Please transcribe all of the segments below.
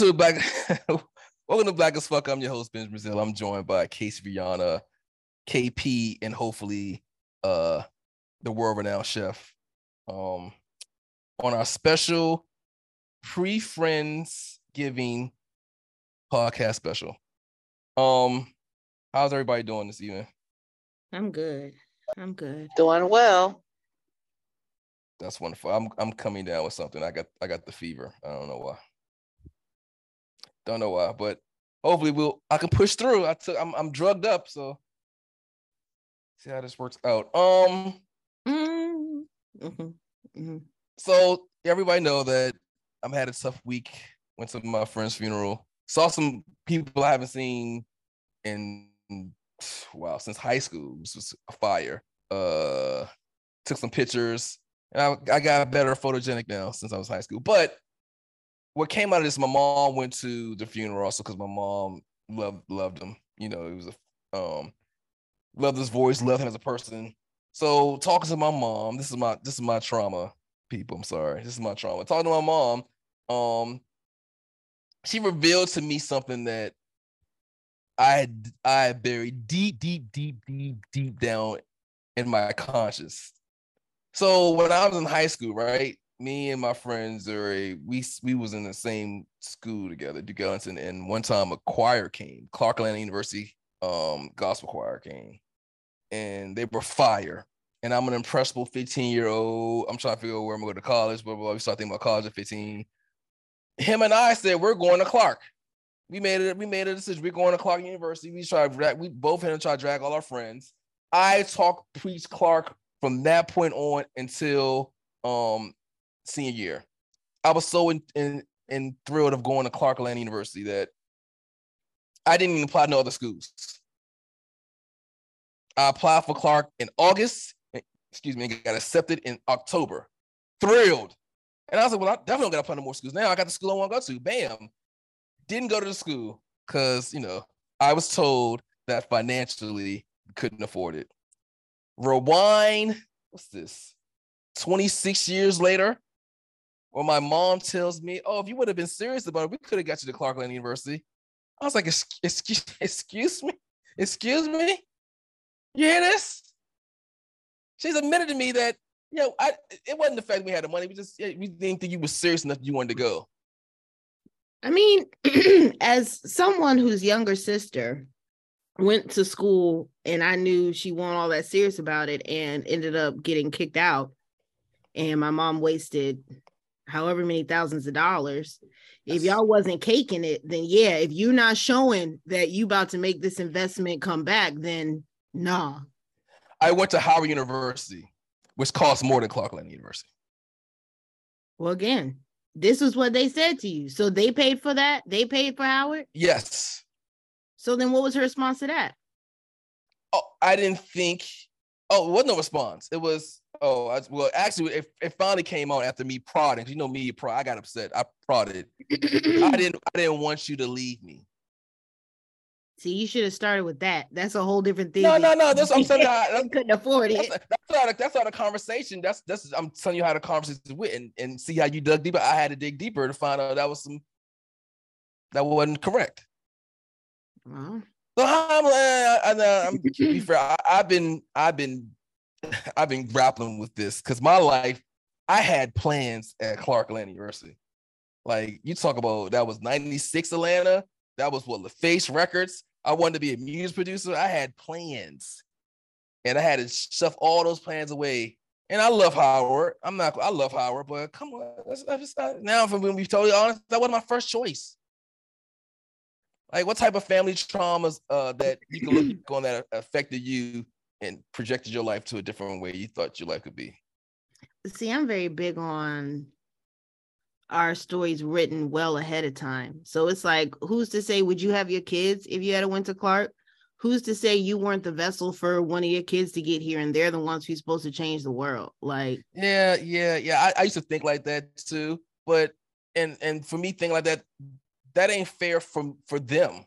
Welcome to the Black. Welcome to Black as Fuck. I'm your host, Ben Brazil. I'm joined by Casey Rihanna, KP, and hopefully uh the world renowned chef. Um on our special pre-friends giving podcast special. Um, how's everybody doing this evening? I'm good. I'm good. Doing well. That's wonderful. I'm I'm coming down with something. I got I got the fever. I don't know why. Don't know why, but hopefully we'll I can push through. I took I'm I'm drugged up, so see how this works out. Um mm-hmm. Mm-hmm. so everybody know that I'm had a tough week. Went to my friend's funeral. Saw some people I haven't seen in wow since high school. This was a fire. Uh took some pictures. And I, I got better photogenic now since I was high school. But what came out of this, my mom went to the funeral also because my mom loved loved him. You know, it was a um loved his voice, loved him as a person. So talking to my mom, this is my this is my trauma, people. I'm sorry. This is my trauma. Talking to my mom, um, she revealed to me something that I I buried deep, deep, deep, deep, deep down in my conscious. So when I was in high school, right, me and my friends are a we we was in the same school together, Duke Ellington, and one time a choir came, Clark Atlanta University um gospel choir came, and they were fire. And I'm an impressionable 15 year old. I'm trying to figure out where I'm going to go to college, blah, blah, blah. We start thinking about college at 15. Him and I said, we're going to Clark. We made it, we made a decision. We're going to Clark University. We tried we both had to try to drag all our friends. I talked preach Clark from that point on until um senior year. I was so in, in, in thrilled of going to Clark Atlanta University that I didn't even apply to no other schools. I applied for Clark in August. Eh, excuse me, got accepted in October. Thrilled. And I was like, well, I definitely don't got to apply to more schools. Now I got the school I want to go to. Bam. Didn't go to the school because, you know, I was told that financially couldn't afford it. Rewind, what's this? 26 years later, or my mom tells me, "Oh, if you would have been serious about it, we could have got you to Clark Atlanta University." I was like, "Excuse, excuse me, excuse me, you hear this?" She's admitted to me that you know, I it wasn't the fact we had the money. We just we didn't think you were serious enough. You wanted to go. I mean, as someone whose younger sister went to school and I knew she wasn't all that serious about it and ended up getting kicked out, and my mom wasted however many thousands of dollars. If y'all wasn't caking it, then yeah, if you're not showing that you about to make this investment come back, then nah. I went to Howard University, which costs more than Clark Atlanta University. Well, again, this is what they said to you. So they paid for that. They paid for Howard. Yes. So then, what was her response to that? Oh, I didn't think. Oh, it wasn't no response. It was Oh, I, well, actually, it, it finally came out after me prodding. You know me, pro. I got upset. I prodded. I didn't. I didn't want you to leave me. See, you should have started with that. That's a whole different thing. No, no, no. That's I'm saying. I couldn't afford it. That's, that's not. A, that's not a conversation. That's that's. I'm telling you how the conversation went, and, and see how you dug deeper. I had to dig deeper to find out that was some. That wasn't correct. Uh-huh. So I'm, uh, I, I'm, be fair. I, I've been, I've been I've been grappling with this because my life, I had plans at Clark Atlanta University. Like you talk about that was 96 Atlanta. That was what LaFace Records. I wanted to be a music producer. I had plans. And I had to stuff all those plans away. And I love Howard. I'm not, I love Howard, but come on. That's, that's not, now, if I'm to be totally honest, that wasn't my first choice. Like, what type of family traumas uh, that you can look on that affected you and projected your life to a different way you thought your life could be? See, I'm very big on our stories written well ahead of time. So it's like, who's to say, would you have your kids if you had a Winter Clark? Who's to say you weren't the vessel for one of your kids to get here and they're the ones who's supposed to change the world? Like, yeah, yeah, yeah. I, I used to think like that too. But and and for me, thinking like that, that ain't fair for for them.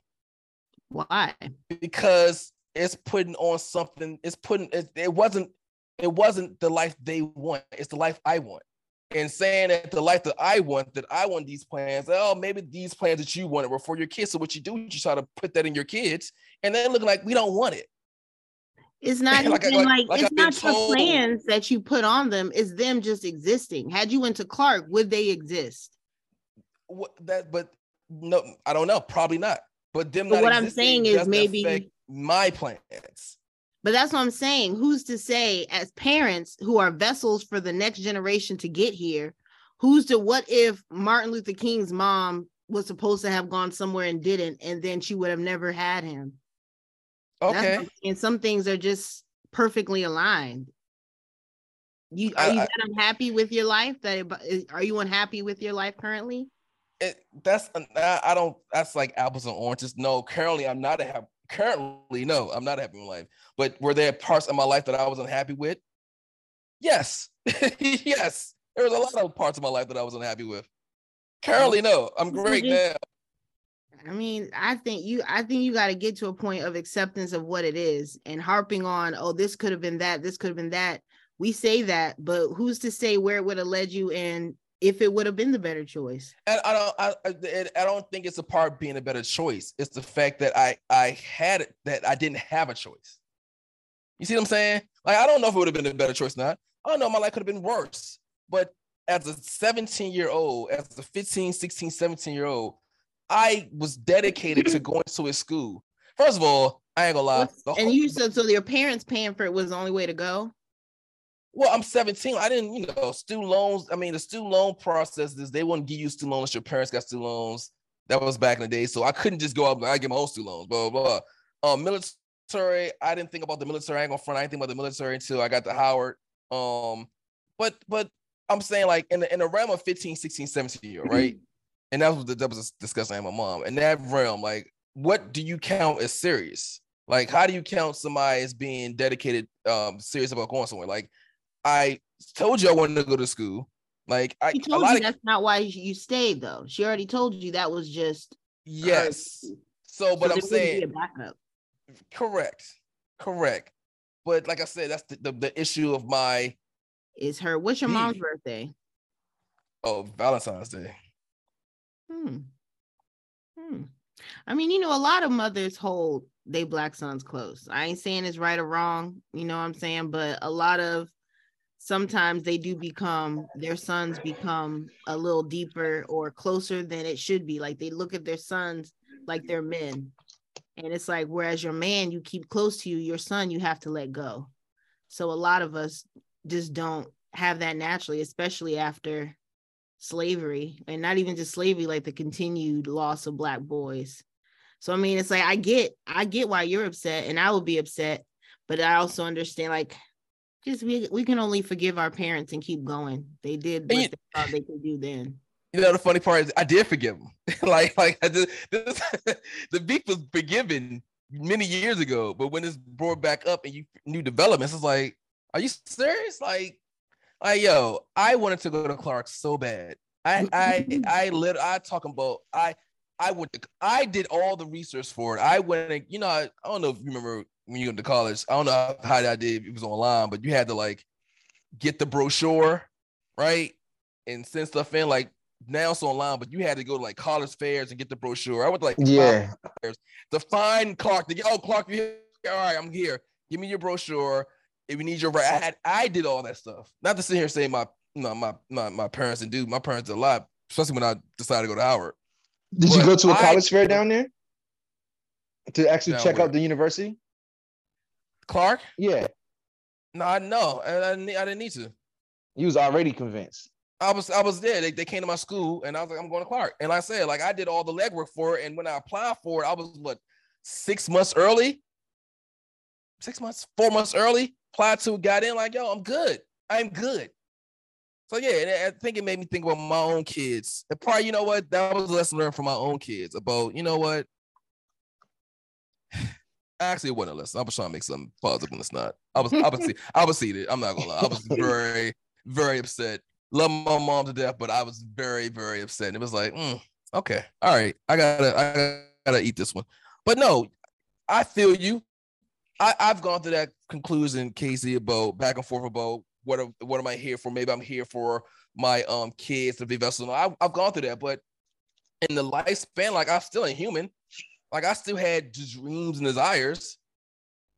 Why? Because it's putting on something. It's putting. It, it wasn't. It wasn't the life they want. It's the life I want. and saying that the life that I want, that I want these plans, oh, maybe these plans that you wanted were for your kids. So what you do, you try to put that in your kids, and then looking like we don't want it. It's not like, even like, like, it's not the plans that you put on them, it's them just existing. Had you went to Clark, would they exist? What that but no, I don't know, probably not. But them but what I'm saying is maybe my plans. But that's what I'm saying. Who's to say, as parents who are vessels for the next generation to get here, who's to what if Martin Luther King's mom was supposed to have gone somewhere and didn't, and then she would have never had him? Okay. And some things are just perfectly aligned. You are you I, unhappy with your life? That are you unhappy with your life currently? It, that's uh, I don't. That's like apples and oranges. No, currently I'm not a currently no, I'm not happy with life. But were there parts of my life that I was unhappy with? Yes, yes. There was a lot of parts of my life that I was unhappy with. Currently, no. I'm great now. I mean, I think you I think you got to get to a point of acceptance of what it is and harping on, oh, this could have been that, this could have been that. We say that, but who's to say where it would have led you and if it would have been the better choice? And I don't I, I don't think it's a part being a better choice. It's the fact that I I had it that I didn't have a choice. You see what I'm saying? Like I don't know if it would have been a better choice or not. I don't know, my life could have been worse. But as a 17 year old, as a 15, 16, 17 year old, I was dedicated to going to a school. First of all, I ain't gonna lie. and you said so your parents paying for it was the only way to go. Well, I'm 17. I didn't, you know, student loans. I mean, the student loan process is they wouldn't give you student loans. Your parents got student loans. That was back in the day. So I couldn't just go up I get my own student loans, blah, blah, blah. Um, military, I didn't think about the military. I ain't gonna front. I didn't think about the military until I got to Howard. Um, but but I'm saying like in the in the realm of 15, 16, 17 year, right? and that was the that was a discussion I had with my mom. In that realm, like, what do you count as serious? Like, how do you count somebody as being dedicated, um, serious about going somewhere? Like, I told you I wanted to go to school. Like, I told you of, that's not why you stayed though. She already told you that was just yes. So, but so I'm saying correct, correct. But like I said, that's the, the, the issue of my is her. What's your mom's birthday? Oh, Valentine's Day. Hmm. Hmm. I mean, you know, a lot of mothers hold they black sons close. I ain't saying it's right or wrong, you know what I'm saying? But a lot of sometimes they do become their sons become a little deeper or closer than it should be. Like they look at their sons like they're men. And it's like, whereas your man, you keep close to you, your son, you have to let go. So a lot of us just don't have that naturally, especially after slavery and not even just slavery like the continued loss of black boys so i mean it's like i get i get why you're upset and i would be upset but i also understand like just we, we can only forgive our parents and keep going. They did what you, they thought they could do then. You know the funny part is i did forgive them like like I just, this, the beef was forgiven many years ago but when it's brought back up and you new developments it's like are you serious? Like like yo, I wanted to go to Clark so bad. I mm-hmm. I I lit I talking about I I went to, I did all the research for it. I went and, you know I, I don't know if you remember when you went to college. I don't know how that did. It was online, but you had to like get the brochure, right, and send stuff in. Like now it's online, but you had to go to like college fairs and get the brochure. I went to like yeah fairs to find Clark to get. Oh, Clark, you here? All right, I'm here. Give me your brochure if you need your right, I had I did all that stuff. Not to sit here and say my no my my my parents didn't do. My parents did a lot, especially when I decided to go to Howard. Did but you go to a college I, fair down there to actually check where? out the university? Clark? Yeah. No, I know. I, I, didn't need to. You was already convinced. I was I was there. They, they came to my school and I was like, I'm going to Clark. And like I said, like I did all the legwork for it. And when I applied for it, I was what six months early, six months, four months early applied to, got in, like, yo, I'm good. I'm good. So yeah, I think it made me think about my own kids. And probably, you know what, that was a lesson learned from my own kids about, you know what. Actually, it wasn't a. I was trying to make something positive and it's not. I was, I was, I was seated. I'm not gonna lie. I was very, very upset. Love my mom to death, but I was very, very upset. And it was like, mm, okay, all right, I gotta, I gotta eat this one. But no, I feel you. I, I've gone to that conclusion, Casey, about back and forth about what what am I here for? Maybe I'm here for my um kids to be vessel. I, I've gone through that, but in the lifespan, like I'm still a human. Like I still had dreams and desires.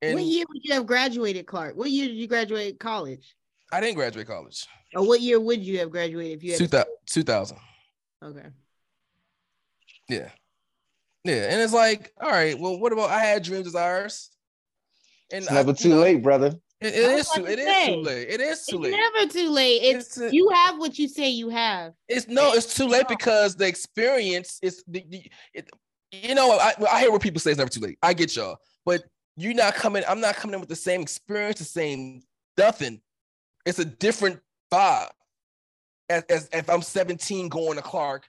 And what year would you have graduated, Clark? What year did you graduate college? I didn't graduate college. Or what year would you have graduated if you had 2000. Okay. Yeah. Yeah. And it's like, all right, well, what about I had dreams, and desires? And it's never I, too know, late, brother. It, it is too. It is too late. It is too late. it's late. Never too late. It's, it's you have what you say you have. It's no. It's too late because the experience is the, the it, you know. I, I hear what people say it's never too late. I get y'all, but you're not coming. I'm not coming in with the same experience, the same nothing. It's a different vibe. As, as if I'm 17 going to Clark,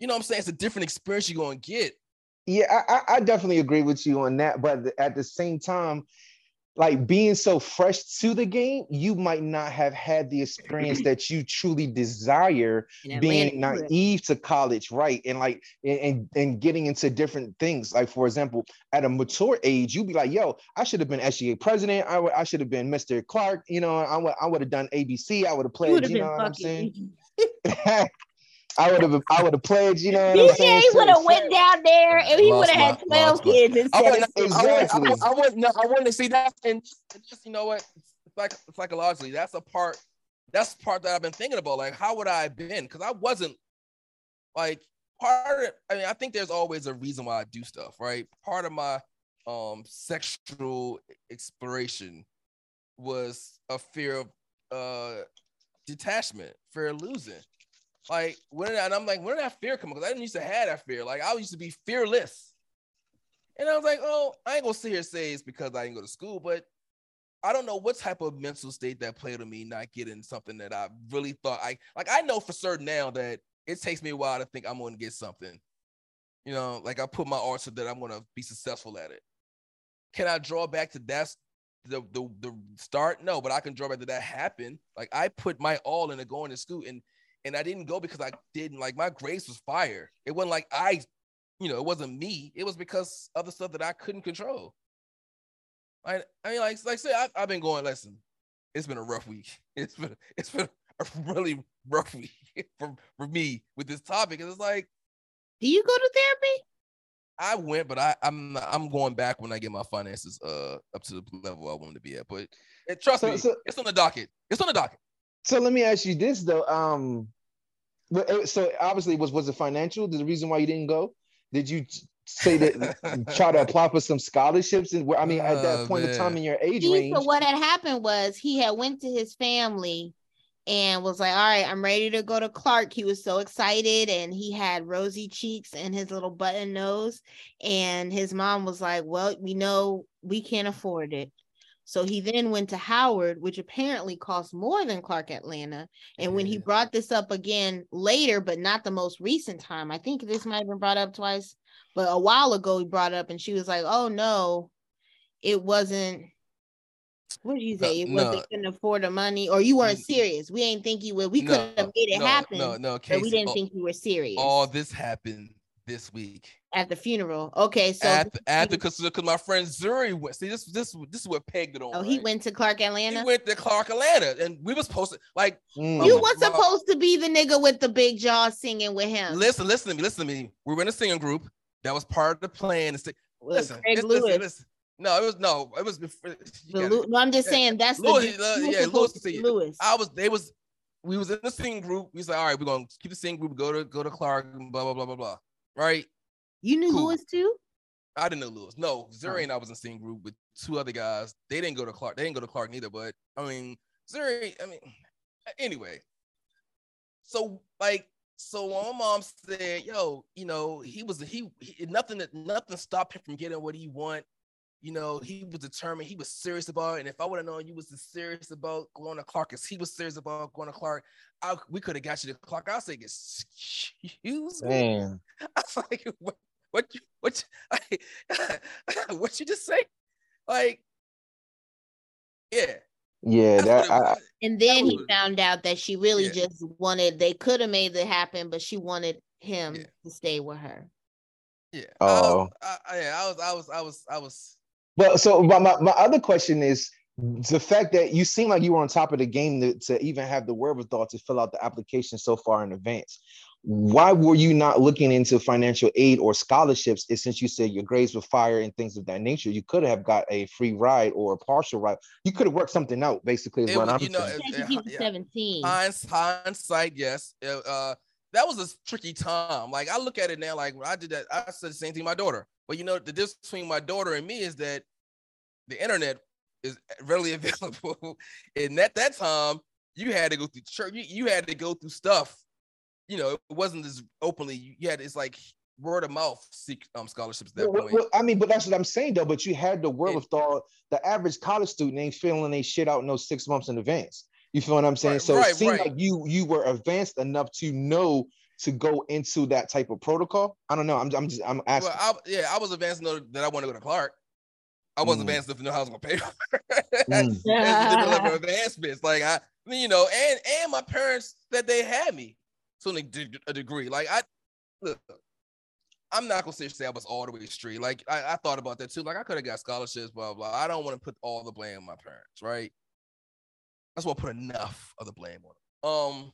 you know what I'm saying? It's a different experience you're going to get. Yeah, I, I definitely agree with you on that. But at the same time, like being so fresh to the game, you might not have had the experience that you truly desire being naive to college, right? And like and, and getting into different things. Like, for example, at a mature age, you'd be like, yo, I should have been SGA president. I, w- I should have been Mr. Clark. You know, I, w- I would have done ABC. I would have played, you, you know what I'm saying? I would have I would have played, you know. What DJ would have went down there and he would have had 12 kids instead I wouldn't, exactly. I, I, wouldn't no, I wouldn't see that and just you know what it's like psychologically that's a part that's the part that I've been thinking about. Like, how would I have been? Because I wasn't like part of I mean, I think there's always a reason why I do stuff, right? Part of my um sexual exploration was a fear of uh detachment, fear of losing. Like when did I, and I'm like, when did that fear come? Because I didn't used to have that fear. Like I used to be fearless. And I was like, oh, I ain't gonna sit here and say it's because I didn't go to school, but I don't know what type of mental state that played on me not getting something that I really thought I like. I know for certain now that it takes me a while to think I'm gonna get something. You know, like I put my art so that I'm gonna be successful at it. Can I draw back to that the, the the start? No, but I can draw back to that happen. Like I put my all into going to school and and I didn't go because I didn't like my grades was fire. It wasn't like I, you know, it wasn't me. It was because other stuff that I couldn't control. I, I mean, like, like say I said, I, have been going. Listen, it's been a rough week. It's been, it's been a really rough week for for me with this topic. And it's like, do you go to therapy? I went, but I, I'm I'm going back when I get my finances uh up to the level I want to be at. But it, trust so, me, so, it's on the docket. It's on the docket. So let me ask you this though. Um, uh, so obviously was was it financial? The reason why you didn't go? Did you say that try to apply for some scholarships? And I mean, at that oh, point in time in your age he, range. So what had happened was he had went to his family and was like, "All right, I'm ready to go to Clark." He was so excited, and he had rosy cheeks and his little button nose. And his mom was like, "Well, we know we can't afford it." So he then went to Howard, which apparently cost more than Clark Atlanta. And when he brought this up again later, but not the most recent time, I think this might have been brought up twice, but a while ago he brought up and she was like, Oh no, it wasn't. What did you say? It wasn't couldn't afford the money, or you weren't serious. We ain't think you would. We no, could have made it no, happen. No, no, Casey, we didn't all, think you were serious. All this happened this week at the funeral. Okay, so at the, at the because because my friend Zuri went. See, this this this is what pegged it on. Oh, right? he went to Clark Atlanta. He went to Clark Atlanta, and we was supposed to like mm. you were supposed to be the nigga with the big jaw singing with him. Listen, listen to me, listen to me. We were in a singing group that was part of the plan. Listen, listen, listen, listen, No, it was no, it was. Before, Lu- no, I'm just yeah. saying that's Louis, the uh, yeah, Louis. Louis. I was. They was. We was in the singing group. We said, all right, we're gonna keep the singing group. Go to go to Clark. And blah blah blah blah blah. Right you knew cool. Lewis too? I didn't know Lewis. No, Zuri oh. and I was in the same group with two other guys. They didn't go to Clark. They didn't go to Clark neither. But I mean, Zuri. I mean, anyway. So like, so my mom said, "Yo, you know, he was he, he nothing that nothing stopped him from getting what he want you know, he was determined, he was serious about it. And if I would have known you was serious about going to Clark, as he was serious about going to Clark, I, we could have got you to Clark. I was like, excuse me. Damn. I was like, what, what, you, what, you, what you just say? Like, yeah. Yeah, that, I, and then he found out that she really yeah. just wanted. They could have made it happen, but she wanted him yeah. to stay with her. Yeah. Oh. I, I, yeah. I was. I was. I was. I was well, so my, my, my other question is the fact that you seem like you were on top of the game to, to even have the wherewithal to fill out the application so far in advance. Why were you not looking into financial aid or scholarships since you said your grades were fire and things of that nature you could have got a free ride or a partial ride? You could have worked something out basically is what i'm you know, saying. It, 17 hindsight yes. Uh, that was a tricky time. Like i look at it now like when i did that i said the same thing to my daughter. But you know the difference between my daughter and me is that the internet is readily available and at that time you had to go through church you, you had to go through stuff you know, it wasn't as openly. You had it's like word of mouth seek um, scholarships at that well, point. Well, I mean, but that's what I'm saying though. But you had the wherewithal. The average college student ain't feeling they shit out no six months in advance. You feel what I'm saying? Right, so right, it seemed right. like you you were advanced enough to know to go into that type of protocol. I don't know. I'm I'm just I'm asking. Well, I, yeah, I was advanced enough that I want to go to Clark. I wasn't mm. advanced enough to know how I was gonna pay for it. mm. That's level of advancements. Like I, you know, and and my parents that they had me to a degree. Like I look, I'm not gonna say I was all the way straight. Like I, I thought about that too. Like I could have got scholarships, blah blah. I don't want to put all the blame on my parents, right? That's why I put enough of the blame on them. Um,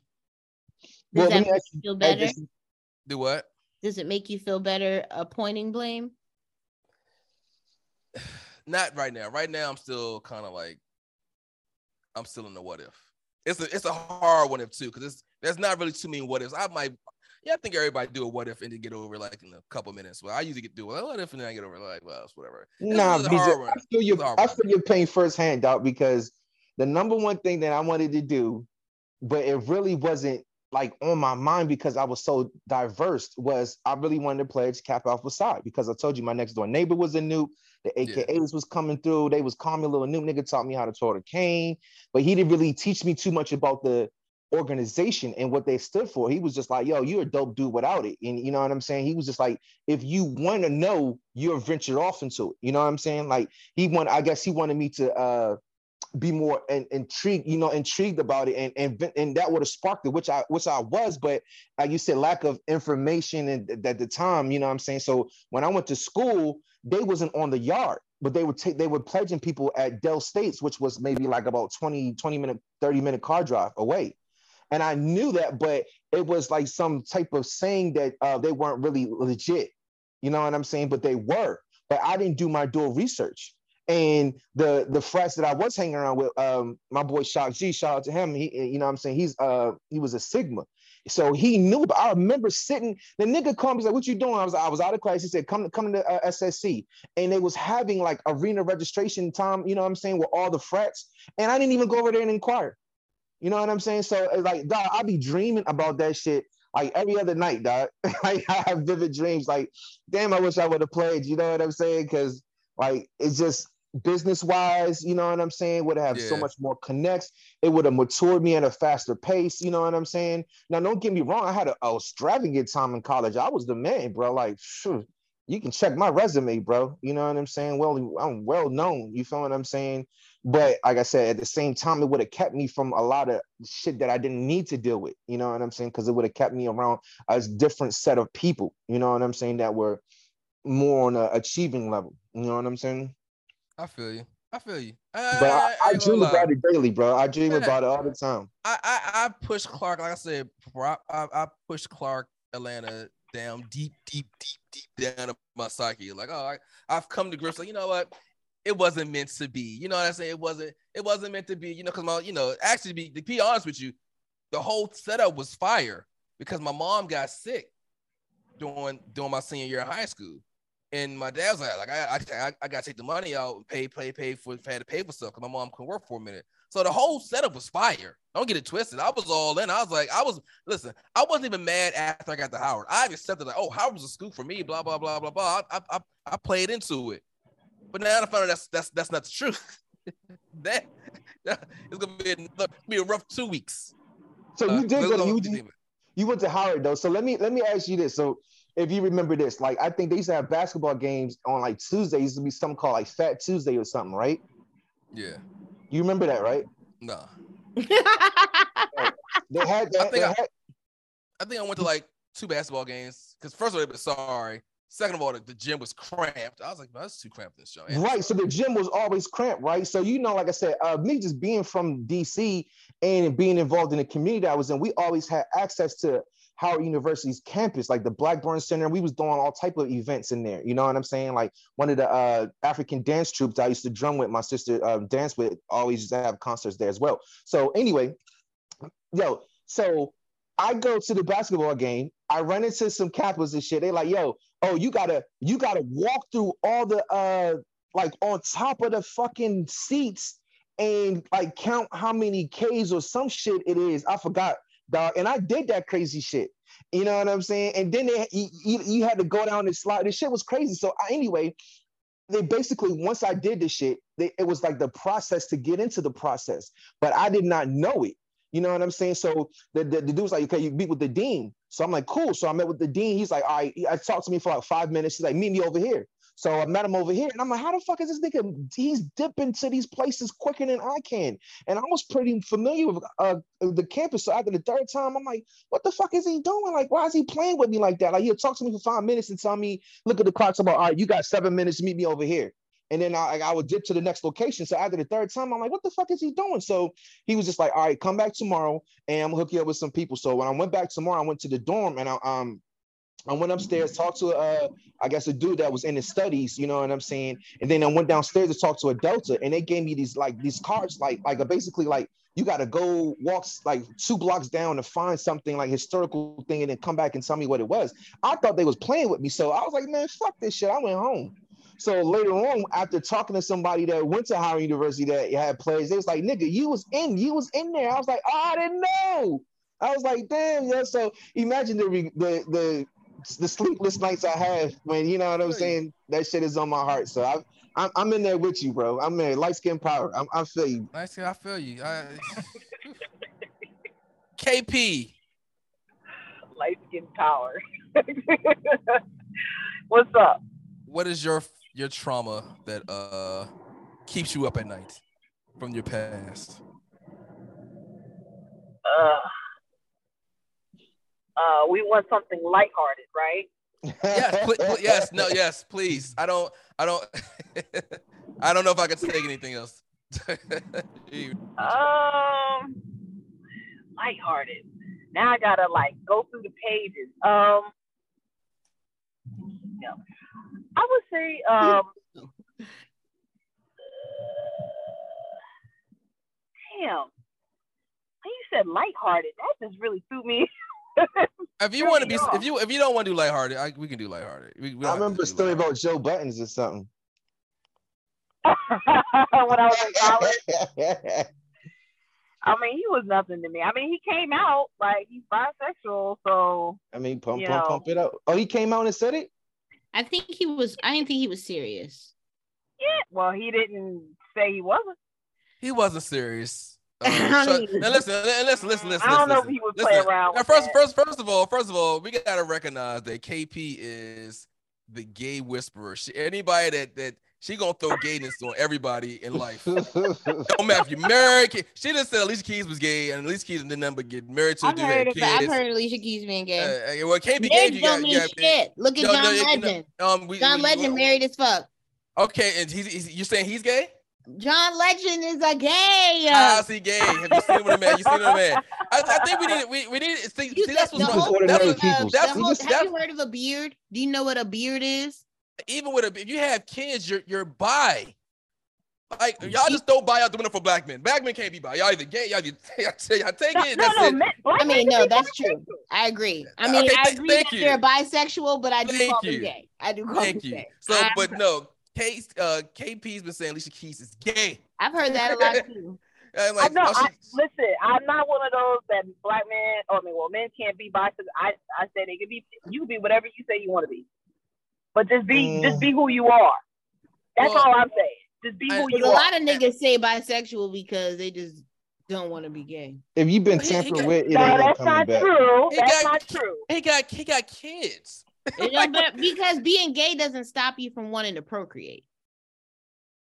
does well, that make you feel better? Do what? Does it make you feel better appointing blame? Not right now. Right now, I'm still kind of like, I'm still in the what if. It's a it's a hard one if too because it's there's not really too many what ifs. I might yeah, I think everybody do a what if and then get over like in a couple minutes. Well, I usually get do a what if and then I get over like well, it's whatever. Nah, BJ, I feel your I feel your pain firsthand, dog. Because the number one thing that I wanted to do, but it really wasn't like on my mind because I was so diverse was I really wanted to pledge Kappa Alpha Psi because I told you my next door neighbor was a Nupe. The AKAs yeah. was coming through. They was calling me a little Nupe nigga taught me how to throw the cane, but he didn't really teach me too much about the organization and what they stood for. He was just like, yo, you're a dope dude without it. And you know what I'm saying? He was just like, if you want to know, you're ventured off into it. You know what I'm saying? Like he want, I guess he wanted me to uh be more in, intrigued, you know, intrigued about it, and and and that would have sparked it, which I which I was, but like you said, lack of information and at the time, you know, what I'm saying. So when I went to school, they wasn't on the yard, but they would take they were pledging people at Del States, which was maybe like about 20 20 minute 30 minute car drive away. And I knew that, but it was like some type of saying that uh, they weren't really legit. You know what I'm saying? But they were. But I didn't do my dual research. And the the frats that I was hanging around with, um, my boy Shock G, shout out to him. He, you know what I'm saying? He's uh he was a Sigma. So he knew, but I remember sitting, the nigga me, like, what you doing? I was I was out of class. He said, come, come to uh, SSC. And they was having like arena registration time, you know what I'm saying, with all the frats. And I didn't even go over there and inquire. You know what I'm saying? So like, dog, I be dreaming about that shit like every other night, dog. like I have vivid dreams. Like, damn, I wish I would have played. You know what I'm saying? Because like it's just business wise, you know what I'm saying? Would have yeah. so much more connects. It would have matured me at a faster pace. You know what I'm saying? Now, don't get me wrong. I had a, a extravagant time in college. I was the man, bro. Like, phew, you can check my resume, bro. You know what I'm saying? Well, I'm well known. You feel what I'm saying? But like I said, at the same time, it would have kept me from a lot of shit that I didn't need to deal with. You know what I'm saying? Because it would have kept me around a different set of people. You know what I'm saying? That were more on a achieving level. You know what I'm saying? I feel you. I feel you. I, but I, I, I dream about it daily, bro. I dream yeah. about it all the time. I, I, I push Clark, like I said I, I, push Clark Atlanta down deep, deep, deep, deep down of my psyche. Like, oh, I, I've come to grips. Like, you know what? It wasn't meant to be. You know what I'm saying? It wasn't. It wasn't meant to be. You know, because my, you know, actually, be to be honest with you, the whole setup was fire because my mom got sick during during my senior year of high school. And my dad's like, like I, I, I got to take the money out, and pay, pay, pay for, had to pay for stuff because my mom couldn't work for a minute. So the whole setup was fire. Don't get it twisted. I was all in. I was like, I was listen. I wasn't even mad after I got to Howard. I accepted like, oh, Howard was a school for me. Blah blah blah blah blah. I I, I played into it, but now I found out that's that's that's not the truth. that, that it's gonna be a, be a rough two weeks. So you uh, did go. You, you went to Howard though. So let me let me ask you this. So if you remember this, like I think they used to have basketball games on like Tuesday. used to be something called like Fat Tuesday or something, right? Yeah. You remember that, right? No. they had. That, I think I, had, I think I went to like two basketball games because first of all, sorry, Second of all, the, the gym was cramped. I was like, that's too cramped this show. And right. So the gym was always cramped, right? So you know, like I said, uh, me just being from DC and being involved in the community I was in, we always had access to Howard University's campus, like the Blackburn Center. We was doing all type of events in there. You know what I'm saying? Like one of the uh, African dance troupes I used to drum with, my sister uh, dance with, always used to have concerts there as well. So anyway, yo, so I go to the basketball game. I run into some Kappas and shit. They like, yo, oh, you gotta, you gotta walk through all the uh like on top of the fucking seats and like count how many K's or some shit it is. I forgot, dog. And I did that crazy shit. You know what I'm saying? And then they, you, you had to go down and slide. This shit was crazy. So I, anyway, they basically once I did the shit, they, it was like the process to get into the process, but I did not know it. You know what I'm saying? So the, the, the dude's like, okay, you meet with the dean. So I'm like, cool. So I met with the dean. He's like, all right. I talked to me for like five minutes. He's like, meet me over here. So I met him over here, and I'm like, how the fuck is this nigga? He's dipping to these places quicker than I can. And I was pretty familiar with uh, the campus. So after the third time, I'm like, what the fuck is he doing? Like, why is he playing with me like that? Like, he'll talk to me for five minutes and tell me, look at the clock. About, all right, you got seven minutes to meet me over here. And then I, I would dip to the next location. So after the third time, I'm like, what the fuck is he doing? So he was just like, all right, come back tomorrow and I'm gonna hook you up with some people. So when I went back tomorrow, I went to the dorm and I um I went upstairs, talked to uh, I guess a dude that was in his studies, you know what I'm saying? And then I went downstairs to talk to a Delta, and they gave me these like these cards, like like basically like you got to go walk like two blocks down to find something like historical thing, and then come back and tell me what it was. I thought they was playing with me, so I was like, man, fuck this shit. I went home. So later on, after talking to somebody that went to Howard University that had plays, they was like, nigga, you was in, you was in there. I was like, oh, I didn't know. I was like, damn, yeah. So imagine the the the the sleepless nights I have when you know what I'm saying. That shit is on my heart. So I, I'm I'm in there with you, bro. I'm in light skin power. I'm, I feel you. Light skin, I feel you. I... KP. Light skin power. What's up? What is your your trauma that uh keeps you up at night from your past? Uh, uh, we want something lighthearted, right? yes, pl- pl- yes, no, yes, please. I don't, I don't, I don't know if I can take anything else. um, lighthearted. Now I gotta like go through the pages. Um, yeah. I would say um damn. When you said lighthearted, that just really threw me. If you want to be, if you if you don't want to do lighthearted, I, we can do lighthearted. We, we I remember a story about Joe Budden or something. when I was in college. I mean, he was nothing to me. I mean, he came out like he's bisexual, so I mean, pump, pump, pump it up. Oh, he came out and said it. I think he was. I didn't think he was serious. Yeah. Well, he didn't say he wasn't. He wasn't serious. So, now listen, listen, listen, listen. I don't listen, know if he would play around. Now, first, first, first of all, first of all, we gotta recognize that KP is the gay whisperer. She, anybody that that she gonna throw gayness on everybody in life. Don't matter if you're married. She just said Alicia Keys was gay, and Alicia Keys didn't number get married to a dude had kids. I've heard Alicia Keys being gay. Uh, well, KP gay. You got, you got, shit. Look at no, John no, Legend. um, we, John we, Legend we, married as fuck. Okay, and he's, he's you're saying he's gay? John Legend is a gay. How's see, gay? Have you seen what a man? You seen him a man? I, I, think we need we we need to see, see that's what's wrong. That's, what, that's, uh, that's, whole, that's, have you heard of a beard? Do you know what a beard is? Even with a if you have kids, you're you're bi. Like y'all just don't buy out the window for black men. Black men can't be bi. Y'all either gay, y'all, y'all, y'all take no, it. No, no, men, I mean, no, that's true. I agree. I uh, mean, okay, th- I agree that you. they're bisexual, but I do thank call you. them gay. I do call thank them you. gay. So, I'm but no, K, uh, KP's been saying Alicia Keys is gay. I've heard that a lot too. like, I know. I, listen, I'm not one of those that black men. Or I mean, well, men can't be bisexual. I I say they can be. You can be whatever you say you want to be, but just be mm. just be who you are. That's well, all I'm saying. Just be who I, you are. A lot of niggas say bisexual because they just don't want to be gay. If you've been tampered with, it no, that's not back. true. That's got, not true. He got he got kids. because being gay doesn't stop you from wanting to procreate.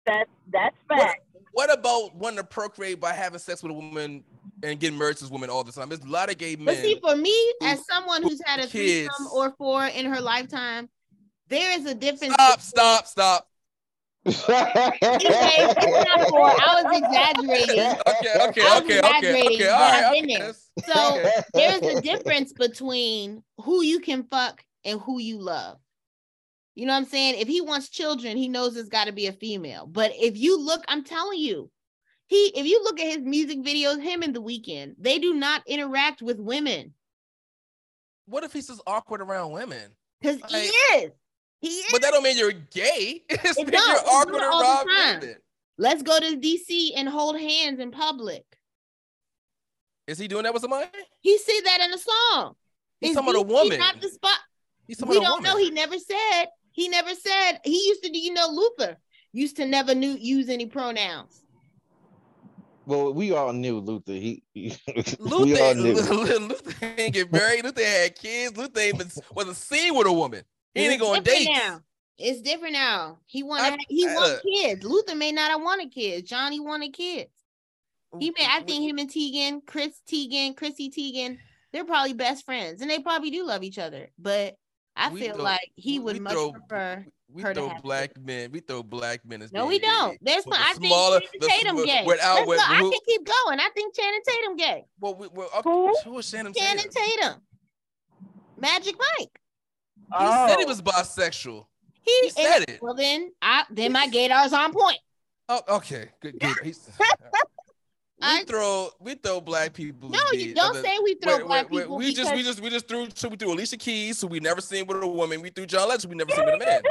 That's that's fact. What, what about wanting to procreate by having sex with a woman and getting married to this woman all the time? There's a lot of gay men. But see, for me, as someone who's had a threesome or four in her lifetime, There is a difference. Stop, stop, stop. okay, I was exaggerating. Okay, okay, okay, okay, okay. All right, okay. So there's a difference between who you can fuck and who you love. You know what I'm saying? If he wants children, he knows it's got to be a female. But if you look, I'm telling you, he if you look at his music videos, him and the weekend, they do not interact with women. What if he's just awkward around women? Because like, he is. He is. But that don't mean you're gay. It's it you're awkward around women. Let's go to DC and hold hands in public. Is he doing that with somebody? He said that in a song. He's talking about a woman. Not the spot. He's we don't know. He never said. He never said. He used to. Do you know Luther used to never knew use any pronouns. Well, we all knew Luther. He, he Luther, we all knew. Luther ain't get married. Luther had kids. Luther ain't been, wasn't seen with a woman. He ain't going dates. Now. It's different now. He wanted he want kids. Luther may not have wanted kids. Johnny wanted kids. He may I think him and Teigen, Chris Teigen, Chrissy Teigen, they're probably best friends and they probably do love each other. But I we feel throw, like he would much throw, prefer we throw black kids. men. We throw black men as no, we don't. There's no. I think smaller, Channing Tatum gay. Without, with, I can keep going. I think Channing Tatum gay. Well, we, well okay. who? who is Channing Tatum? Channing Tatum. Magic Mike. He oh. said he oh. was bisexual. He, he said it. Well, then, I then my gaydar's on point. Oh, okay, good, good. We I, throw we throw black people. No, you don't say we throw wait, black wait, people. We just we just we just threw so we threw Alicia Keys, who we never seen with a woman. We threw John Legend, we never seen with a man.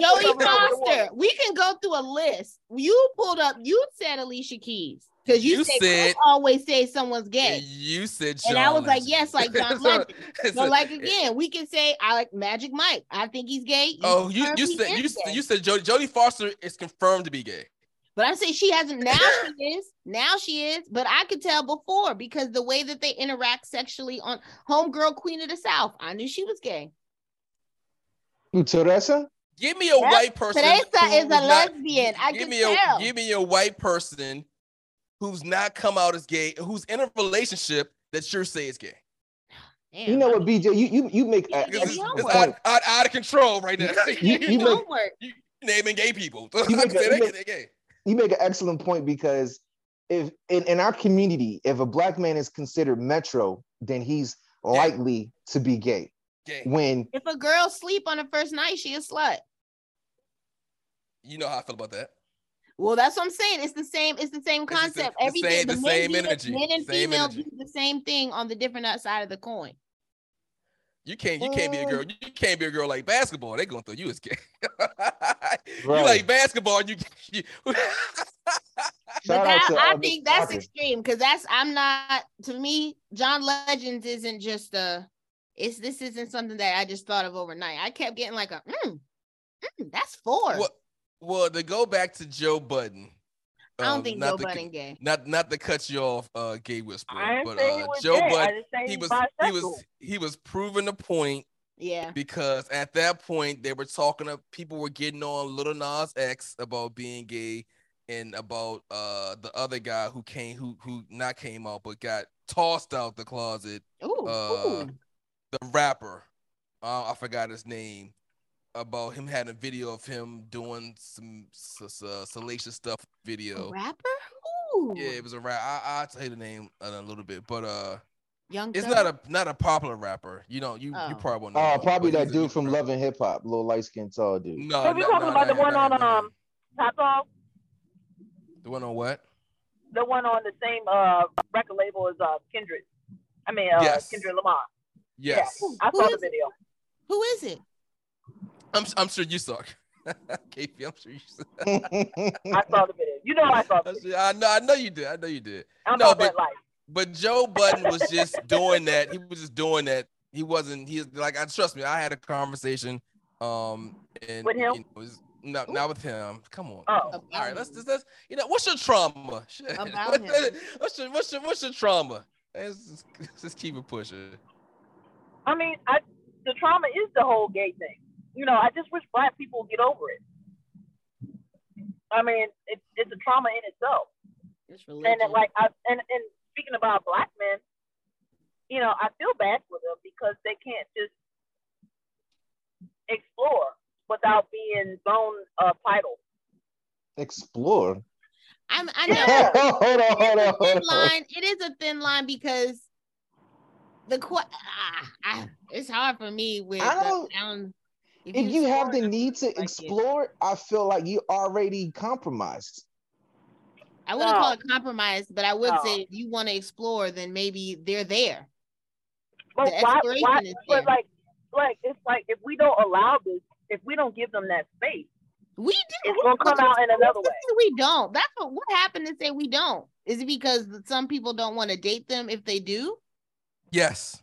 Jodie Foster. We can go through a list. You pulled up. You said Alicia Keys. Because you, you, said, said always say someone's gay. You said, John and I was Legend. like, yes, like John Legend. so, like again, we can say I like Magic Mike. I think he's gay. You oh, you you said you, you said Jodie, Jodie Foster is confirmed to be gay. But I say she hasn't. Now she is. Now she is. But I could tell before because the way that they interact sexually on Homegirl Queen of the South, I knew she was gay. Teresa? Give me a yep. white person. Teresa is a not, lesbian. I give me tell. a give me a white person who's not come out as gay, who's in a relationship that sure say is gay. Damn. You know what, BJ? You you you make a, it's, it's out, out, out, of control right now. you, you, make, you naming gay people. You make, a, you, make, you make an excellent point because if in, in our community, if a black man is considered metro, then he's likely to be gay. gay. When if a girl sleep on the first night, she a slut. You know how I feel about that. Well, that's what I'm saying. It's the same. It's the same concept. The, Everything. Same, the, the same energy. Men and female do the same thing on the different side of the coin. You can't. You can't be a um, girl. You can't be a girl like basketball. They going through you as gay. right. You like basketball. You. you but that, I think that's extreme because that's I'm not. To me, John Legends isn't just a. It's this isn't something that I just thought of overnight. I kept getting like a. Mm, mm, that's four. Well, well, to go back to Joe Budden. I don't um, think Joe Budden gay. Not not to cut you off, uh, gay whisperer, but uh, Joe Budden he was bisexual. he was he was proving the point. Yeah. Because at that point they were talking to people were getting on Lil Nas X about being gay and about uh the other guy who came who who not came out but got tossed out the closet. Ooh, uh, ooh. the rapper. Uh, I forgot his name about him having a video of him doing some uh, salacious stuff video. A rapper? Ooh. Yeah, it was a rap. I I'll tell you the name in a little bit, but uh, Young. It's not a not a popular rapper. You know, you oh. you probably won't know. Oh, probably that dude from Love and Hip Hop, little light skinned tall dude. No, are we talking about the one on um Top Dawg? The one on what? The one on the same uh record label as uh Kendrick. I mean, uh, yes. Kendrick Lamar. Yes. Yeah, I saw the video. Who is it? I'm I'm sure you saw. KP, I'm sure you saw. I saw the video. You know I saw the video. I know I know you did. I know you did. I'm no, but but Joe Budden was just doing that. He was just doing that. He wasn't. He's like I trust me. I had a conversation. Um, and with him. You know, was, no, not with him. Come on. Oh. All right, let's just let's you know what's your trauma? About him. what's your what's your what's your trauma? Let's just, let's just keep it pushing. I mean, I the trauma is the whole gay thing you know, I just wish black people would get over it. I mean, it, it's a trauma in itself. It's really and it, like, I, and and speaking about black men, you know, I feel bad for them because they can't just explore without being thrown a title. Explore. I'm, I know. hold on, hold on, hold on. Line. It is a thin line because the ah, it's hard for me with I don't, sound, if, if, you, you have the need to like explore, it. I feel like you already compromised. I wouldn't no. call it compromise, but I would no. say if you want to explore, then maybe they're there. But the why, why, is but like, like it's like if we don't allow this, if we don't give them that space, we do. It's gonna come out in another way. We don't. That's what what happened to say we don't. Is it because some people don't want to date them if they do? Yes.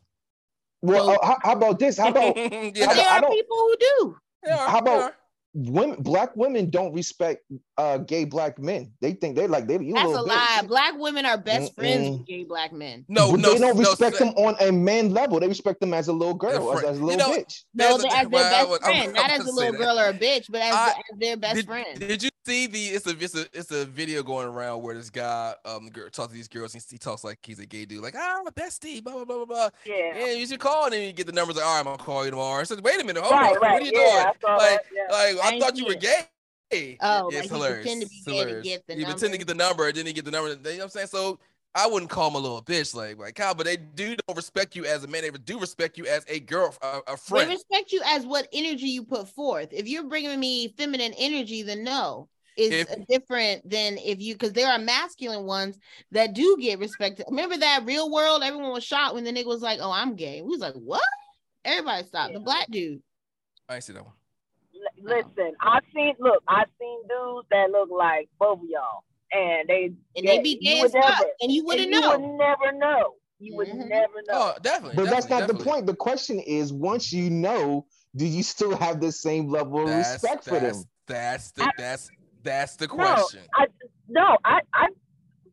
Well, so, uh, how, how, about this? How about yeah. there are people who do. How about women black women don't respect uh gay black men. They think they're like they you That's a, lie. Black women are best Mm-mm. friends with gay black men. No, but no, they don't respect no, them on a man level. They respect them as a little girl, as, as, a little you know, bitch. No, as their best friend, not as a little girl that. or a bitch, but as, I, as their best did, friend. Did you see the it's a it's a it's a video going around where this guy um girl talks to these girls and he talks like he's a gay dude, like ah bestie, blah blah blah blah blah. Yeah. And you should call and then you get the numbers like, all right, I'm gonna call you tomorrow. I said, wait a minute, hold right, on, right. what are you yeah, doing? Like, yeah. like I thought you were gay. Oh, it's like hilarious. pretend to be hilarious. to get the number. you number. pretend to get the number, and then you get the number. You know what I'm saying? So I wouldn't call him a little bitch, like like Kyle, but they do don't respect you as a man. They do respect you as a girl, a, a friend. They respect you as what energy you put forth. If you're bringing me feminine energy, then no, it's if, different than if you because there are masculine ones that do get respected. Remember that real world? Everyone was shocked when the nigga was like, "Oh, I'm gay." We was like, "What?" Everybody stopped. Yeah. The black dude. I see that one listen, I've seen look, I've seen dudes that look like both of y'all, and they and they be gay as fuck, and you wouldn't know. You would never know. You would mm-hmm. never know. Oh, definitely. But definitely, that's not definitely. the point. The question is, once you know, do you still have the same level of that's, respect for them? That's the that's that's the question. No, I no, I I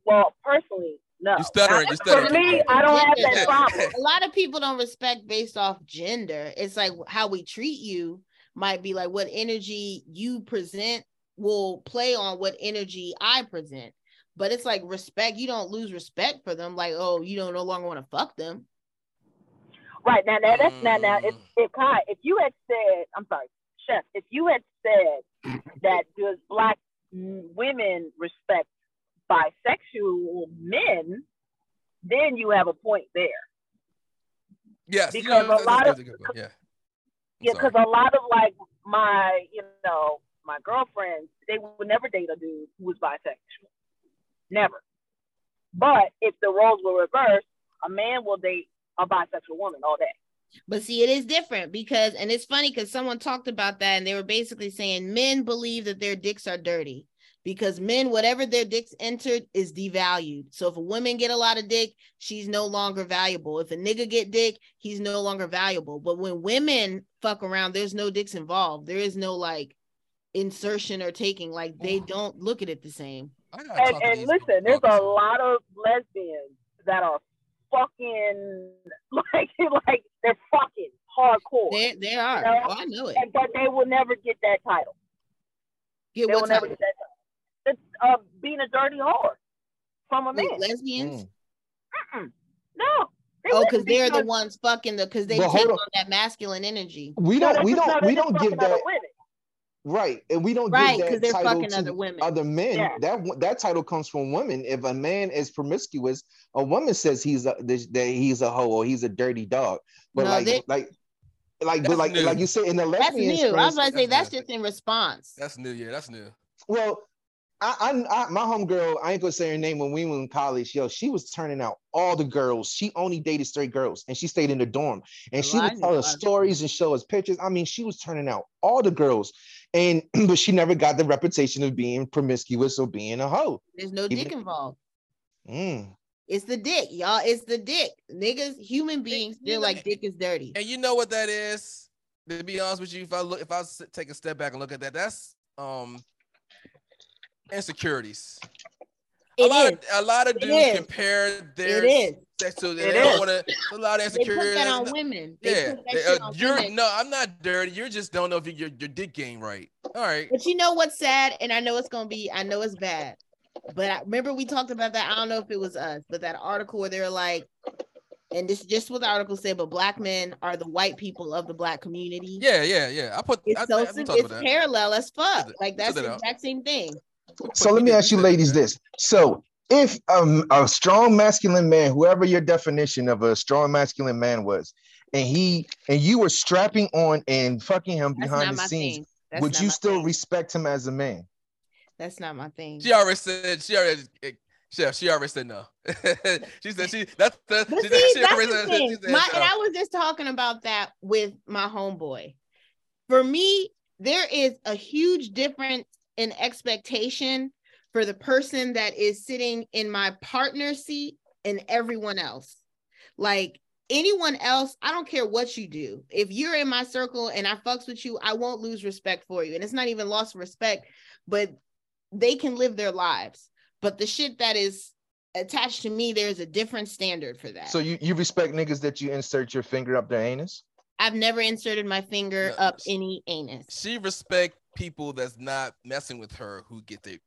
well personally. No. You stuttering. You stuttering. For me, I don't have that problem. A lot of people don't respect based off gender. It's like how we treat you might be like what energy you present will play on what energy I present. But it's like respect, you don't lose respect for them, like, oh, you don't no longer want to fuck them. Right now, now that's now now if if Kai, if you had said, I'm sorry, Chef, if you had said that does black women respect bisexual men, then you have a point there. Yes, because you know, a lot of yeah. Yeah, because a lot of like my, you know, my girlfriends, they would never date a dude who was bisexual. Never. But if the roles were reversed, a man will date a bisexual woman all day. But see, it is different because, and it's funny because someone talked about that and they were basically saying men believe that their dicks are dirty because men, whatever their dicks entered, is devalued. So if a woman get a lot of dick, she's no longer valuable. If a nigga get dick, he's no longer valuable. But when women fuck around, there's no dicks involved. There is no like insertion or taking. Like they don't look at it the same. And, and listen, there's a lot of lesbians that are fucking like like they're fucking hardcore. They, they are. You know? oh, I know it. And, but they will never get that title. Get they will never get that title uh, being a dirty whore from a man. lesbians? Mm. No. oh, because they're the ones fucking the because they well, take on. on. that masculine energy. We don't. No, we don't. We don't give that. Right, and we don't right, give that title to other women. Other men. Yeah. That that title comes from women. If a man is promiscuous, a woman says he's a that he's a hoe or he's a dirty dog. But no, like they, like like but like new. like you said in the lesbian. That's new. I was about to say that's, that's just in response. That's new. Yeah, that's new. Well, I, I, I my homegirl, I ain't gonna say her name when we were in college. Yo, she was turning out all the girls. She only dated straight girls, and she stayed in the dorm. And oh, she would tell us stories and show us pictures. I mean, she was turning out all the girls, and but she never got the reputation of being promiscuous or being a hoe. There's no Even, dick involved. Mm. It's the dick, y'all. It's the dick. Niggas, human beings feel like dick is dirty. And you know what that is? To be honest with you, if I look, if I take a step back and look at that, that's um insecurities. It a lot is. of a lot of dudes compare their it is. sex to they don't want to a lot of insecurities. They put that on women. They yeah, uh, you're women. no, I'm not dirty. You just don't know if your your dick game right. All right. But you know what's sad, and I know it's gonna be. I know it's bad, but I remember we talked about that. I don't know if it was us, but that article where they were like, and this is just what the article said, but black men are the white people of the black community. Yeah, yeah, yeah. I put it's I, so I, I it's parallel as fuck. Like that's the exact same thing. So let me ask you ladies this. So if um, a strong masculine man, whoever your definition of a strong masculine man was, and he and you were strapping on and fucking him That's behind the scenes, would you still thing. respect him as a man? That's not my thing. She already said she already Chef, she already said no. she said she that's the she, see, she that's already the said, thing. Said my, no. and I was just talking about that with my homeboy. For me, there is a huge difference in expectation for the person that is sitting in my partner seat and everyone else. Like anyone else, I don't care what you do. If you're in my circle and I fucks with you, I won't lose respect for you. And it's not even lost respect, but they can live their lives. But the shit that is attached to me, there's a different standard for that. So you, you respect niggas that you insert your finger up their anus? I've never inserted my finger no, up any anus. She respect people that's not messing with her who get their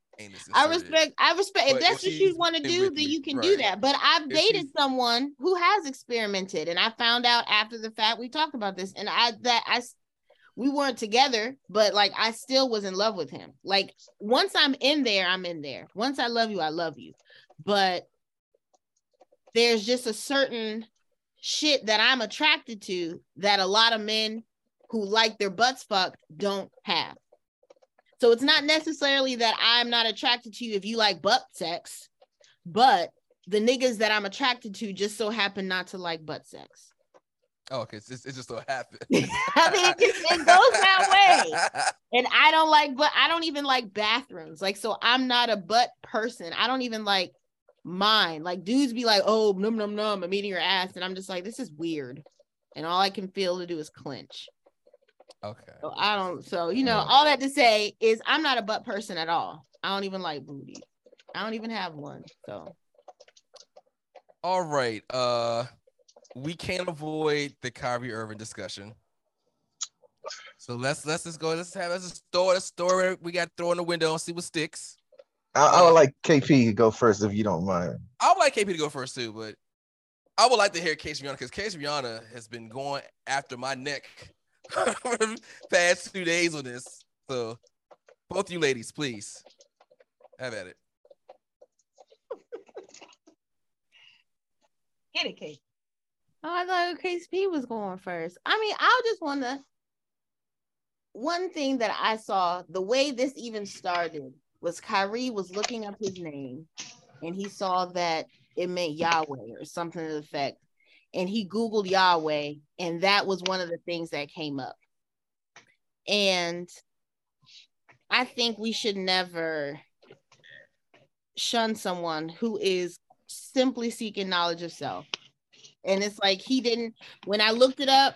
I respect. I respect. But if that's if what you want to do, then you can right. do that. But I've if dated someone who has experimented, and I found out after the fact. We talked about this, and I that I we weren't together, but like I still was in love with him. Like once I'm in there, I'm in there. Once I love you, I love you. But there's just a certain shit that I'm attracted to that a lot of men who like their butts fucked don't have. So it's not necessarily that I'm not attracted to you if you like butt sex, but the niggas that I'm attracted to just so happen not to like butt sex. Oh, okay. It's, it's just so happened. I mean, it, it goes that way. And I don't like, but I don't even like bathrooms. Like, so I'm not a butt person. I don't even like mine. Like, dudes be like, oh, num num num, I'm eating your ass. And I'm just like, this is weird. And all I can feel to do is clench. Okay. So I don't. So you know, all that to say is I'm not a butt person at all. I don't even like booty. I don't even have one. So. All right. Uh, we can't avoid the Kyrie Irving discussion. So let's let's just go. Let's have let's just throw a story we got throw in the window and see what sticks. I, I would like KP to go first if you don't mind. I would like KP to go first too, but I would like to hear Case Rihanna because Case Rihanna has been going after my neck past two days on this. So, both you ladies, please have at it. Get it, Kate. Oh, I thought KP was going first. I mean, I just want to. One thing that I saw, the way this even started, was Kyrie was looking up his name, and he saw that it meant Yahweh or something to the effect and he Googled Yahweh, and that was one of the things that came up. And I think we should never shun someone who is simply seeking knowledge of self. And it's like he didn't, when I looked it up,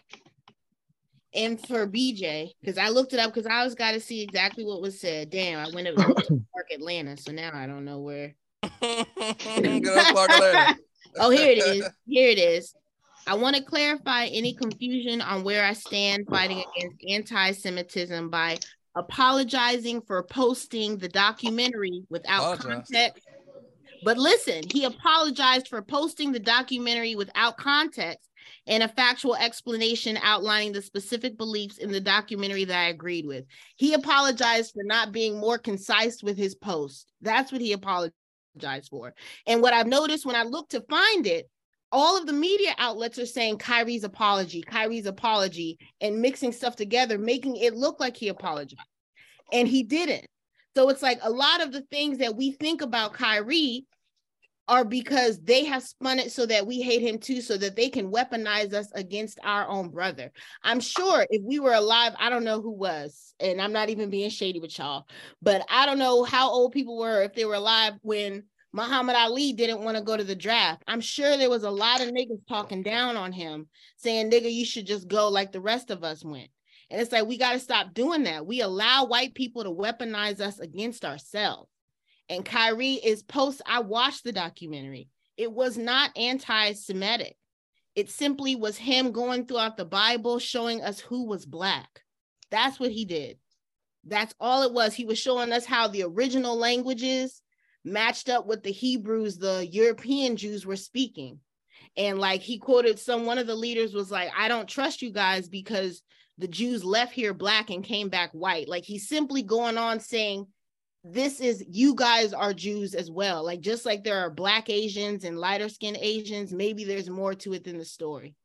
and for BJ, because I looked it up because I always got to see exactly what was said. Damn, I went to Clark Atlanta, so now I don't know where. oh, here it is. Here it is. I want to clarify any confusion on where I stand fighting against anti Semitism by apologizing for posting the documentary without Apologize. context. But listen, he apologized for posting the documentary without context and a factual explanation outlining the specific beliefs in the documentary that I agreed with. He apologized for not being more concise with his post. That's what he apologized for. And what I've noticed when I look to find it, all of the media outlets are saying Kyrie's apology, Kyrie's apology, and mixing stuff together, making it look like he apologized. And he didn't. So it's like a lot of the things that we think about Kyrie are because they have spun it so that we hate him too, so that they can weaponize us against our own brother. I'm sure if we were alive, I don't know who was, and I'm not even being shady with y'all, but I don't know how old people were if they were alive when Muhammad Ali didn't want to go to the draft. I'm sure there was a lot of niggas talking down on him, saying, nigga, you should just go like the rest of us went. And it's like, we got to stop doing that. We allow white people to weaponize us against ourselves. And Kyrie is post, I watched the documentary. It was not anti Semitic, it simply was him going throughout the Bible, showing us who was Black. That's what he did. That's all it was. He was showing us how the original languages matched up with the Hebrews the European Jews were speaking. And like he quoted some one of the leaders was like, I don't trust you guys because the Jews left here black and came back white. Like he's simply going on saying, This is you guys are Jews as well. Like just like there are black Asians and lighter skinned Asians, maybe there's more to it than the story.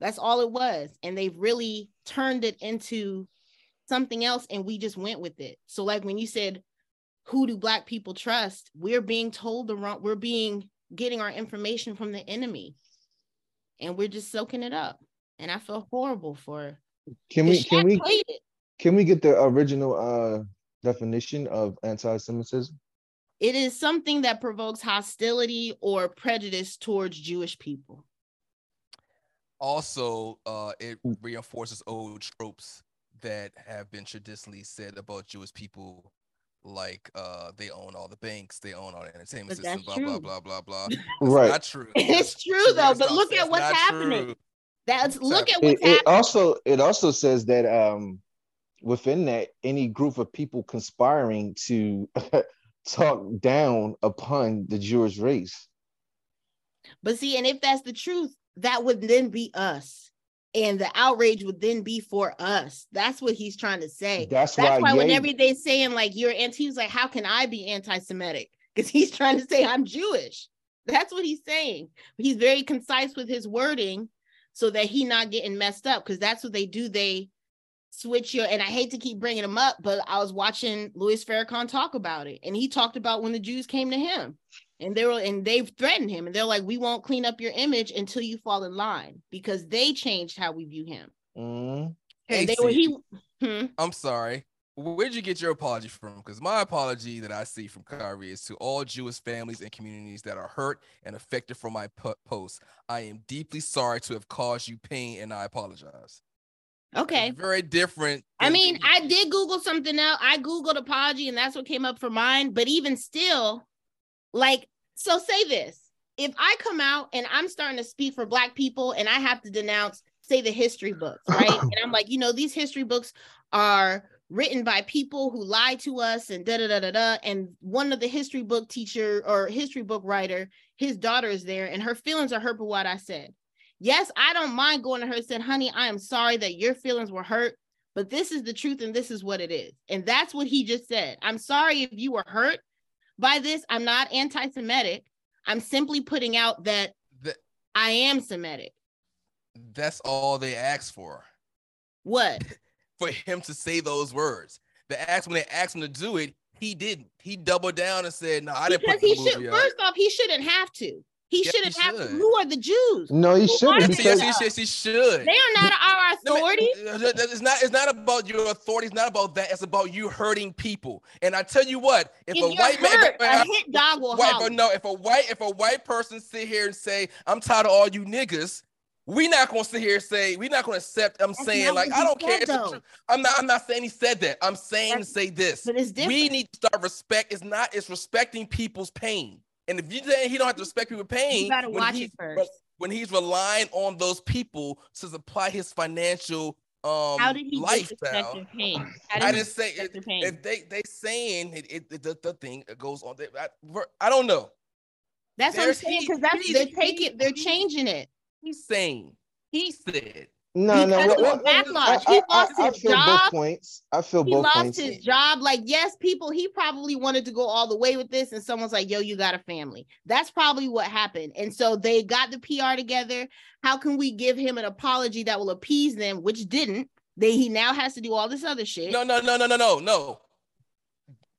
That's all it was. And they've really turned it into something else and we just went with it. So like when you said, who do black people trust? We're being told the wrong, we're being getting our information from the enemy and we're just soaking it up. And I feel horrible for can we can we can we get the original uh definition of anti-Semitism? It is something that provokes hostility or prejudice towards Jewish people. Also, uh, it reinforces old tropes that have been traditionally said about Jewish people like uh they own all the banks, they own all the entertainment system, blah, blah, blah blah blah blah right. Not true. It's true, true though. But look at what's happening. True. That's look at what's it, happening. It also it also says that um within that any group of people conspiring to talk down upon the Jewish race. But see, and if that's the truth, that would then be us and the outrage would then be for us. That's what he's trying to say. That's, That's why, why whenever they're saying like you're anti, he's like, how can I be anti-Semitic? Because he's trying to say I'm Jewish. That's what he's saying. He's very concise with his wording so that he not getting messed up because that's what they do. They switch your and I hate to keep bringing him up, but I was watching Louis Farrakhan talk about it, and he talked about when the Jews came to him and they were and they've threatened him and they're like we won't clean up your image until you fall in line because they changed how we view him mm. hey, they were, he, hmm? i'm sorry where'd you get your apology from because my apology that i see from Kyrie is to all jewish families and communities that are hurt and affected from my post i am deeply sorry to have caused you pain and i apologize Okay. It's very different. I mean, I did Google something else. I Googled apology and that's what came up for mine. But even still, like, so say this if I come out and I'm starting to speak for Black people and I have to denounce, say, the history books, right? and I'm like, you know, these history books are written by people who lied to us and da da da da da. And one of the history book teacher or history book writer, his daughter is there and her feelings are hurt by what I said. Yes, I don't mind going to her and saying, honey, I am sorry that your feelings were hurt, but this is the truth and this is what it is. And that's what he just said. I'm sorry if you were hurt by this, I'm not anti Semitic. I'm simply putting out that the, I am Semitic. That's all they asked for. What? for him to say those words. They asked when they asked him to do it, he didn't. He doubled down and said, "No, I didn't." Because he should. First off, he shouldn't have to. He yes, shouldn't he have should. to. Who are the Jews? No, he shouldn't. Because yes, yes, he should. They are not our authority. It's not. It's not about your authority. It's not about that. It's about you hurting people. And I tell you what, if, if a white hurt, man, if a, a hit dog will white, if, no, if a white, if a white person sit here and say, "I'm tired of all you niggas," we not gonna sit here and say we're not gonna accept. I'm That's saying like I don't care. I'm not. I'm not saying he said that. I'm saying That's, say this. But it's different. We need to start respect. It's not. It's respecting people's pain. And if you say he don't have to respect people pain, you gotta watch it first. When he's relying on those people to supply his financial um how did he lifestyle. Pain? I didn't say it, if they they saying it, it, it the, the, thing goes on. I, I don't know. That's what I'm saying because that's they're taking they're changing it. He's saying he said no, no. What, backlash. he lost I, I, his job. Both points. I feel both. he both lost points. his job. Like, yes, people. He probably wanted to go all the way with this, and someone's like, "Yo, you got a family." That's probably what happened. And so they got the PR together. How can we give him an apology that will appease them, which didn't? They he now has to do all this other shit. No, no, no, no, no, no, no.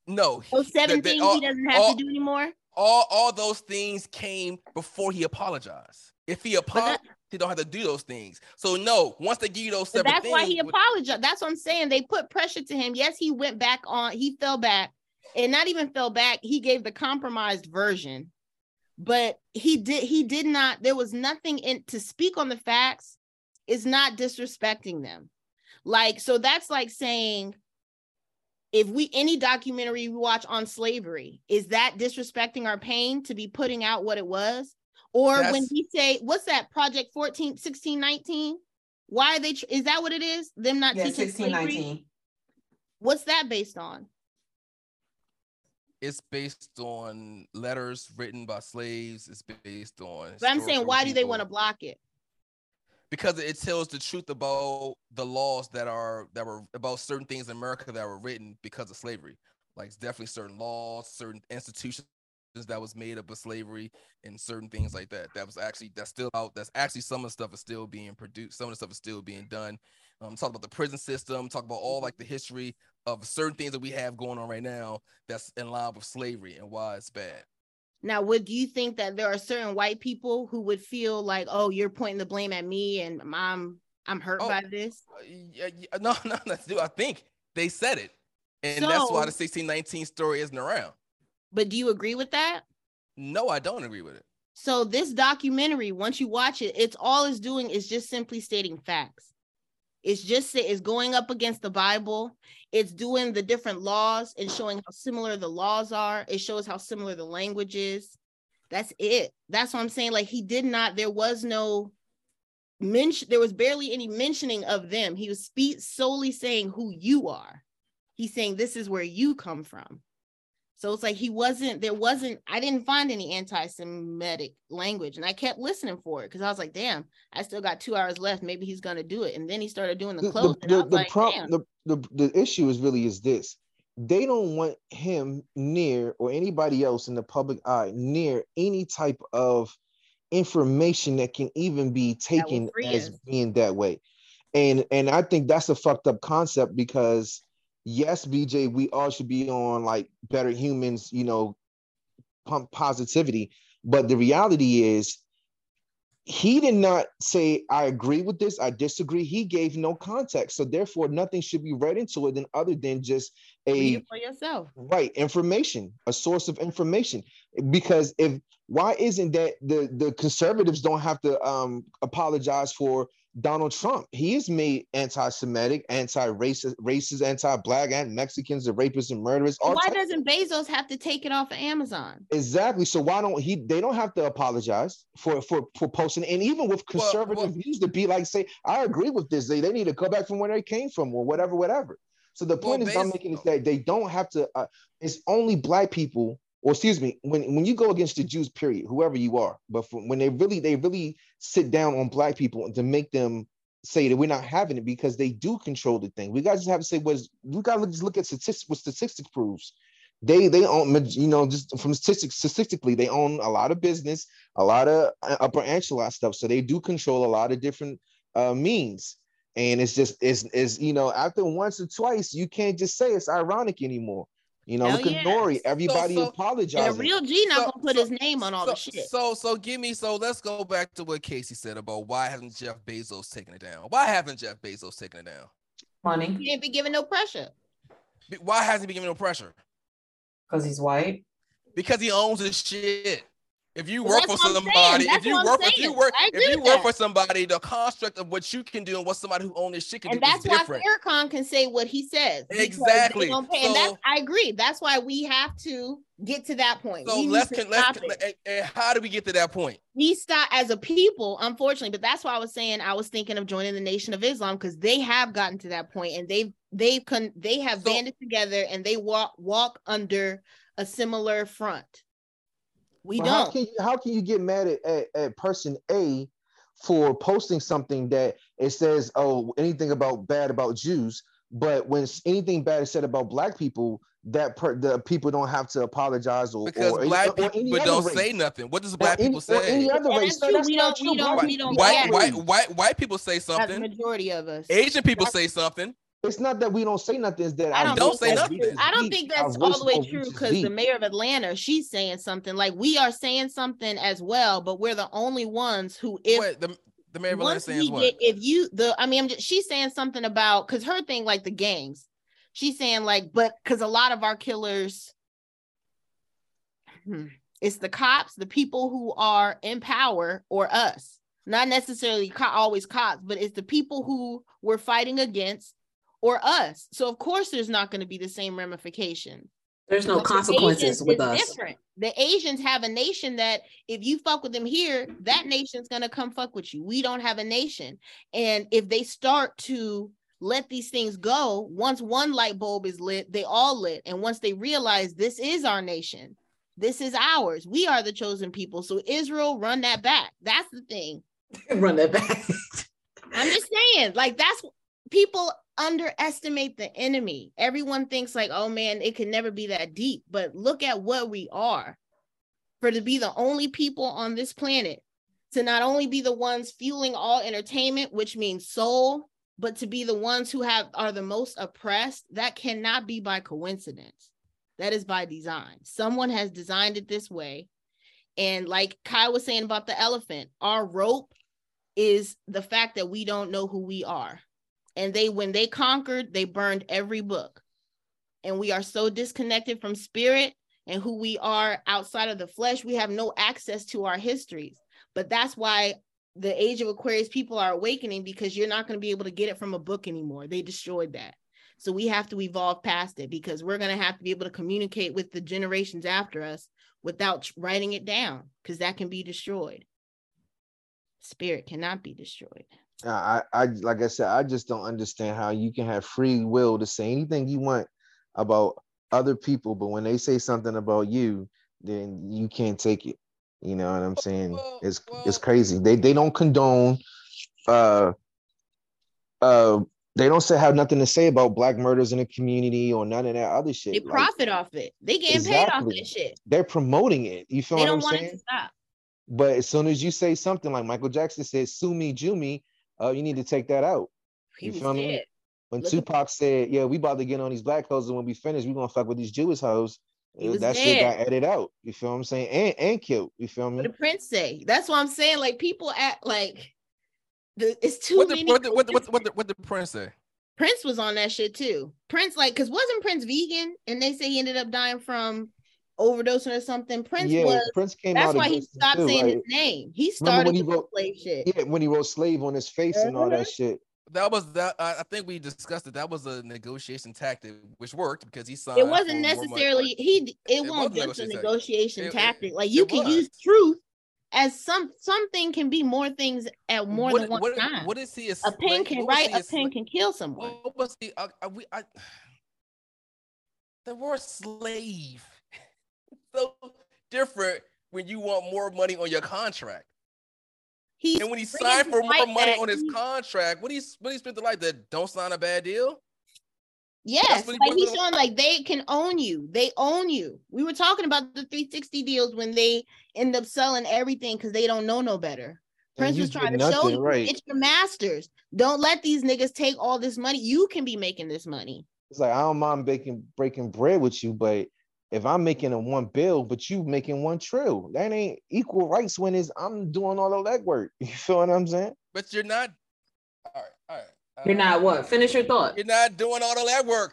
No. Those seven the, the, things all, he doesn't have all, to do anymore. All all those things came before he apologized. If he apologized he don't have to do those things. So no, once they give you those seven that's things, why he apologized. That's what I'm saying. They put pressure to him. Yes, he went back on. He fell back, and not even fell back. He gave the compromised version, but he did. He did not. There was nothing in to speak on the facts. Is not disrespecting them. Like so, that's like saying if we any documentary we watch on slavery is that disrespecting our pain to be putting out what it was or when he say, what's that project 14, 16, 19? Why are they, is that what it is? Them not yeah, teaching 16, slavery? 19. What's that based on? it's based on letters written by slaves. It's based on. But I'm saying, why people. do they want to block it? Because it tells the truth about the laws that are that were about certain things in America that were written because of slavery. Like it's definitely certain laws, certain institutions that was made up of slavery and certain things like that. That was actually that's still out. That's actually some of the stuff is still being produced. Some of the stuff is still being done. Um, talk about the prison system. Talk about all like the history of certain things that we have going on right now that's in line with slavery and why it's bad. Now, would you think that there are certain white people who would feel like, oh, you're pointing the blame at me and I'm I'm hurt oh, by this? Uh, yeah, yeah, no, no, that's I think they said it. And so, that's why the 1619 story isn't around. But do you agree with that? No, I don't agree with it. So this documentary, once you watch it, it's all it's doing is just simply stating facts. It's just it's going up against the Bible. It's doing the different laws and showing how similar the laws are. It shows how similar the language is. That's it. That's what I'm saying. Like he did not. There was no mention. There was barely any mentioning of them. He was speak solely saying who you are. He's saying this is where you come from. So it's like he wasn't, there wasn't, I didn't find any anti Semitic language. And I kept listening for it because I was like, damn, I still got two hours left. Maybe he's going to do it. And then he started doing the close. The, the, the, like, the, the, the issue is really is this they don't want him near or anybody else in the public eye near any type of information that can even be taken as being that way. And and I think that's a fucked up concept because yes, BJ, we all should be on like better humans, you know, pump positivity. But the reality is, he did not say, I agree with this, I disagree. He gave no context. So therefore, nothing should be read into it than other than just a for yourself. Right, information, a source of information. Because if why isn't that the the conservatives don't have to um apologize for Donald Trump. He is made anti-Semitic, anti-racist, racist, anti-black, and Mexicans, the rapists and murderers. Why types. doesn't Bezos have to take it off of Amazon? Exactly. So why don't he? They don't have to apologize for for for posting. And even with conservative well, well, views, to be like, say, I agree with this. They they need to go back from where they came from, or whatever, whatever. So the point well, is, I'm making is that they don't have to. Uh, it's only black people or excuse me, when, when you go against the Jews, period, whoever you are, but for, when they really they really sit down on black people to make them say that we're not having it because they do control the thing. We guys just have to say was we got to just look at statistics. What statistics proves, they they own you know just from statistics statistically they own a lot of business, a lot of uh, upper echelon stuff. So they do control a lot of different uh, means. And it's just it's, it's you know after once or twice you can't just say it's ironic anymore. You know, Hell look at Nori. Everybody so, so, apologizing. And a real G not so, gonna put his name on all the shit. So, so give me. So let's go back to what Casey said about why hasn't Jeff Bezos taken it down? Why haven't Jeff Bezos taken it down? Money. He didn't be given no pressure. Why hasn't he been given no pressure? Because he's white. Because he owns his shit. If you work for somebody, if you work, if you work, if you work for somebody, the construct of what you can do and what somebody who owns this shit can and do that's is different. And that's why Farrakhan can say what he says. Exactly. So, and that's I agree. That's why we have to get to that point. So let's can, let's and, and how do we get to that point? We stop as a people, unfortunately, but that's why I was saying I was thinking of joining the Nation of Islam because they have gotten to that point and they've they've con- they have so, banded together and they walk walk under a similar front. We don't. How can, you, how can you get mad at, at, at person A for posting something that it says, oh, anything about bad about Jews, but when anything bad is said about black people, that per, the people don't have to apologize or because or black any, people don't race. say nothing. What does black any, people say? Any other race? No, we don't, we don't, we don't. White, white, white, white people say something. That's the majority of us. Asian people that's, say something it's not that we don't say nothing. Is that I don't, don't say nothing. I don't think that's all the way true because the mayor of Atlanta, she's saying something like we are saying something as well, but we're the only ones who if Wait, the, the mayor of Atlanta saying what? if you the I mean I'm just, she's saying something about because her thing like the gangs, she's saying like but because a lot of our killers. Hmm, it's the cops, the people who are in power, or us. Not necessarily co- always cops, but it's the people who we're fighting against or us. So of course there's not going to be the same ramification. There's no consequences the with us. Different. The Asians have a nation that if you fuck with them here, that nation's gonna come fuck with you. We don't have a nation. And if they start to let these things go. Once one light bulb is lit, they all lit. And once they realize this is our nation, this is ours, we are the chosen people. So Israel, run that back. That's the thing. run that back. I'm just saying, like that's people underestimate the enemy. Everyone thinks like, oh man, it can never be that deep. But look at what we are. For to be the only people on this planet to not only be the ones fueling all entertainment, which means soul, but to be the ones who have are the most oppressed, that cannot be by coincidence. That is by design. Someone has designed it this way. And like Kai was saying about the elephant, our rope is the fact that we don't know who we are. And they, when they conquered, they burned every book. And we are so disconnected from spirit and who we are outside of the flesh, we have no access to our histories. But that's why the age of Aquarius people are awakening because you're not going to be able to get it from a book anymore. They destroyed that. So we have to evolve past it because we're going to have to be able to communicate with the generations after us without writing it down because that can be destroyed. Spirit cannot be destroyed. I, I, like I said, I just don't understand how you can have free will to say anything you want about other people, but when they say something about you, then you can't take it. You know what I'm saying? It's it's crazy. They they don't condone uh uh they don't say have nothing to say about black murders in the community or none of that other shit. They profit like, off it. They getting exactly. paid off that shit. They're promoting it. You feel they what I'm saying? But as soon as you say something like Michael Jackson said, "Sue me, Jew me," uh, you need to take that out. You feel me? When Look Tupac at- said, "Yeah, we about to get on these black hoes, and when we finish, we gonna fuck with these Jewish hoes," that dead. shit got edited out. You feel what I'm saying? And and killed. You feel me? What did Prince say? That's what I'm saying. Like people act like the, it's too what many. The, what, the, what, the, what, the, what, the, what did Prince say? Prince was on that shit too. Prince, like, cause wasn't Prince vegan? And they say he ended up dying from overdosing or something. Prince yeah, was. Prince came that's why he stopped too, saying like, his name. He started when he wrote, slave shit. Yeah, when he wrote slave on his face uh-huh. and all that uh-huh. shit. That was that. I think we discussed it. That was a negotiation tactic, which worked because he signed. It wasn't necessarily he. It, it won't just a negotiation tactic. tactic. Like you can was. use truth as some something can be more things at more what, than one what, time. What is he? A, a pen can write. A pen can kill someone. What was the? Uh we, I, the word slave so different when you want more money on your contract. He's and when he signed for more money on his contract, what he what he spent the life that don't sign a bad deal. Yes, like he's showing like they can own you. They own you. We were talking about the 360 deals when they end up selling everything because they don't know no better. Prince was trying to nothing, show you right. it's your masters. Don't let these niggas take all this money. You can be making this money. It's like I don't mind breaking breaking bread with you, but if I'm making a one bill, but you making one trill, that ain't equal rights when is I'm doing all the legwork. You feel what I'm saying? But you're not. All right, all right. You're not uh, what? Finish your thought. You're not doing all the legwork.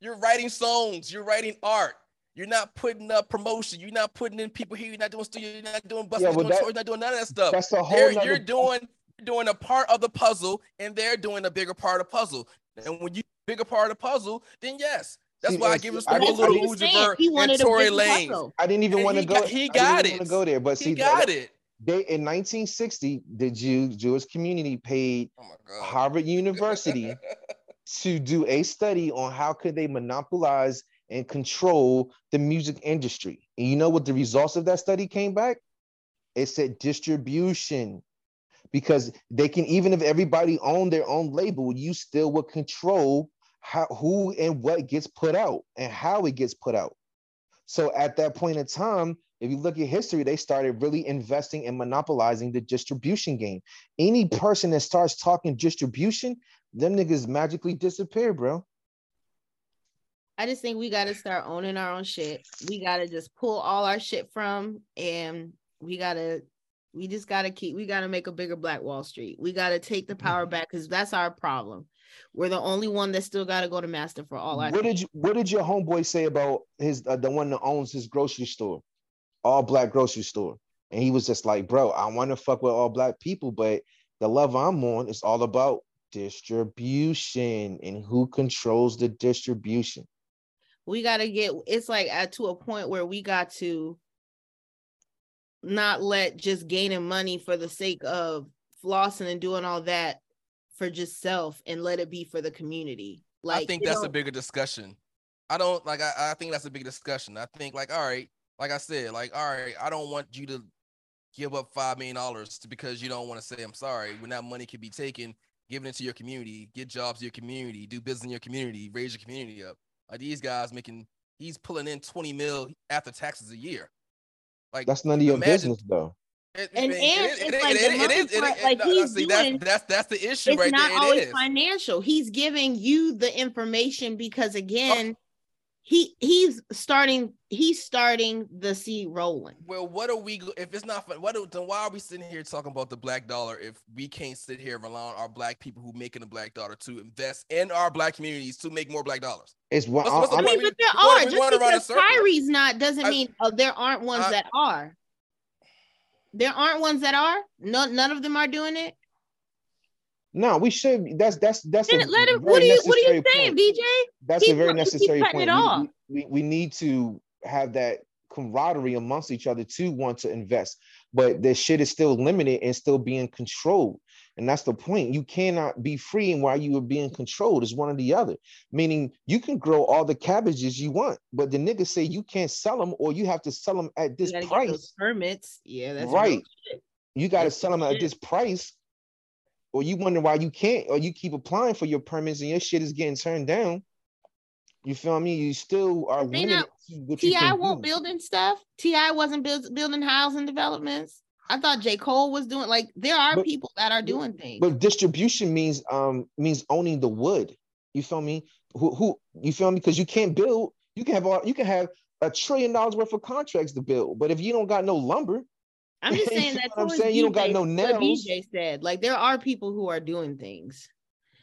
You're writing songs. You're writing art. You're not putting up promotion. You're not putting in people here. You're not doing studio. You're not doing buses. Yeah, you're, you're not doing none of that stuff. That's a whole. You're, you're doing you're doing a part of the puzzle, and they're doing a bigger part of the puzzle. And when you bigger part of the puzzle, then yes, that's why I give us a Lil Uzi and Tory Lanez. I didn't even want to go. he got it. go there, but see, he got it. They in 1960, the Jew Jewish community paid oh Harvard University to do a study on how could they monopolize and control the music industry. And you know what the results of that study came back? It said distribution. Because they can, even if everybody owned their own label, you still would control how who and what gets put out and how it gets put out. So at that point in time, if you look at history, they started really investing and monopolizing the distribution game. Any person that starts talking distribution, them niggas magically disappear, bro. I just think we got to start owning our own shit. We got to just pull all our shit from, and we got to, we just got to keep, we got to make a bigger Black Wall Street. We got to take the mm-hmm. power back because that's our problem. We're the only one that still got to go to master for all our. What did you What did your homeboy say about his uh, the one that owns his grocery store, all black grocery store? And he was just like, "Bro, I want to fuck with all black people, but the love I'm on is all about distribution and who controls the distribution." We got to get. It's like at to a point where we got to not let just gaining money for the sake of flossing and doing all that for just self and let it be for the community. Like I think that's a bigger discussion. I don't like I, I think that's a big discussion. I think like all right, like I said, like all right, I don't want you to give up five million dollars because you don't want to say I'm sorry when that money could be taken, given it to your community, get jobs in your community, do business in your community, raise your community up. Like these guys making he's pulling in 20 mil after taxes a year. Like that's none of your imagine, business though. It, and, and it's like it is like he's doing, that's, that's that's the issue right it's right not there. always financial. He's giving you the information because oh. again, he he's starting he's starting the seed rolling. Well, what are we if it's not fun? What then why are we sitting here talking about the black dollar if we can't sit here and rely on our black people who making the black dollar to invest in our black communities to make more black dollars? It's what what's, what's I, mean, but there are just because Kyrie's not doesn't I, mean oh, there aren't ones I, that are. There aren't ones that are. No, none of them are doing it. No, we should. That's that's that's. A let him, what are you What are you saying, BJ? That's a very necessary point. We, we, we need to have that camaraderie amongst each other to want to invest, but the shit is still limited and still being controlled. And that's the point. You cannot be free and while you are being controlled. It's one or the other. Meaning you can grow all the cabbages you want, but the niggas say you can't sell them or you have to sell them at this price. permits. Yeah, that's right. You got to sell them at this price or you wonder why you can't, or you keep applying for your permits and your shit is getting turned down. You feel me? You still are limited T.I. won't do. building stuff. T.I. wasn't build, building housing developments. I thought J. Cole was doing like there are but, people that are doing things. But distribution means um means owning the wood. You feel me? Who who you feel me? Because you can't build, you can have all you can have a trillion dollars worth of contracts to build, but if you don't got no lumber, I'm just saying that. I'm saying you don't got no nails. What BJ said, like there are people who are doing things,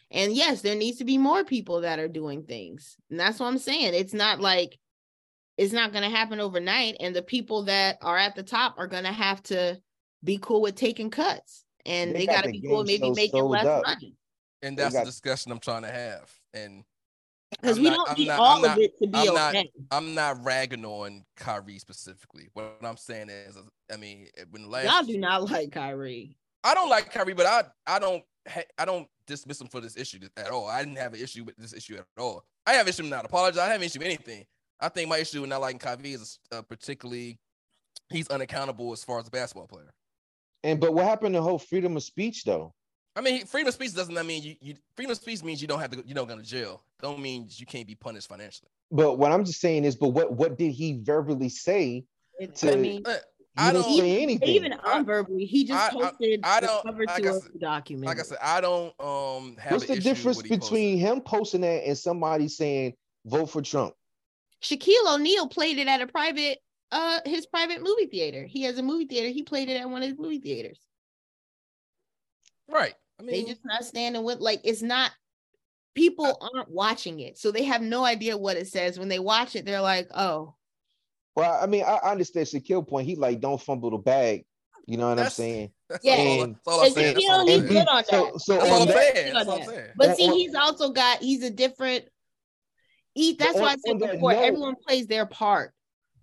and yes, there needs to be more people that are doing things, and that's what I'm saying. It's not like it's not going to happen overnight, and the people that are at the top are going to have to be cool with taking cuts, and they, they got to be cool maybe making less up. money. And that's got- the discussion I'm trying to have, and because we not, don't I'm need not, all I'm of it to be I'm okay. Not, I'm not ragging on Kyrie specifically. What I'm saying is, I mean, when last y'all do not like Kyrie. I don't like Kyrie, but I I don't I don't dismiss him for this issue at all. I didn't have an issue with this issue at all. I have issue with not apologize. I have an issue with anything. I think my issue with not liking Kyrie is uh, particularly he's unaccountable as far as a basketball player. And but what happened to whole freedom of speech though? I mean, freedom of speech doesn't that mean you, you freedom of speech means you don't have to you don't go to jail. Don't mean you can't be punished financially. But what I'm just saying is, but what what did he verbally say? To, I mean, I don't say anything. Even unverbally, he just posted I, I, I don't, cover like to a document. Like I said, I don't um have. What's the difference between him posting that and somebody saying vote for Trump? Shaquille O'Neal played it at a private uh his private movie theater. He has a movie theater. He played it at one of his movie theaters. Right. I mean, they just not standing with like it's not people aren't watching it, so they have no idea what it says. When they watch it, they're like, "Oh." Well, I mean, I, understand Shaquille point. He like don't fumble the bag. You know what that's, I'm saying? yeah, and, that's all I'm saying. That's he's good on that. So, so that's all I'm saying. That's all I'm. But see, he's also got he's a different. He, that's why I said before. Note, everyone plays their part.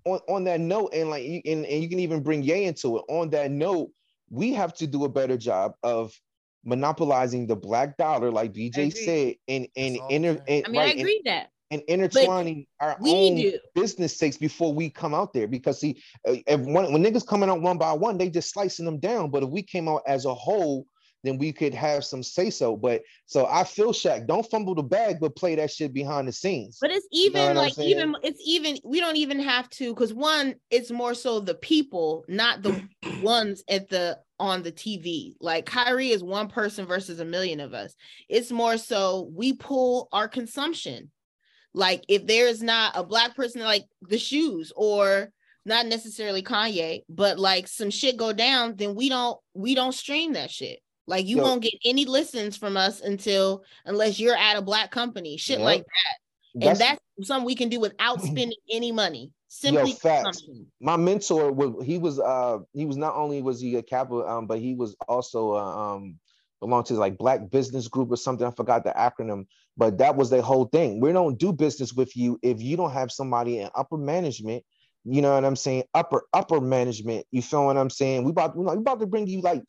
On, on that note, and like, and, and you can even bring Ye into it. On that note, we have to do a better job of monopolizing the black dollar, like BJ said, and and inter. And, I mean, right, I agree and, that. And intertwining but our own do. business takes before we come out there, because see, uh, if one, when niggas coming out one by one, they just slicing them down. But if we came out as a whole, then we could have some say so. But so I feel Shaq, don't fumble the bag, but play that shit behind the scenes. But it's even you know like even it's even we don't even have to because one, it's more so the people, not the ones at the on the TV. Like Kyrie is one person versus a million of us. It's more so we pull our consumption. Like if there is not a black person like the shoes or not necessarily Kanye, but like some shit go down, then we don't we don't stream that shit. Like you Yo, won't get any listens from us until unless you're at a black company, shit like that. And that's, that's something we can do without spending any money. Simply Yo, facts. My mentor was he was uh he was not only was he a capital um but he was also uh, um belonged to like black business group or something. I forgot the acronym, but that was the whole thing. We don't do business with you if you don't have somebody in upper management. You know what I'm saying? Upper upper management. You feel what I'm saying? We about we about to bring you like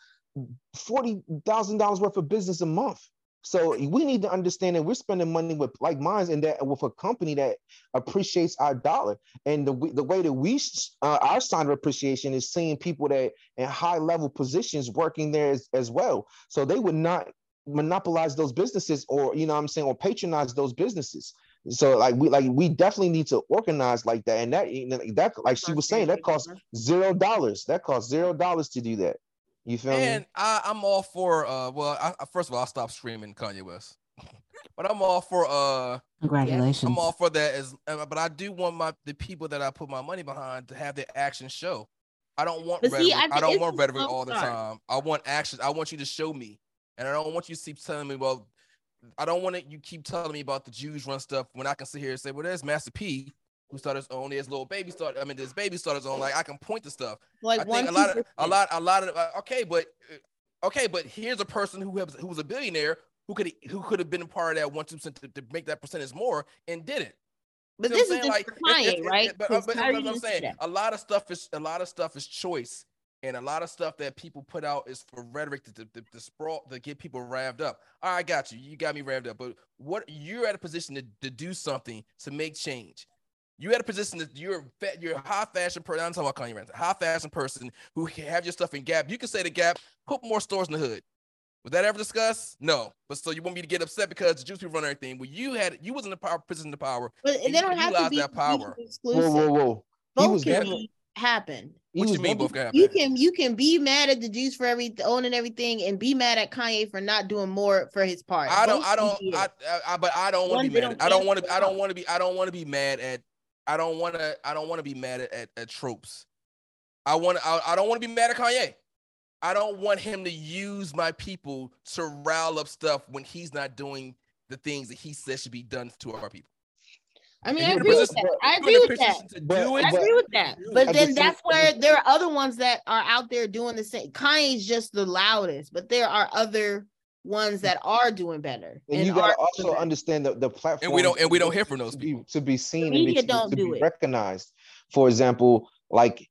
forty thousand dollars worth of business a month. So we need to understand that we're spending money with like minds and that with a company that appreciates our dollar. And the the way that we uh, our sign of appreciation is seeing people that in high level positions working there as, as well. So they would not monopolize those businesses or you know what I'm saying or patronize those businesses. So like we like we definitely need to organize like that. And that that like she was saying, that costs zero dollars. That costs zero dollars to do that. You feel and me? I, I'm all for uh well I, first of all I'll stop screaming Kanye West. but I'm all for uh congratulations. I'm all for that as uh, but I do want my the people that I put my money behind to have their action show. I don't want rhetoric. See, I, I, don't want rhetoric all the time. I want action. I want you to show me. And I don't want you to keep telling me, well, I don't want to you keep telling me about the Jews run stuff when I can sit here and say, well, there's Master P who started his own, there's little baby started. I mean, there's baby started his own. Like I can point to stuff. Like I think a lot of a lot a lot of uh, okay, but uh, okay, but here's a person who has who was a billionaire who could who could have been a part of that one two percent to, to make that percentage more and didn't. But this is like, client, right? But, but, but I'm saying a lot of stuff is a lot of stuff is choice and a lot of stuff that people put out is for rhetoric to, to, to, to sprawl to get people revved up. All right, I got you. You got me revved up. But what you're at a position to, to do something to make change. You had a position that you're fat, you're a high fashion person. I'm talking about Kanye West, high fashion person who have your stuff in Gap. You can say to Gap, put more stores in the hood. Was that ever discussed? No. But so you want me to get upset because the Jews people run everything. Well, you had you was in the power position of power. But they don't have to be that power. Exclusive. Whoa, whoa, whoa. Both can be happen. What do you mean both can happen? You can you can be mad at the Jews for every owning everything and be mad at Kanye for not doing more for his part. I don't I don't I, I, but I don't want to be mad. I don't want to I don't want to be I don't want to be mad at I don't want to I don't want to be mad at, at, at tropes. I want I, I don't want to be mad at Kanye. I don't want him to use my people to rile up stuff when he's not doing the things that he says should be done to our people. I mean, I agree with that. I agree with that. I agree with that. But then that's where there are other ones that are out there doing the same. Kanye's just the loudest, but there are other ones that are doing better. And, and you gotta also understand the, the platform. And we don't and we don't hear from those to people be, to be seen the media and be, don't to do be it. recognized. For example, like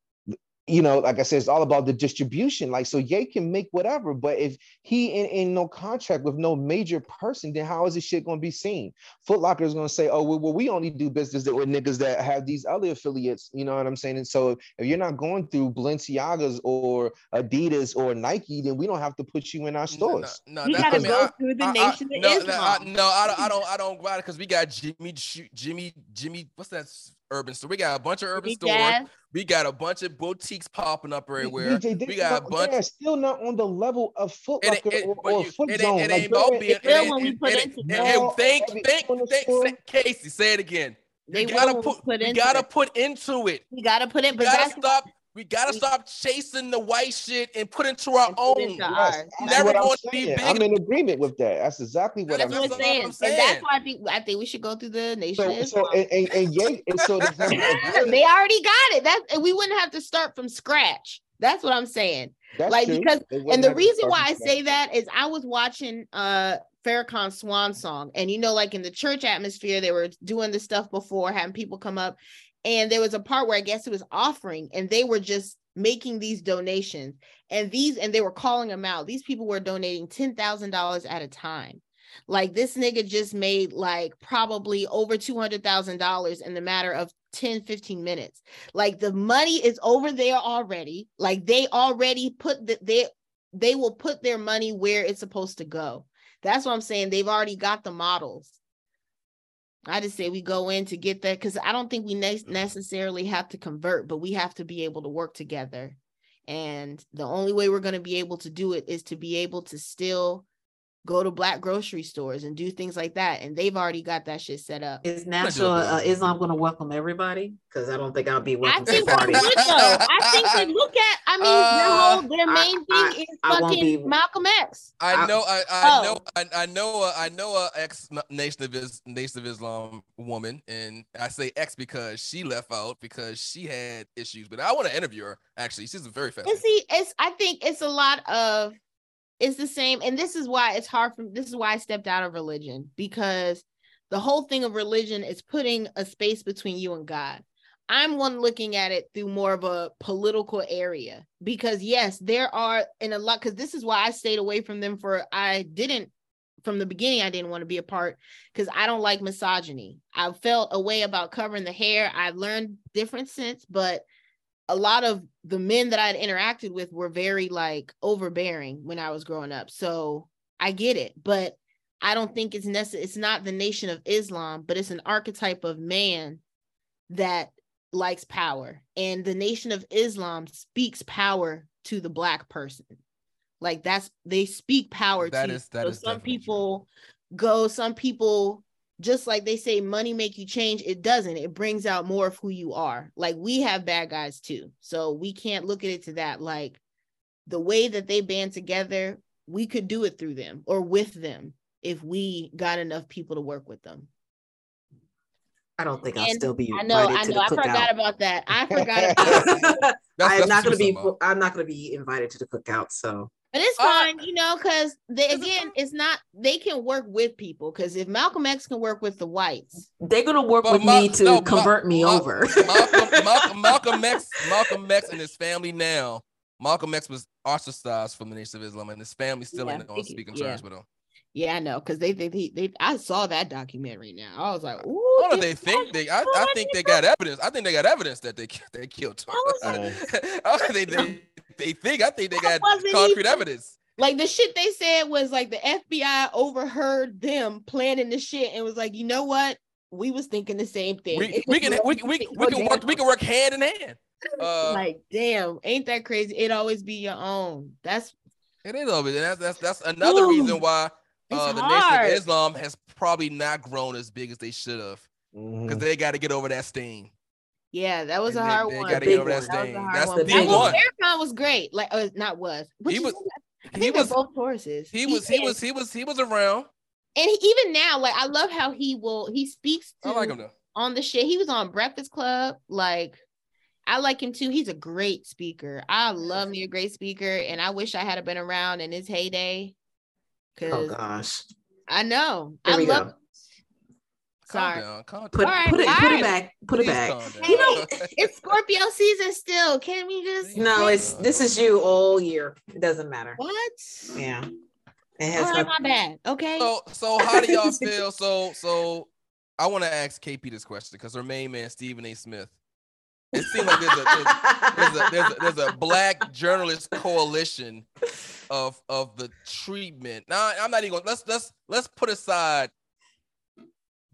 you know, like I said, it's all about the distribution. Like, so Ye can make whatever, but if he in, in no contract with no major person, then how is this shit going to be seen? Foot Locker is going to say, oh, well, well, we only do business that with niggas that have these other affiliates. You know what I'm saying? And so if you're not going through Balenciagas or Adidas or Nike, then we don't have to put you in our stores. No, no, no you got to go I, through the I, nation I, of no, Islam. No, I, don't, I don't, I don't got because we got Jimmy, Jimmy, Jimmy. What's that? Urban store. We got a bunch of urban stores. We got a bunch of boutiques popping up everywhere. DJ, we got a bunch. They're still not on the level of Foot Locker it, it, or, or you, Foot it, Zone. It, ain't about being. Thank, thank, thank, Casey. Say it again. They gotta put. put we gotta put into it. You gotta put it. But gotta stop. We gotta stop chasing the white shit and put into our own. Into yes, never going to be big. I'm in agreement with that. That's exactly what, that's I'm, what saying. I'm, saying. And that's why I think I think we should go through the nation. So, so and, and, and, yeah, and so the, they already got it. That and we wouldn't have to start from scratch. That's what I'm saying. That's like true. because and the reason why I say that is I was watching uh Farrakhan Swan Song, and you know, like in the church atmosphere, they were doing this stuff before, having people come up, and there was a part where I guess it was offering, and they were just making these donations. And these, and they were calling them out. These people were donating $10,000 at a time. Like this nigga just made like probably over $200,000 in the matter of 10, 15 minutes. Like the money is over there already. Like they already put the, they, they will put their money where it's supposed to go. That's what I'm saying. They've already got the models. I just say we go in to get that because I don't think we ne- mm-hmm. necessarily have to convert, but we have to be able to work together. And the only way we're going to be able to do it is to be able to still go to black grocery stores and do things like that. And they've already got that shit set up. Is Nation of uh, Islam going to welcome everybody? Because I don't think I'll be welcome. I think they would though. I think they look at. I mean, uh, their whole their main I, thing I, is I fucking be, Malcolm X. I know. I, I oh. know. I, I know. Uh, I know a ex Nation of Is, Nation of Islam woman, and I say ex because she left out because she had issues. But I want to interview her. Actually, she's a very fast. And see, it's. I think it's a lot of it's the same and this is why it's hard for this is why i stepped out of religion because the whole thing of religion is putting a space between you and god i'm one looking at it through more of a political area because yes there are in a lot because this is why i stayed away from them for i didn't from the beginning I didn't want to be a part because I don't like misogyny. I felt a way about covering the hair. I learned different sense, but a lot of the men that I had interacted with were very like overbearing when I was growing up. So I get it, but I don't think it's necessary. It's not the nation of Islam, but it's an archetype of man that likes power. And the nation of Islam speaks power to the black person. Like that's they speak power That to is- that so is some people go, some people just like they say money make you change, it doesn't. It brings out more of who you are. Like we have bad guys too. So we can't look at it to that like the way that they band together, we could do it through them or with them if we got enough people to work with them. I don't think I'll still be I know, invited I to know. I forgot cookout. about that. I forgot about That's, I'm that's not gonna be. I'm not gonna be invited to the cookout. So But it's Uh, fine, you know, because they again, it's not they can work with people. Because if Malcolm X can work with the whites, they're gonna work with Ma- me to no, Ma- convert me Ma- over. Malcolm, Malcolm, Malcolm X, Malcolm X and his family now. Malcolm X was ostracized from the Nation of Islam, and his family still Yeah, ain't on thank you. speaking Yeah. terms with him. yeah, I know, because they think he they I saw that documentary now. I was like, ooh, I don't know if this they think they. I, I think they got evidence. I think they got evidence that they they killed him. was I don't they, they they think. I think they got concrete even- evidence. like the shit they said was like the FBI overheard them planning the shit and was like, you know what? We was thinking the same thing. We, It we can we, wasn't we, we can work we can work hand in hand. Uh, like damn, ain't that crazy? It always be your own. That's it is of it. And that's that's that's another Ooh, reason why uh, the Nation of Islam has probably not grown as big as they should have because Mhm. they got to get over that stain. Yeah, that was a And they- hard they one. gotta get get over over that that That was a hard That's one. the big Now, D well, one. Farrakhan was great. Like, uh, not was. Which He was- I he was- both Tauruses. He was he was he was he was around. and he, even now, like, I love how he will. He speaks to I like him though. on the shit. He was on Breakfast Club. Like, I like him too. He's a great speaker. I love me a great speaker, and I wish I had been around in his heyday. oh gosh. I know Here I we love. go. Calm Sorry. down. Calm Put down. All right, put it put right. it back. Put it back. calm. You know, It's Scorpio season still. Can we just? No, it's this is you all year. It doesn't matter. what? Yeah. It has oh, right, nothing. my bad. Okay. So so how do y'all feel? So so I want to ask KP this question because her main man Stephen A. Smith. It seems like there's a there's, there's a there's a there's a black journalist coalition of of the treatment. Now I'm not even gonna let's let's let's put aside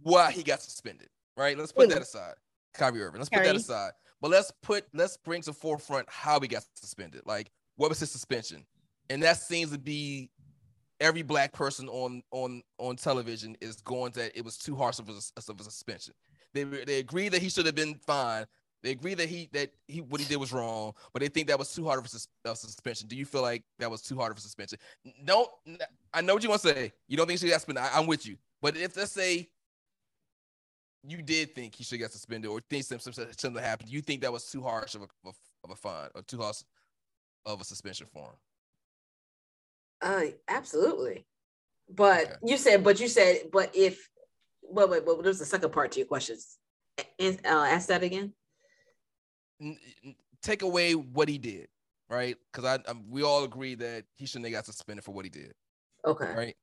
why he got suspended. Right? Let's put that aside. Kyrie Irving. Let's put that aside. But let's put let's bring to forefront how he got suspended. Like what was his suspension? And that seems to be every black person on on on television is going that it was too harsh of a, of a suspension. They they agree that he should have been fine. They agree that he that he what he did was wrong, but they think that was too hard of a, of suspension. Do you feel like that was too hard of a suspension? Don't I know what you want to say? You don't think she should get suspended? I, I'm with you. But if let's say you did think he should get suspended or think something something happened, do you think that was too harsh of a of a, fine or too harsh of a suspension for him? Uh, absolutely. But Okay. you said, but you said, but if, wait, wait, but there's a second part to your questions. And uh, ask that again. take away what he did, right? Because I, i we all agree that he shouldn't have got suspended for what he did, Okay. right?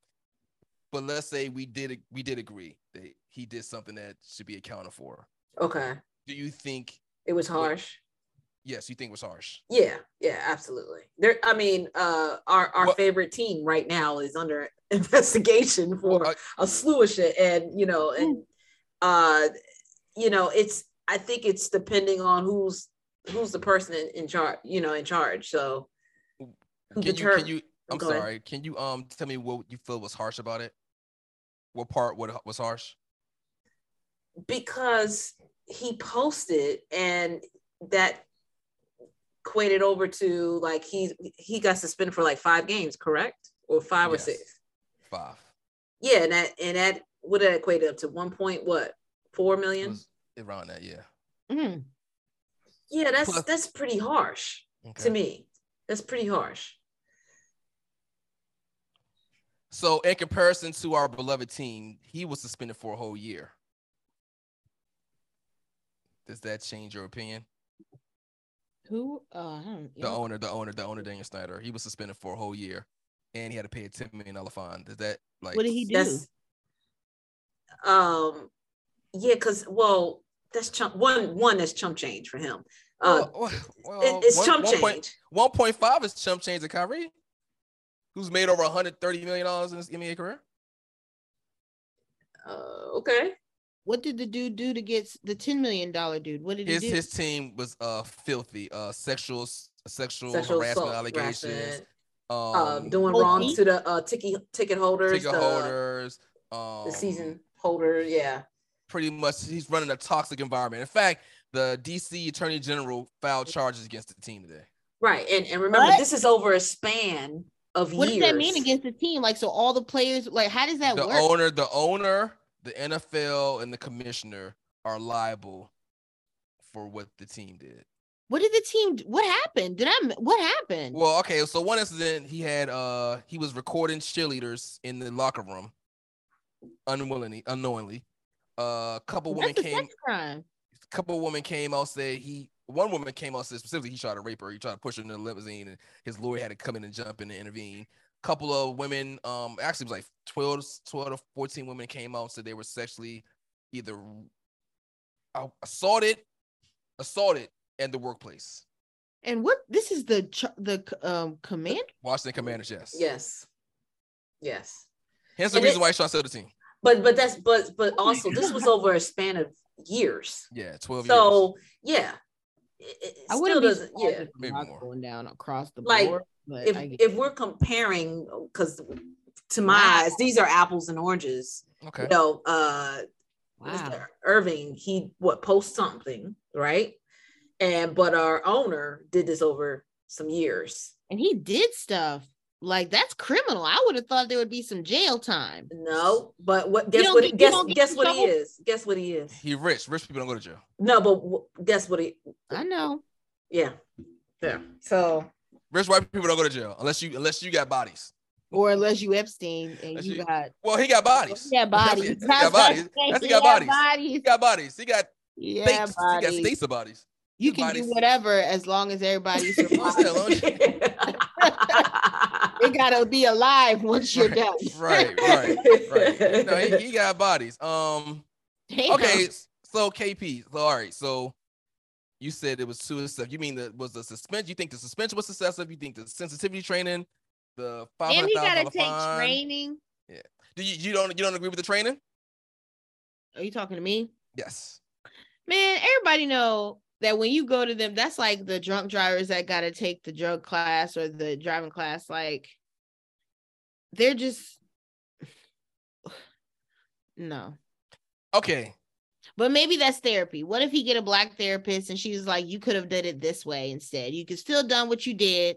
But let's say we did we did agree that he did something that should be accounted for. Okay. Do you think? It was harsh. Yes, you think it was harsh. Yeah, yeah, absolutely. There, I mean, uh, our our What- favorite team right now is under investigation for Well, I- a slew of shit, and you know, and uh, you know, it's I think it's depending on who's who's the person in, in charge, you know, in charge. So, who can you can you? I'm Go ahead. sorry. Can you um tell me what you feel was harsh about it? What part what was harsh? because he posted and that equated over to like he he got suspended for like five games, correct? Or five Yes. or six. Five. Yeah, and that and that would that equate up to one point what four million? It was around that, yeah. Mm. yeah, that's Plus- that's pretty harsh Okay. to me. That's pretty harsh. So in comparison to our beloved team, he was suspended for a whole year. Does that change your opinion? Who? Uh, I don't, The owner, the owner, the owner, Daniel Snyder. He was suspended for a whole year. and he had to pay a ten million dollar fine. Is that like What did he do? That's um, yeah, because well, that's chump one. One that's chump change for him. Uh, well, well, it- it's one- chump one change. 1.5 is chump change to Kyrie, who's made over 130 million dollars in his NBA career. Uh, okay. What did the dude do to get the ten million dollar dude? What did His he do? his team was uh filthy, uh sexual sexual, Sexual harassment assault, allegations, harassment, um, uh, doing Oh, wrong he- to the uh ticket ticket holders, ticket the, holders, um, the season holder. Yeah. Pretty much, he's running a toxic environment. In fact, the DC Attorney General filed charges against the team today. Right. And and remember, What? this is over a span of what years. does that mean against the team? Like, so all the players, like, how does that the work? owner, the owner, the NFL, and the commissioner are liable for what the team did. what did the team? What happened? Did I? What happened? Well, okay, so one incident he had uh he was recording cheerleaders in the locker room unwillingly, unknowingly. Uh, a couple women That's came a couple women came out said he one woman came out said specifically he tried to rape her. He tried to push her in the limousine and his lawyer had to come in and jump in and intervene. Couple of women, um, actually it was like 12, 12 to 14 women came out and said they were sexually either a- assaulted, assaulted in the workplace. And what? This is the ch- the um command. Washington Commanders, yes. Yes. Yes. Hence the And reason it- why he's trying to sell the team. But but that's but but also this was over a span of years. Yeah, 12 years. So yeah. It, it I still wouldn't be doesn't surprised yeah. if Maybe it's more. going down across the Like, board. But if if we're comparing because to my Wow. eyes these are apples and oranges Okay. you know uh wow, Mr. Irving he what post something right and but our owner did this over some years and he did stuff like that's criminal. I would have thought there would be some jail time. no but what guess what get- guess guess in what he is guess what he is He rich. Rich people don't go to jail. no but w- guess what he I know. yeah yeah so Rich white people don't go to jail unless you unless you got bodies. Or unless you Epstein and Unless you you- got Well, he got bodies. yeah bodies. He got bodies. That's he got bodies. bodies. He got bodies. He got Yeah, states. He got bodies. states of bodies. You His can bodies. do whatever as long as everybody survives. As long as- they gotta be alive once you're Right, done. right, right, right. No, he, he got bodies. Um. Damn. Okay. So KP. So all right. So you said it was two stuff. You mean that was the suspension? You think the suspension was excessive? You think the sensitivity training, the five And he gotta take fine? training. Do you you don't you don't agree with the training? Are you talking to me? Yes. Man, everybody know that when you go to them, that's like the drunk drivers that gotta take the drug class or the driving class. Like they're just no. Okay. But maybe that's therapy. What if he get a black therapist and she's like, you could have did it this way instead. You could still done what you did,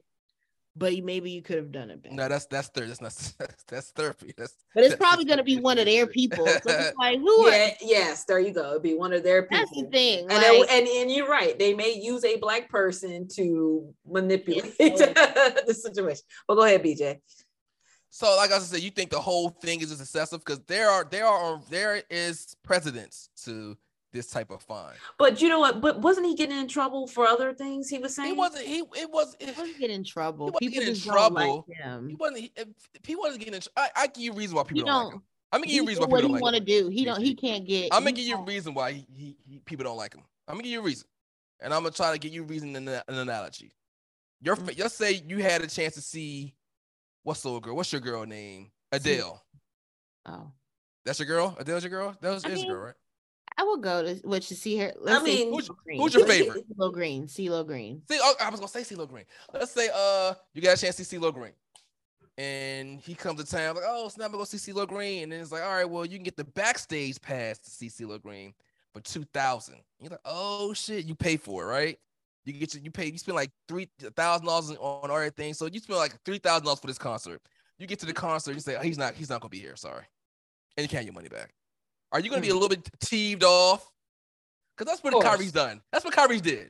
but maybe you could have done it better. No, that's that's therapy. That's not that's therapy. That's but it's probably gonna be one of their people. So it's like, who are yeah yes there you go it'd be one of their people that's the thing. And, like, they- and and you're right. They may use a black person to manipulate Yes. the situation. But go ahead, BJ. So, like I said, you think the whole thing is just excessive because there are there are there is precedence to this type of fine. But you know what? But wasn't he getting in trouble for other things he was saying? He wasn't. He it was. he wasn't get in trouble. He wasn't People get in just don't like trouble. him. He wasn't. He, if, if he wasn't getting. In, I I give you a reason why people He don't, like don't. him. I'm gonna give you a He reason do why what people he don't want to do. He don't. He can't get. I'm gonna give you a reason why he, he, he people don't like him. I'm gonna give you a reason, and I'm gonna try to give you a reason in an analogy. Your Mm. fa- let's say you had a chance to see what's the girl? What's your girl name? Adele. Oh, That's your girl. Adele's your girl. That was I his mean, girl, right? I will go to what to see her. Let's say mean, Who's- who's your favorite? CeeLo Green. CeeLo Green. See, oh, I was gonna say CeeLo Green. Let's say uh you got a chance to see CeeLo Green. And he comes to town like, oh, snap, I'm gonna go see CeeLo Green. And then it's like, all right, well, you can get the backstage pass to see CeeLo Green for two thousand. You're like, oh shit, you pay for it, right? You get your, you pay, you spend like three thousand dollars on everything. So you spend like three thousand dollars for this concert. You get to the concert, you say, oh, he's not, he's not gonna be here, sorry. And you can't get your money back. Are you gonna be a hmm. little bit teeved off? Because that's what Of course. Kyrie's done. That's what Kyrie's did.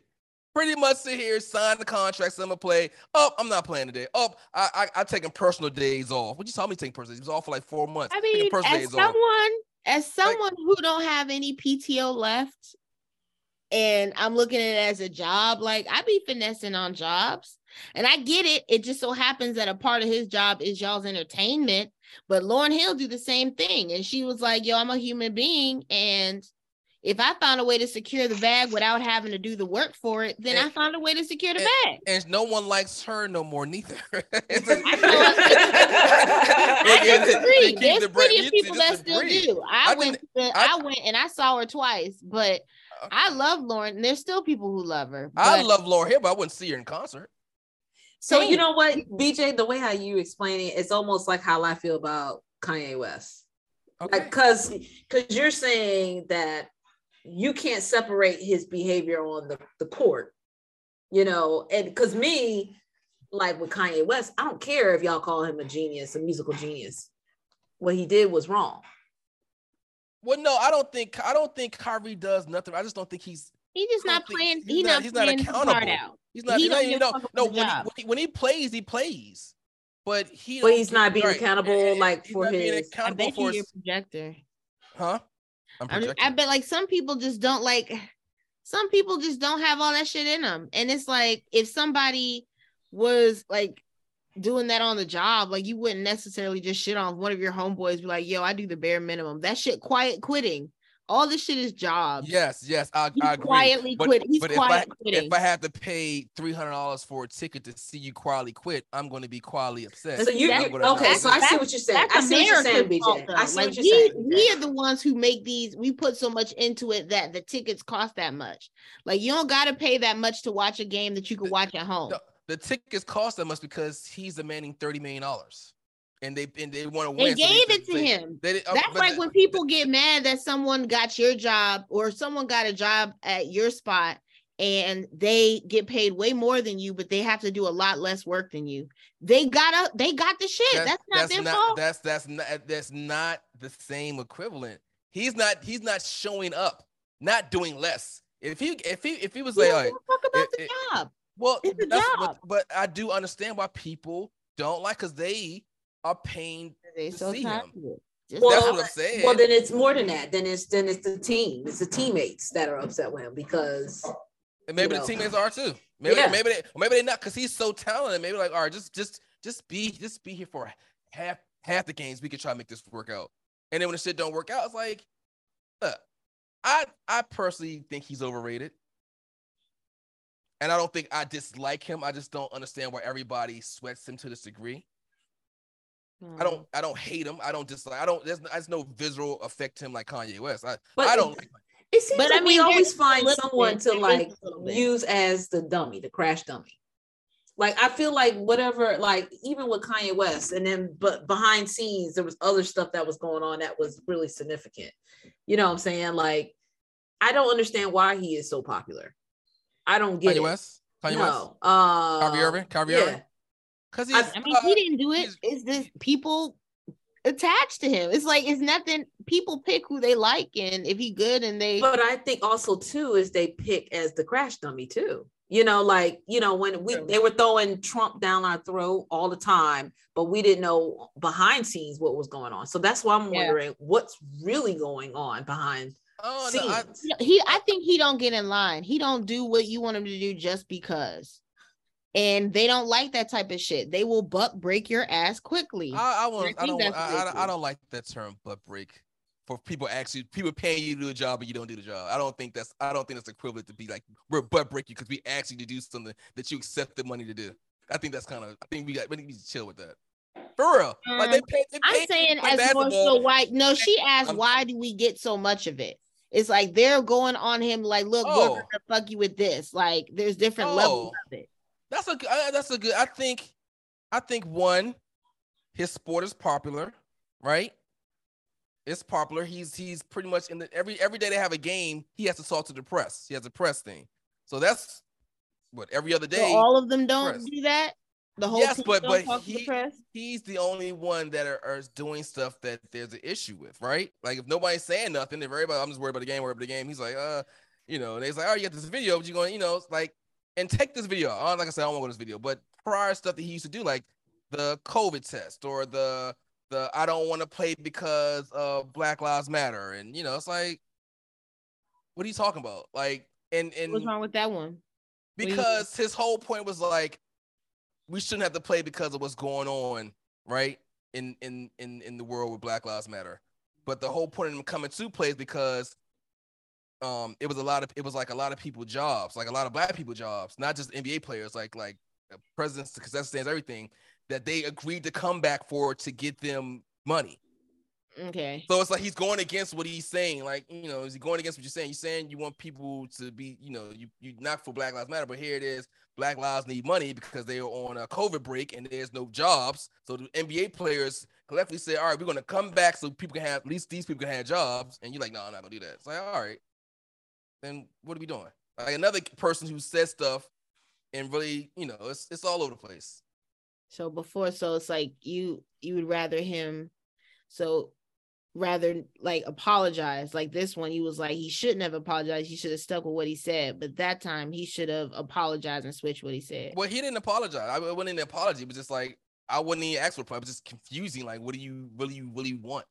Pretty much sit here, sign the contract, I'm gonna play. Oh, I'm not playing today. Oh, I I I taking personal days off. What you tell me taking personal days? He was off for like four months. I taking mean, personal as days someone, off. as someone who don't have any PTO left, and I'm looking at it as a job, like I be finessing on jobs. And I get it. It just so happens that a part of his job is y'all's entertainment. But Lauryn Hill do the same thing. And she was like, yo, I'm a human being. And if I found a way to secure the bag without having to do the work for it, then and, I found a way to secure the and, bag. And no one likes her no more, neither. I disagree. There's plenty of people that still do. I, I went, to, I, I, went and I saw her twice, but okay. I love Lauryn. And there's still people who love her. I love Lauryn Hill, but I wouldn't see her in concert. So Same. you know what, BJ, the way how you explain it, it's almost like how I feel about Kanye West. Okay. Like, cause, cause you're saying that you can't separate his behavior on the, the court, you know, and because me, like with Kanye West, I don't care if y'all call him a genius, a musical genius. What he did was wrong. Well, no, I don't think I don't think Kyrie does nothing. I just don't think he's he's just not playing. He's, he's not, not, he's not accountable. He's not. He he's not you know, no. When he, when he, when he plays, he plays, but he. But he's not being right. accountable, like for his. I bet for his projector. Huh? I'm I bet like some people just don't like some people just don't have all that shit in them. And it's like if somebody was like doing that on the job, like you wouldn't necessarily just shit on one of your homeboys, be like, yo, I do the bare minimum. That shit quiet quitting. All this shit is jobs. Yes, yes, I, I agree. Quietly but, quit. He's but quiet if I, quitting. If I have to pay three hundred dollars for a ticket to see you quietly quit, I'm going to be quietly upset. So you, okay? So I see what you're saying. I see what you're saying, BJ. I see like what you're we, saying. We are the ones who make these. We put so much into it that the tickets cost that much. Like you don't got to pay that much to watch a game that you can watch at home. The, the tickets cost that much because he's demanding thirty million dollars and they and they want to win. They gave so they, it to they, him. They, uh, That's like when people get mad that someone got your job or someone got a job at your spot and they get paid way more than you, but they have to do a lot less work than you. They got up, they got the shit. That's, that's not that's their not, fault. That's that's not that's not the same equivalent. He's not he's not showing up, not doing less. If he if he if he was like, talk about the job. Well, it's a job. But, but I do understand why people don't like because they are pain they to so see him. Well, That's what I'm saying. Well, then it's more than that. Then it's then it's the team. It's the teammates that are upset with him because and maybe you know. the teammates are too. Maybe yeah. maybe they maybe they not because he's so talented. Maybe like, all right, just just just be just be here for half half the games. We can try to make this work out. And then when the shit don't work out, it's like, look, I I personally think he's overrated. And I don't think I dislike him. I just don't understand why everybody sweats him to this degree. I don't I don't hate him. I don't dislike. I don't. There's, there's no visual affect him like Kanye West. I but I don't. Like it seems but like I mean, we always find someone to like use as the dummy, the crash dummy. Like I feel like whatever, like even with Kanye West, and then but behind scenes there was other stuff that was going on that was really significant. You know what I'm saying? Like I don't understand why he is so popular. I don't get Kanye it. West. Kanye no. West. Uh, Kyrie Irving. Kyrie yeah. Irving. Because I mean, uh, he didn't do. It's this people attached to him. It's like it's nothing. People pick who they like, and if he good, and they. But I think also too is they pick as the crash dummy too. You know, like you know when we they were throwing Trump down our throat all the time, but we didn't know behind scenes what was going on. So that's why I'm wondering yeah. what's really going on behind. Oh, no, I, he, I think he don't get in line. He don't do what you want him to do just because and they don't like that type of shit. They will butt break your ass quickly. I, I, want, I don't. I, I, I, don't like that term butt break for people actually people paying you to do a job and you don't do the job. I don't think that's. I don't think that's equivalent to be like we're butt break you because we actually to do something that you accept the money to do. I think that's kind of. I think we got. We need to chill with that. For real. Um, like they um, pay, they pay I'm saying as more so why. No, she asked I'm, why do we get so much of it? It's like they're going on him like, look, oh. we're gonna fuck you with this. Like there's different oh. levels of it. That's a that's a good. I think, I think one, his sport is popular, right? It's popular. He's he's pretty much in the every every day they have a game. He has to talk to the press. He has a press thing. So that's what every other day. So all of them don't press. do that. The whole yes, but but he, he's the only one that are, are, doing stuff that there's an issue with, right? Like if nobody's saying nothing, if everybody, I'm just worried about the game, worried about the game. He's like, uh, you know, and he's like, oh, you got this video, but you're going, you know, it's like and take this video. Uh, like I said, I don't want to go to this video, but prior stuff that he used to do, like the COVID test or the the I don't want to play because of Black Lives Matter, and you know, it's like, what are you talking about? Like, and and what's wrong with that one? Because his whole point was like, we shouldn't have to play because of what's going on, right? In in in in the world with Black Lives Matter. But the whole point of them coming to play is because um it was a lot of it was like a lot of people jobs, like a lot of black people jobs, not just NBA players, like like uh, presidents, stands everything that they agreed to come back for to get them money. Okay. So it's like he's going against what he's saying. Like, you know, is he going against what you're saying? You're saying you want people to be, you know, you you not for Black Lives Matter, but here it is. Black lives need money because they are on a COVID break and there's no jobs. So the NBA players collectively say, all right, we're gonna come back so people can have at least these people can have jobs. And you're like, no, I'm not gonna do that. It's like, all right, then what are we doing? Like another person who says stuff and really, you know, it's it's all over the place. So before, so it's like you you would rather him so rather like apologize. Like this one, he was like he shouldn't have apologized. He should have stuck with what he said. But that time, he should have apologized and switched what he said. Well, he didn't apologize. I wasn't an apology, but just like I wouldn't even ask for it. It was just confusing. Like, what do you really, really want?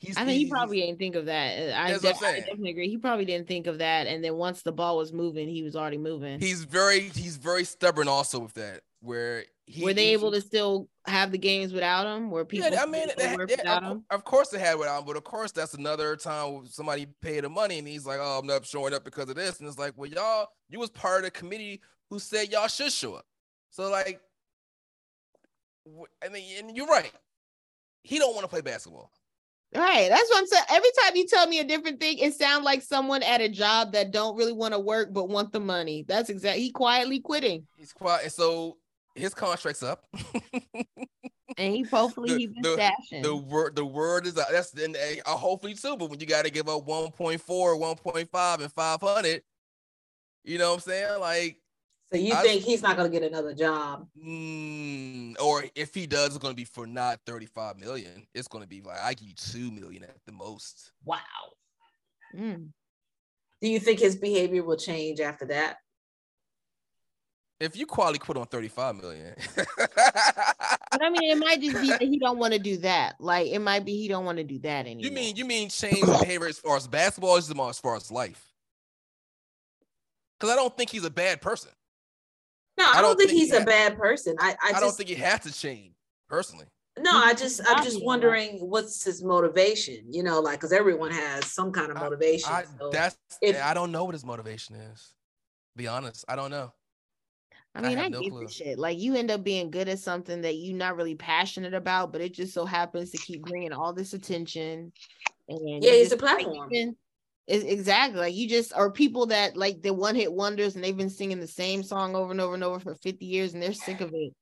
He's, I think he probably didn't think of that. Uh, I, def- I, definitely agree. He probably didn't think of that. And then once the ball was moving, he was already moving. He's very, he's very stubborn also with that. Where he, were they he, able to still have the games without him? Where people? Yeah, I mean, they, of, him? of course they had without him, but of course that's another time somebody paid the money and he's like, "Oh, I'm not showing up because of this," and it's like, "Well, y'all, you was part of the committee who said y'all should show up." So like, I mean, and you're right. He don't want to play basketball. Right. That's what I'm saying. Every time you tell me a different thing, it sounds like someone at a job that don't really want to work but want the money. That's exactly he quietly quitting. He's quiet. So his contract's up. and he hopefully he been the, stashing. The word the word is that's then uh, hopefully too, but when you gotta give up 1.4, 1.5, and 500, you know what I'm saying? Like so you I, think he's not going to get another job? Mm, or if he does, it's going to be for not 35 million. It's going to be like I give you 2 million at the most. Wow. Mm. Do you think his behavior will change after that? If you quality quit on 35 million. but I mean, it might just be that he don't want to do that. Like it might be he don't want to do that anymore. You mean you mean change behavior as far as basketball as as far as life? Because I don't think he's a bad person. No, I, I don't, don't, think, he's he a bad person. I, I, I don't think he has to change personally. No, I just I'm just wondering what's his motivation. You know, like because everyone has some kind of motivation. I, so that's if, I don't know what his motivation is. Be honest, I don't know. I mean, I, I no get the shit. Like you end up being good at something that you're not really passionate about, but it just so happens to keep bringing all this attention. And yeah, it's a platform. Like, exactly like you just are people that like the one hit wonders and they've been singing the same song over and over and over for 50 years and they're sick of it.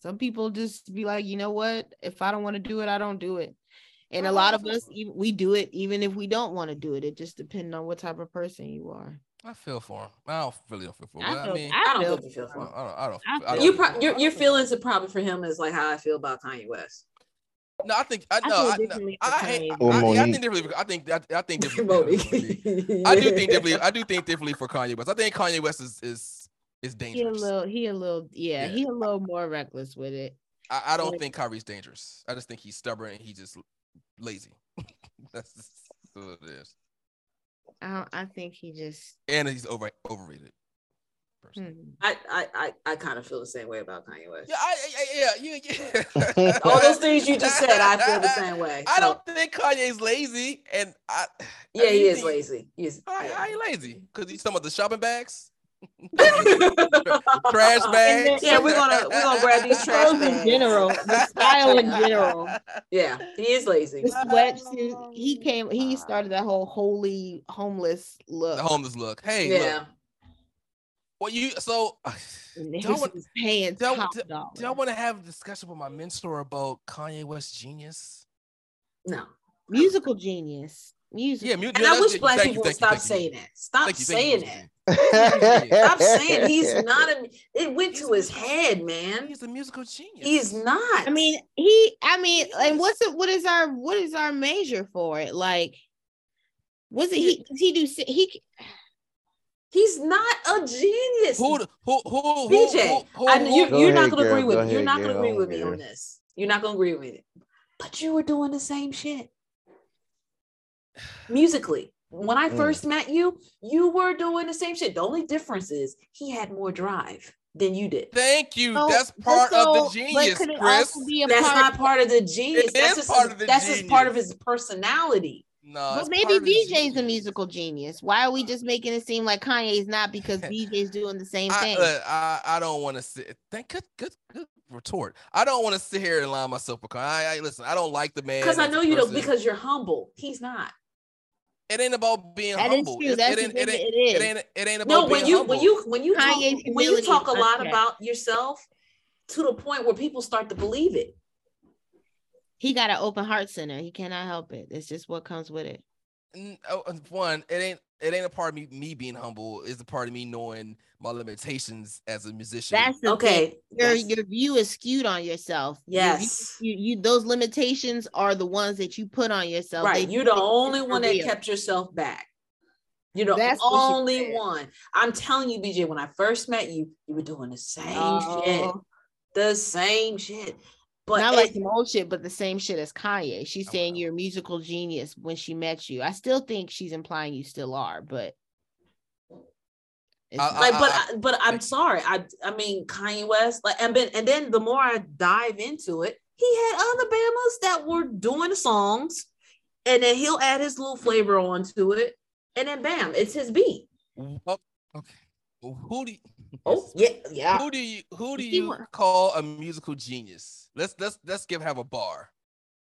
Some people just be like, you know what? If I don't want to do it, I don't do it. And a lot of us, we do it even if we don't want to do it. It just depends on what type of person you are. I feel for him. I don't really don't feel for him. I, feel, I mean, I don't feel, feel for him. I don't. I don't. I don't you pro- your, your feelings are probably for him is like how I feel about Kanye West. No, I think I know. I, I, I, I, I, think differently. I think I, I think differently. I do think differently. I do think differently for Kanye West. I think Kanye West is is is dangerous. He a little. He a little. Yeah, yeah. he a little more reckless with it. I, I don't think Kyrie's dangerous. I just think he's stubborn and he just lazy. That's just what it is. I I think he just and he's over overrated. Hmm. I, I, I, I kind of feel the same way about Kanye West. Yeah, I, yeah, yeah, yeah. All those things you just said, I feel the same way. I don't think Kanye's lazy, and I. Yeah, I mean, he is lazy. He's. I, I ain't lazy because he's talking about the shopping bags. trash bags. Yeah, we're gonna we're gonna grab these trash bags. in general. The style in general. Yeah, he is lazy. The sweatsuit. He came. He started that whole holy homeless look. The homeless look. Hey, yeah. Look, well, you so do I want, paying do, top do, do want to have a discussion with my mentor about Kanye West genius? No, musical genius. Music. Yeah, mu- and I wish black people would stop you, saying that. Stop saying that. stop saying he's not a. It went he's to his head, man. He's a musical genius. He's not. I mean, he. I mean, and what's it? What is our? What is our measure for it? Like, was it he? Does he do? He He's not a genius. Who, who, who, BJ, who, I, you, are not going to agree with. Go you're not going to agree with me on this. You're not going to agree with it. But you were doing the same shit musically. When I mm. first met you, you were doing the same shit. The only difference is he had more drive than you did. Thank you. Oh, that's part so, of the genius, Chris. That's part, not part of the genius. It that's just part of the that's genius. just part of his personality. No, but maybe BJ's a musical genius. Why are we just making it seem like Kanye's not because BJ's doing the same thing? I, I, I don't want to sit. Thank good, good, good retort. I don't want to sit here and line myself for Kanye. I, I listen. I don't like the man because I know you don't because you're humble. He's not. It ain't about being that humble. It, it, ain't, it, ain't, it, it ain't. It ain't about no. When you humble. when you when you talk, when you talk a lot about yourself to the point where people start to believe it. He got an open heart center. He cannot help it. It's just what comes with it. Oh, uh, one, it ain't it ain't a part of me me being humble. It's a part of me knowing my limitations as a musician. That's okay. Thing. Your your view is skewed on yourself. Yes, you, you, you those limitations are the ones that you put on yourself. Right, they, you're the only one that kept yourself back. You're the That's only one. I'm telling you, BJ. When I first met you, you were doing the same oh. shit, the same shit. But not like some old shit, but the same shit as Kanye. She's oh, saying you're a musical genius when she met you. I still think she's implying you still are, but like, but but I'm sorry. I I mean Kanye West, like, and then and then the more I dive into it, he had other Bamas that were doing the songs, and then he'll add his little flavor onto it, and then bam, it's his beat. Oh, okay. Who do you, oh yeah yeah who do you who do you call a musical genius? Let's let's let's give have a bar.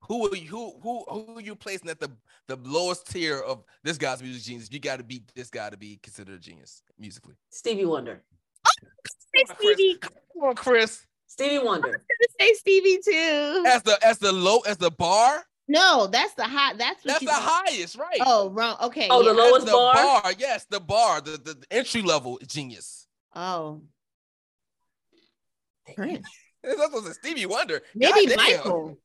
Who are you who who who are you placing at the the lowest tier of this guy's music genius? You got to beat this guy to be considered a genius musically. Stevie Wonder. Oh, Come Stevie. Come on, Chris. Stevie Wonder. I was gonna say Stevie too. As the as the low as the bar. No, that's the high. That's that's the highest, right? Oh, wrong. Okay. Oh, yeah. the lowest the bar? bar? Yes, the bar, the, the, the entry level genius. Oh. Prince. That's what Stevie Wonder. Maybe Michael.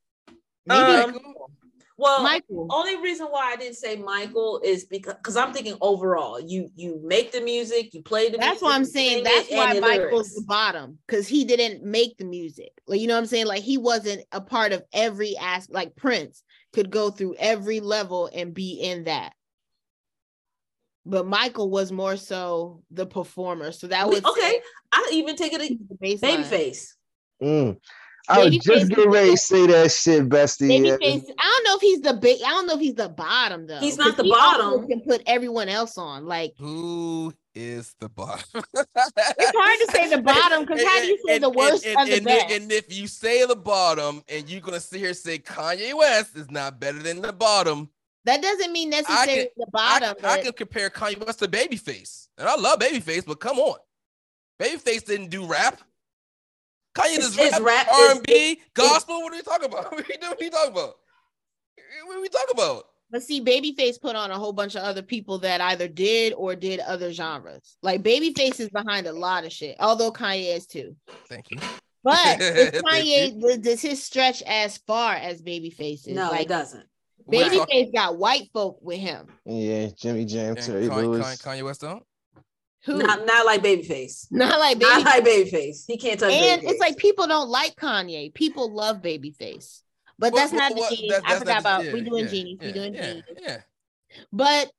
Maybe um, Michael. Well, Michael. only reason why I didn't say Michael is because because I'm thinking overall. You you make the music, you play the. That's music, why I'm saying. That's why Michael's lyrics. the bottom because he didn't make the music. Like you know what I'm saying. Like he wasn't a part of every aspect. Like Prince could go through every level and be in that. But Michael was more so the performer. So that was okay. I even take it a babyface. Mm. I was just getting ready to say that shit, bestie. Babyface. I don't know if he's the big. I don't know if he's the bottom though. He's not the he bottom. Can put everyone else on. Like who is the bottom? it's hard to say the bottom because how do you say and, the worst and, and, the best? And if you say the bottom, and you're gonna sit here and say Kanye West is not better than the bottom, that doesn't mean necessarily can, the bottom. I, but... I can compare Kanye West to Babyface, and I love Babyface, but come on, Babyface didn't do rap. Kanye does rap, rap R and B, gospel. What are we talking about? What are we, what are we talking about? What are we talking about? But see, Babyface put on a whole bunch of other people that either did or did other genres. Like Babyface is behind a lot of shit, although Kanye is too. Thank you. But Kanye does his stretch as far as Babyface is? No, like, it doesn't. Babyface got white folk with him. Yeah, Jimmy Jam, Terry Kanye, Lewis. Kanye, Kanye West don't. Who? Not, not like Babyface. Not like Babyface. Not like Babyface. He can't touch. And Babyface. it's like people don't like Kanye. People love Babyface. But that's not the genie. I forgot about. Yeah, we doing yeah, genies. Yeah, we doing yeah, genies. Yeah. But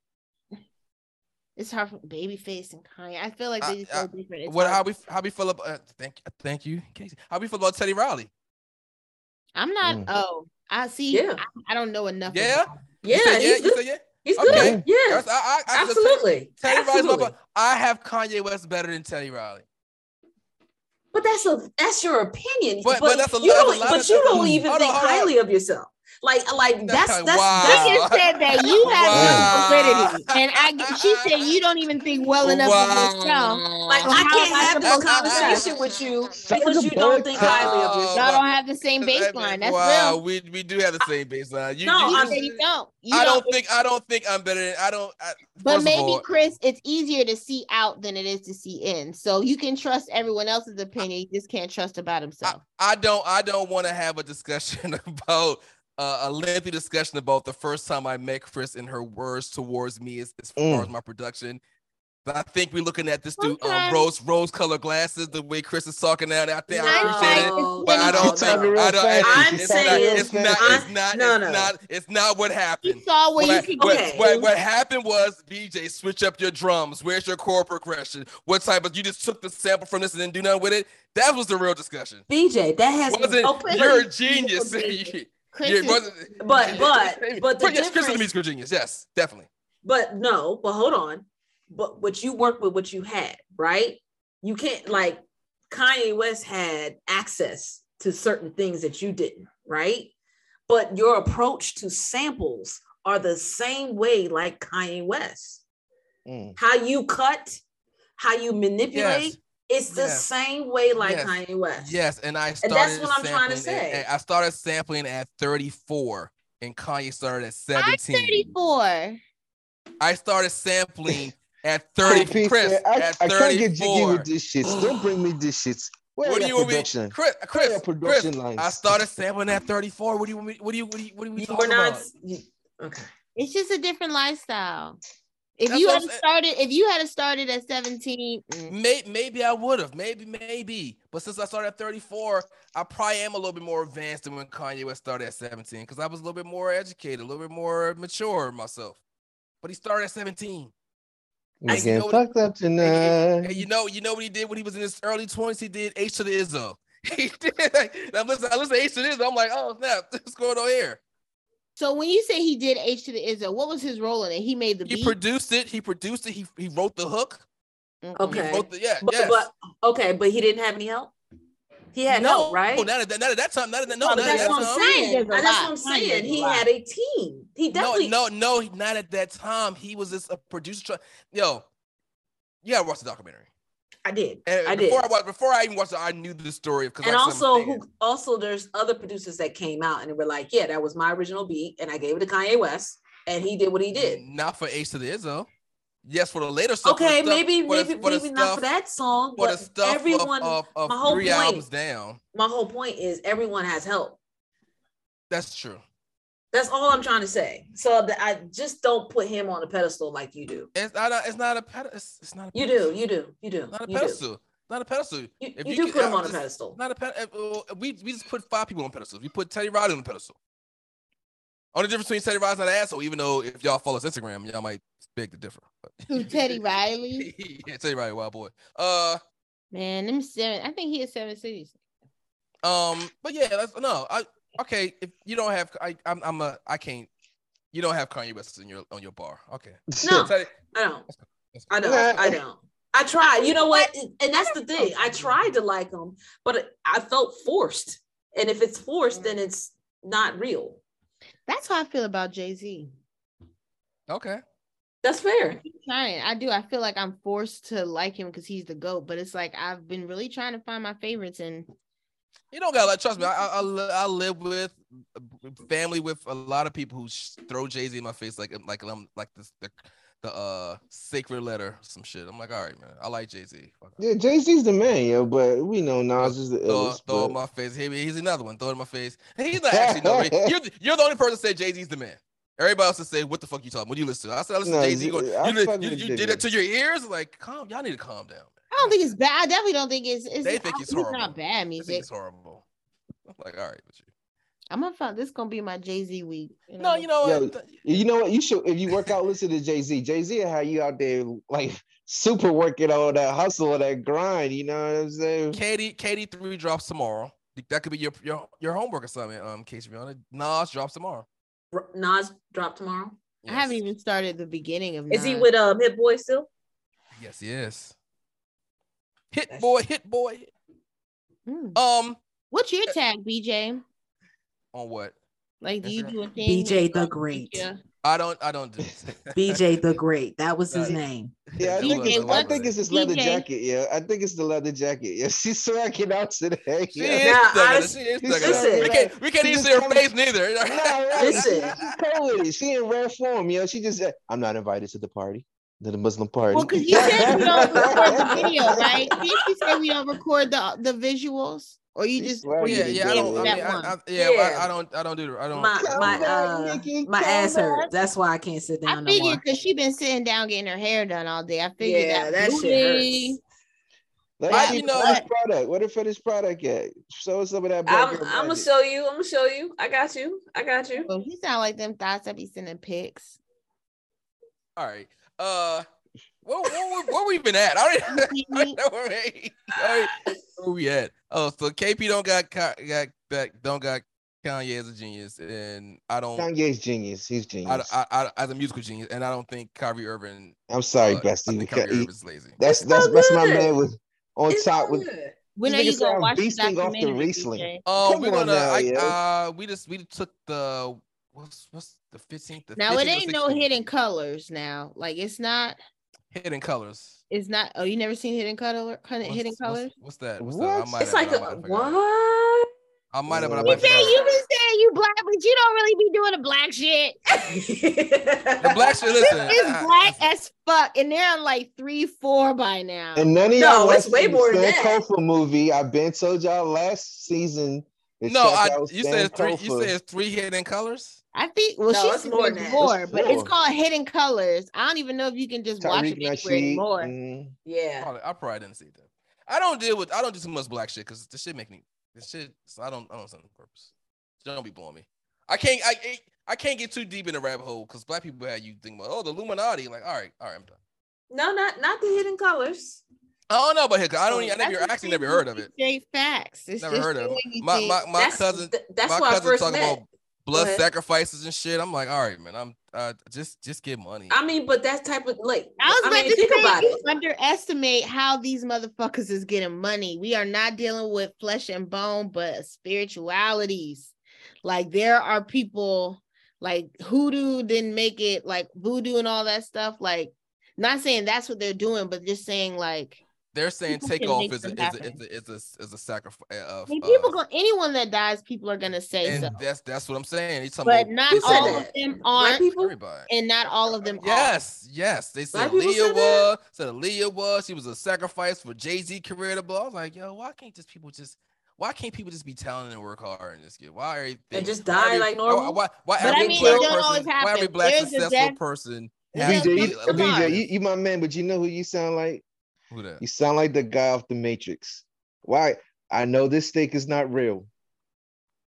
it's hard for Babyface and Kanye. I feel like they just so different. It's what? Hard. How we? How we feel about? Uh, thank. Thank you, Casey. How we feel about Teddy Riley? I'm not. Mm. Oh, I see. Yeah. I, I don't know enough. Yeah. Yeah. yeah. You said yeah. He's okay. good. Yeah. I, I, Absolutely. Teddy, Teddy Riley's I have Kanye West better than Teddy Riley. But that's a that's your opinion. But, but, but that's a, you don't, but you don't even think highly of yourself. Like, uh, like that's that's, that's wow. she just said that you have wow. no validity, and I she said you don't even think well enough wow. of yourself. Like, so I can't have this conversation with you because you don't think highly of yourself. Y'all don't have the same baseline. That's wow, real. we we do have the same baseline. You, no, you, you don't. You I don't, don't think I don't think I'm better. Than, I don't. I, but maybe all, Chris, it's easier to see out than it is to see in. So you can trust everyone else's opinion. You just can't trust about himself. I, I don't. I don't want to have a discussion about uh, a lengthy discussion about the first time I met Chris and her words towards me as, as far mm. as my production. But I think we're looking at this through um, rose rose color glasses. The way Chris is talking now, I think I appreciate it, but I don't think I don't. I'm it's saying not, it's not. It's not. No, no. It's not. It's not what happened. You saw what, what you what, okay. what, what happened was BJ switch up your drums. Where's your chord progression? What type of? You just took the sample from this and didn't do nothing with it. That was the real discussion. BJ, that has wasn't. You're a genius. yeah, but but but the yes, Chris is a musical genius. Yes, definitely. But no, but hold on but what you work with what you had, right? You can't like Kanye West had access to certain things that you didn't, right? But your approach to samples are the same way like Kanye West. Mm. How you cut, how you manipulate, yes. It's the yes. same way like yes. Kanye West. Yes, and I started and that's what I'm trying to say. I started sampling at 34 and Kanye started at 17. I'm 34. I started sampling at 30. Chris, I, at I can't get jiggy with this shit. Don't bring me this shit. Where what do you production? want me? Chris, Chris, production Chris, lines? I started sampling at 34. What do you want me? What do you what do you what do we talking not, about? okay. It's just a different lifestyle. If That's you had started, if you had started at 17, mm. may, maybe I would have, maybe, maybe. But since I started at 34, I probably am a little bit more advanced than when Kanye West started at 17 because I was a little bit more educated, a little bit more mature myself. But he started at 17. I get fucked up tonight. And, and, you know, you know what he did when he was in his early twenties. He did H to the Izzo. He did. Now listen, I listen to H to the Izzo. I'm like, oh snap, what's going on here? So when you say he did H to the Izzo, what was his role in it? He made the. He beat? produced it. He produced it. He he wrote the hook. Okay. The, yeah. But, yes. but okay, but he didn't have any help. He had no, help, right? No, not at that, not at that time. Not at that. No, that's, what I'm saying. That's what I'm saying. He had a team. He definitely. No, no, no, not at that time. He was just a producer. Yo, yeah, I watched the documentary. I did. And I before did. I watched, before I even watched it, I knew the story. And like also, who, also, there's other producers that came out and they were like, "Yeah, that was my original beat," and I gave it to Kanye West, and he did what he did. Not for H to the Izzo. Yes, for the later stuff. Okay, stuff, maybe maybe maybe stuff, not for that song, but everyone. Of, of, of my whole three point, albums down. My whole point is everyone has help. That's true. That's all I'm trying to say. So that I just don't put him on a pedestal like you do. It's not. A, it's not a pedestal. It's, it's, not. A pedestal. You do. You do. You do. Not a you pedestal. Do. Not a pedestal. You, you, you do put him on a pedestal. Not a pedestal. We we just put five people on pedestals. We put Teddy Riley on the pedestal. Only difference between Teddy Riley's not an asshole, even though if y'all follow his Instagram, y'all might beg to differ. Who Teddy Riley? yeah, Teddy Riley, wild boy. Uh man, them seven. I think he is seven cities. Um, but yeah, that's no. I okay. If you don't have, I I'm I'm a I can't you don't have Kanye West in your on your bar. Okay. No, I don't. I don't. I don't. I tried. You know what? And that's the thing. I tried to like him, but I felt forced. And if it's forced, then it's not real. That's how I feel about Jay Z. Okay. That's fair. I do. I feel like I'm forced to like him because he's the goat. But it's like I've been really trying to find my favorites, and you don't gotta let. Trust me, I, I, I live with family with a lot of people who throw Jay Z in my face like like I'm like this the, the uh sacred letter some shit. I'm like, all right, man, I like Jay Z. Yeah, Jay Z's the man, yo. But we know Nas is the throw, illest, throw but... in my face. He, he's another one. Throw it in my face. He's not actually no. you're the, you're the only person that said Jay Z's the man. Everybody else to say, "What the fuck you talking? What do you listen to?" I said, "I listen no, to Jay Z." You, you, you, you did it to your ears. Like, calm. Y'all need to calm down. I don't think it's bad. I definitely don't think it's. it's they think it's horrible. It's not bad music. it's horrible. I'm like, all right with you. I'm gonna find this gonna be my Jay Z week. You know? No, you know, Yo, you know what? You should if you work out, listen to Jay Z. Jay Z, how you out there like super working on that hustle, and that grind. You know what I'm saying? KD, KD three drops tomorrow. That could be your your your homework assignment. Um, Casey, on Nas drops tomorrow. Nas drop tomorrow. Yes. I haven't even started the beginning of. Is he with um Hit Boy still? Yes, yes. Hit boy, hit boy. Mm. Um, what's your tag, BJ? On what? Like, do you do a thing? BJ the Great. I don't. I don't do. BJ the Great. That was his name. Yeah, I think, it's, I think it's his leather jacket. Yeah, I think it's the leather jacket. Yeah, she's swacking out today. She yeah. is. Now, she is listen, we can't. We can't even see her face neither. no, right. Listen, she's cool with it. She in rare form. You know, she just said, "I'm not invited to the party." To the Muslim party. Well, because you said we don't record the video, right? Did you say we don't record the the visuals? or you just or yeah, yeah, I don't, I mean, I, I, yeah, yeah. I, I, don't, I don't do, I don't. My my uh, my ass hurt. That's why I can't sit down. I figured because no she been sitting down getting her hair done all day. I figured yeah, that, that shit hurts. Let's see you know, finished product. What a finished product at? Show us some of that. I'm, I'm gonna show you. I'm gonna show you. I got you. I got you. Well, he sound like them thoughts that be sending pics. All right. Uh, where, where, where we been at? I don't, I don't know where, we, where we at. Oh, so KP don't got got back. Don't got Kanye as a genius, and I don't. Kanye's genius. He's genius. I, I, I, as a musical genius, and I don't think Kyrie Irving. I'm sorry, uh, Bestie. I Kyrie Irving's lazy. That's that's that's my man was on it's top with. When are you gonna watch the off the Riesling? Oh, we're gonna. Now, I, yeah. uh, we just we took the what's what's the fifteenth. Now it ain't no hidden colors. Now, like it's not hidden colors. It's not. Oh, you never seen hidden color? Hidden what's, colors? What's, what's that? What's what? That? It's like a, what? I might have, but I might have. You been saying you black, but you don't really be doing the black shit. the black shit, listen. It's black as fuck, and they're on like three, four by now. And none of y'all no, it's way more than that. Kofa movie. I've been told y'all last season. No, I, you said three. You said three hidden colors. I think well, no, she's more, more but it's called Hidden Colors. I don't even know if you can just Tariq watch it anywhere anymore. Mm. Yeah, probably, I probably didn't see that. I don't deal with I don't do too much black shit because the shit make me the shit, so I don't, I don't send the purpose. Don't be blowing me. I can't, I, I can't get too deep in the rabbit hole because black people have you think about, oh, the Illuminati. Like, all right, all right, I'm done. No, not not the hidden colors. I don't know about hidden. I don't. I never actually never heard of it. Straight facts. It's never heard of it. My my, my that's, cousin. That's my cousin talking met. about blood sacrifices and shit. I'm like, all right, man. I'm uh, just just get money. I mean, but that type of like. I was I mean, think say, about it. Underestimate how these motherfuckers is getting money. We are not dealing with flesh and bone, but spiritualities. Like there are people like hoodoo didn't make it, like voodoo and all that stuff. Like, not saying that's what they're doing, but just saying like they're saying Takeoff is a, is, a, is, a, is, a, is a sacrifice. Uh, I people uh, go anyone that dies, people are gonna say and so. That's that's what I'm saying. but not all of them aren't. People? Everybody. And not all of them. Yes, are. yes. They said Leah was said Leah was. She was a sacrifice for Jay Z career to blow. I was like, yo, why can't just people just why can't people just be talented and work hard and just get why are they and just die every, like normal? Why, why, why every I mean, black person, why every black There's successful person? BJ, you, BJ, you, you my man, but you know who you sound like? Who that? You sound like the guy off the Matrix. Why? I know this steak is not real,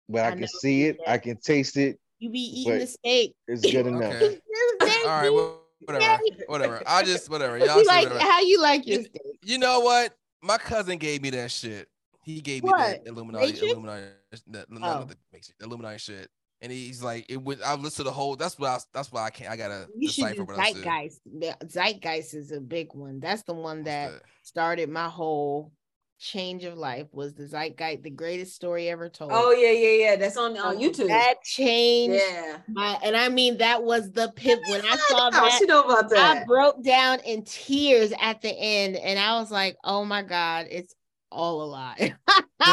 but I, I can see it. I can taste it. You be eating the steak. It's good enough. Okay. All right. Well, whatever. whatever. I just whatever. Y'all you like whatever. how you like your you, steak. You know what? My cousin gave me that shit. He gave what? me that Illuminati, Illuminati, that, oh. the Illuminati shit and he's like, it would. I listened to the whole. That's what. I, that's why I can't. I gotta you decipher what Zeitgeist. Zeitgeist is a big one. That's the one that, that started my whole change of life. Was the Zeitgeist the greatest story ever told? Oh yeah, yeah, yeah. That's on on um, YouTube. That changed. Yeah. My and I mean that was the pivot when I saw that. You know about that? I broke down in tears at the end, and I was like, "Oh my god, it's all a lie.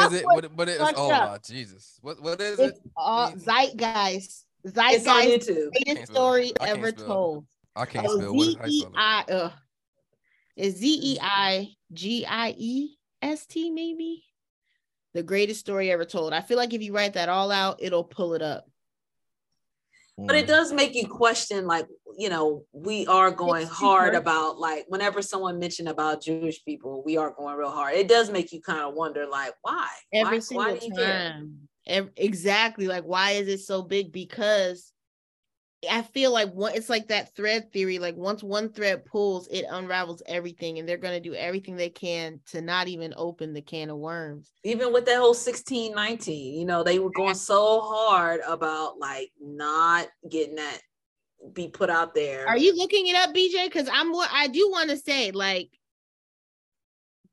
is it? But, but it's all a lie. Jesus. What what is it's it? All, zeitgeist. Zeitgeist. Greatest story ever told. I can't oh, spell. Z-E-I, uh, is Z E I G I E S T maybe? The greatest story ever told. I feel like if you write that all out, it'll pull it up. But it mm. does make you question, like, you know, we are going hard about like whenever someone mentioned about Jewish people, we are going real hard. It does make you kind of wonder, like, why? Every why, single why time. Every, exactly. Like, why is it so big? Because I feel like one, it's like that thread theory. Like once one thread pulls, it unravels everything, and they're gonna do everything they can to not even open the can of worms. Even with that whole sixteen nineteen, you know, they were going so hard about like not getting that be put out there. Are you looking it up, BJ? Because I'm what I do want to say, like,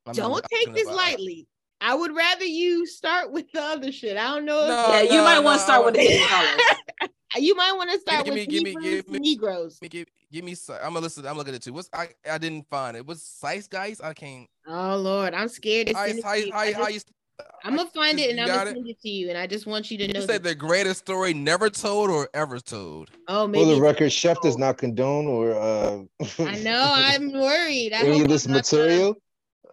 I'm don't take this lightly. I would rather you start with the other shit. I don't know. No, yeah, no, you might no, want to start with the colors. You might want to start give with me, give me, give me, Negroes. Give, give me. I'm gonna listen. I'm looking at it too. What's I? I didn't find it. What's Zeitgeist? I can't. Oh Lord, I'm scared. How, how, how, how you, I'm gonna find it and I'm gonna send it to you. And I just want you to know. You said the greatest story never told or ever told. Oh, maybe. For the record, Chef does not condone or. uh I know. I'm worried. I any of this material.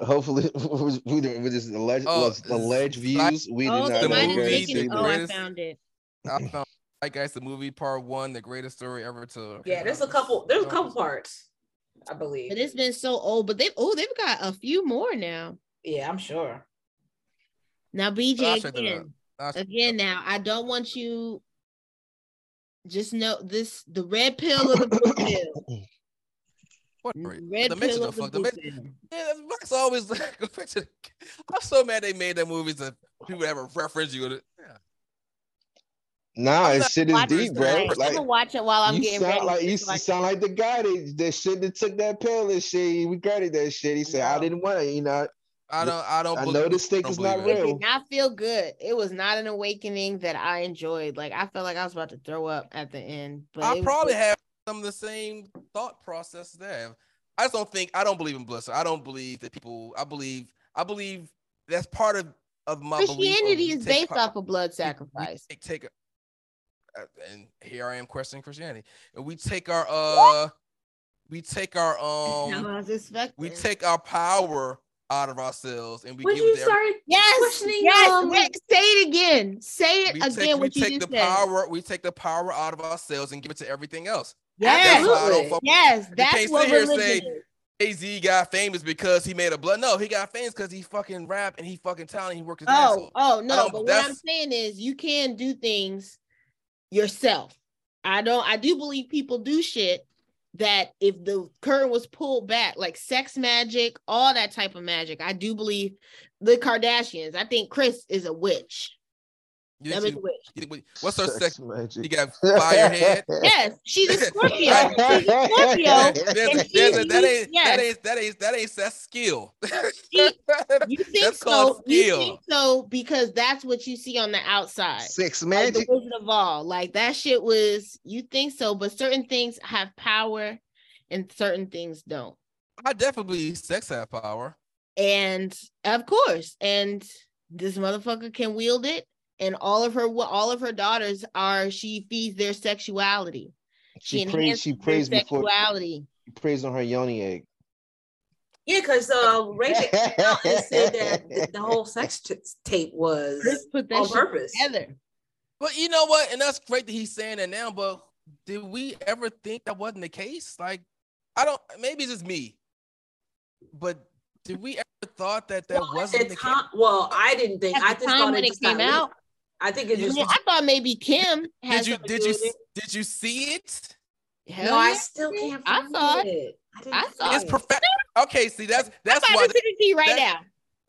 hopefully with this alleged, oh, alleged views, we oh, did not movie, Oh, I found it. I found I guess the movie part one, the greatest story ever to. Yeah, there's a couple. There's a couple parts, I believe. But it's been so old, but they've oh they've got a few more now. Yeah, I'm sure. Now, BJ again, again. Now, I don't want you. Just know this: the red pill or the blue pill. What red the pill of the, the blue pill. Yeah, Max always go. I'm so mad they made that movies that people ever reference you. Yeah. Nah, it shit is deep, bro. Like, I'm gonna watch it while I'm getting sound ready. Like, you sound like the guy that, that shouldn't have took that pill and shit. He regretted that shit. He said, no. "I didn't want it," you know. I don't. I don't. I know this thing is not real. It did not feel good. It was not an awakening that I enjoyed. Like I felt like I was about to throw up at the end. But I probably was... have some of the same thought process there. I just don't think. I don't believe in bliss. I don't believe that people. I believe. I believe that's part of of my Christianity is based part, off of blood sacrifice. Take, take and here I am questioning Christianity. And we take our uh, we take our um, we take our power out of ourselves and we when give you start yes yes um, say it again say it we again take, we take the said. power we take the power out of ourselves and give it to everything else yes that's yes that's what religion say, Az got famous because he made a blood. No, he got famous because he fucking rap and he fucking talented. He worked his oh, Oh no, but what I'm saying is you can do things yourself. I don't. I do believe people do shit that if the curtain was pulled back, like sex magic, all that type of magic, I do believe the Kardashians. I think Kris is a witch. You think she, you what's her sex? sex she got fire head. yes, she's a Scorpio. she's a Scorpio. that, ain't, yes. that ain't that ain't that ain't that skill. She, you think that's so? You think so because that's what you see on the outside. Sex magic. Like the Wizard of Oz, like that shit was. You think so, but certain things have power, and certain things don't. I definitely sex have power. And of course, and this motherfucker can wield it and all of her all of her daughters are she feeds their sexuality. She, she prays. She prays sexuality. She prays on her yoni egg. Yeah, because uh, Ray J said that the, the whole sex t- tape was put that on purpose. Together. But you know what? And that's great that he's saying that now. But did we ever think that wasn't the case? Like, I don't. Maybe it's just me. But did we ever thought that that well, wasn't the time, case? Well, I didn't think. At I just thought it, it came out. I think it just. I thought maybe Kim. Did you did you did you see it? Hell no, yeah. I still can't. I saw it. it. I, I saw it's perfect. Okay, see that's that's why the, right that, now.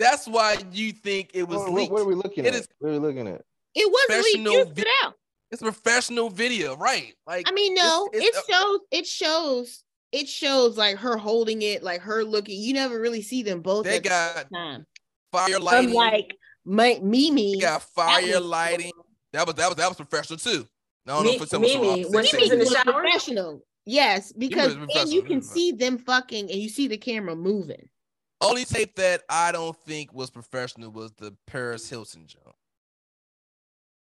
That's why you think it was what, leaked. What are we looking it at? Is, what are we looking at? It wasn't leaked. You out. It's professional video, right? Like I mean, no, it's, it's, it shows. It shows. It shows like her holding it, like her looking. You never really see them both. They got the time. fire lighting. From like my Mimi. You got fire lighting. That was that was that was professional too. No, no, for some Mimi, when she was in the shower. Professional. Yes, because and you can see them fucking and you see the camera moving. Only tape that I don't think was professional was the Paris Hilton jump.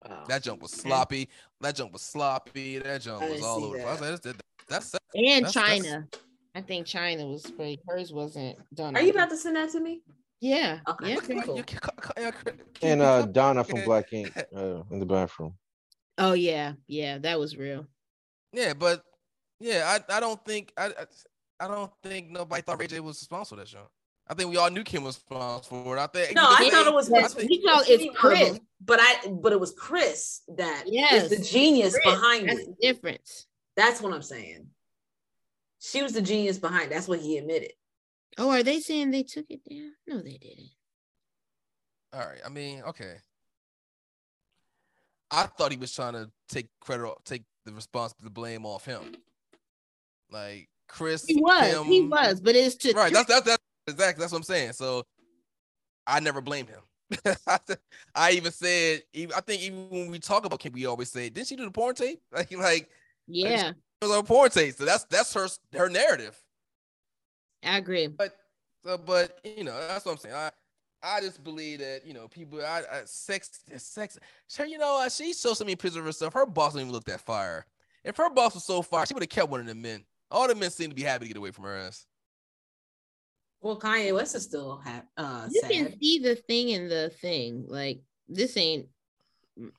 Oh, that jump was sloppy. That jump was sloppy. That jump was all over. That. Like, that's, that's, that's, and that's, Chyna. I think Chyna was pretty. Hers wasn't done. Are you about to send that to me? Yeah. Okay. Yeah. Cool. And uh, Donna from Black Ink uh, in the bathroom. Oh yeah, yeah, that was real. Yeah, but yeah, I, I don't think I, I, I don't think nobody thought Ray J was responsible for that show. I think we all knew Kim was responsible for it. I think no, I thought it was. I think, he thought it's Kris, but I but it was Kris that yes, is the genius Kris, behind that's it. The difference. That's what I'm saying. She was the genius behind. That's what he admitted. Oh, are they saying they took it down? No, they didn't. All right. I mean, okay. I thought he was trying to take credit, take the response, the blame off him. Like Kris, he was, Kim, he was, but it's to right. That's that's that's exactly that's what I'm saying. So I never blame him. I even said, I think even when we talk about Kim, we always say, didn't she do the porn tape? Like, like yeah, it was a porn tape. So that's that's her her narrative. I agree. But uh, but you know, that's what I'm saying. I I just believe that you know people. I, I sex sex. Sure, you know uh, she showed so many pictures of herself. Her boss didn't even look that fire. If her boss was so fire, she would have kept one of the men. All the men seem to be happy to get away from her ass. Well, Kanye West is still ha- uh you sad. can see the thing in the thing. Like this ain't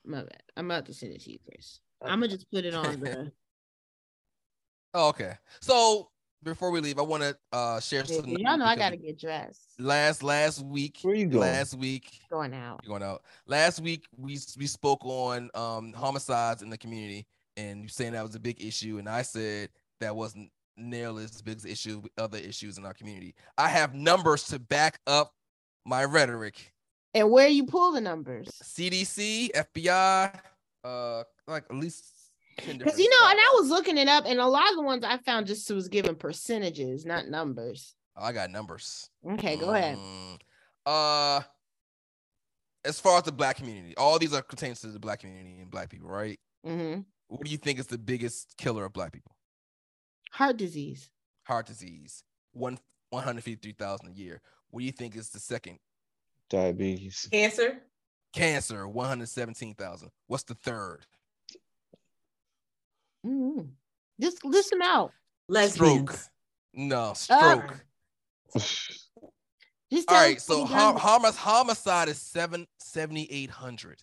my bad. I'm about to send it to you, Chris. I'm gonna just put it on the. oh, okay. So before we leave, I want to uh share Yeah, some. y'all know I gotta get dressed. Last last week. Where you going? Last week. Going out. You're going out. Last week we we spoke on um homicides in the community, and you saying that was a big issue, and I said that wasn't nearly as big as issue with other issues in our community. I have numbers to back up my rhetoric. And where you pull the numbers? CDC, FBI, uh, like at least because you know, and I was looking it up, and a lot of the ones I found just was given percentages, not numbers. Oh, I got numbers. Okay, go ahead. Mm, uh, as far as the black community, all these are contained to the black community and black people, right? Mm-hmm. What do you think is the biggest killer of black people? Heart disease. Heart disease, one one hundred fifty three thousand a year. What do you think is the second? Diabetes. Cancer. Cancer, one hundred seventeen thousand. What's the third? Mm-hmm. Just list them out. Lesbians. Stroke. No, stroke. Uh, just All tell right, so what you hom- homicide is seven seventy eight hundred.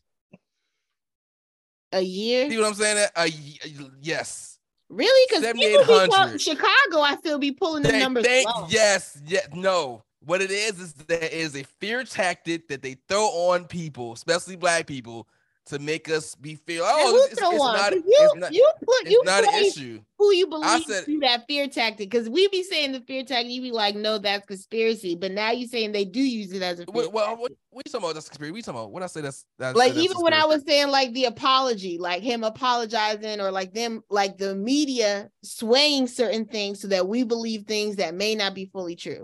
a year. See what I'm saying? A y- yes. Really? Because people be pull- 7,800. Chicago, I feel be pulling the They numbers think- yes, yes, no. What it is is there is a fear tactic that they throw on people, especially black people, to make us be feel. Oh, it's, it's, throw it's on? not. 'Cause It's you, not. you put It's you not an issue. who you believe said- do that fear tactic because we be saying the fear tactic, you be like, no, that's conspiracy. But now you saying they do use it as a fear What, what, tactic. what, what you talking about? That's conspiracy. we you talking about? What I say? That's, that's like that's even when I was saying like the apology, like him apologizing, or like them, like the media swaying certain things so that we believe things that may not be fully true.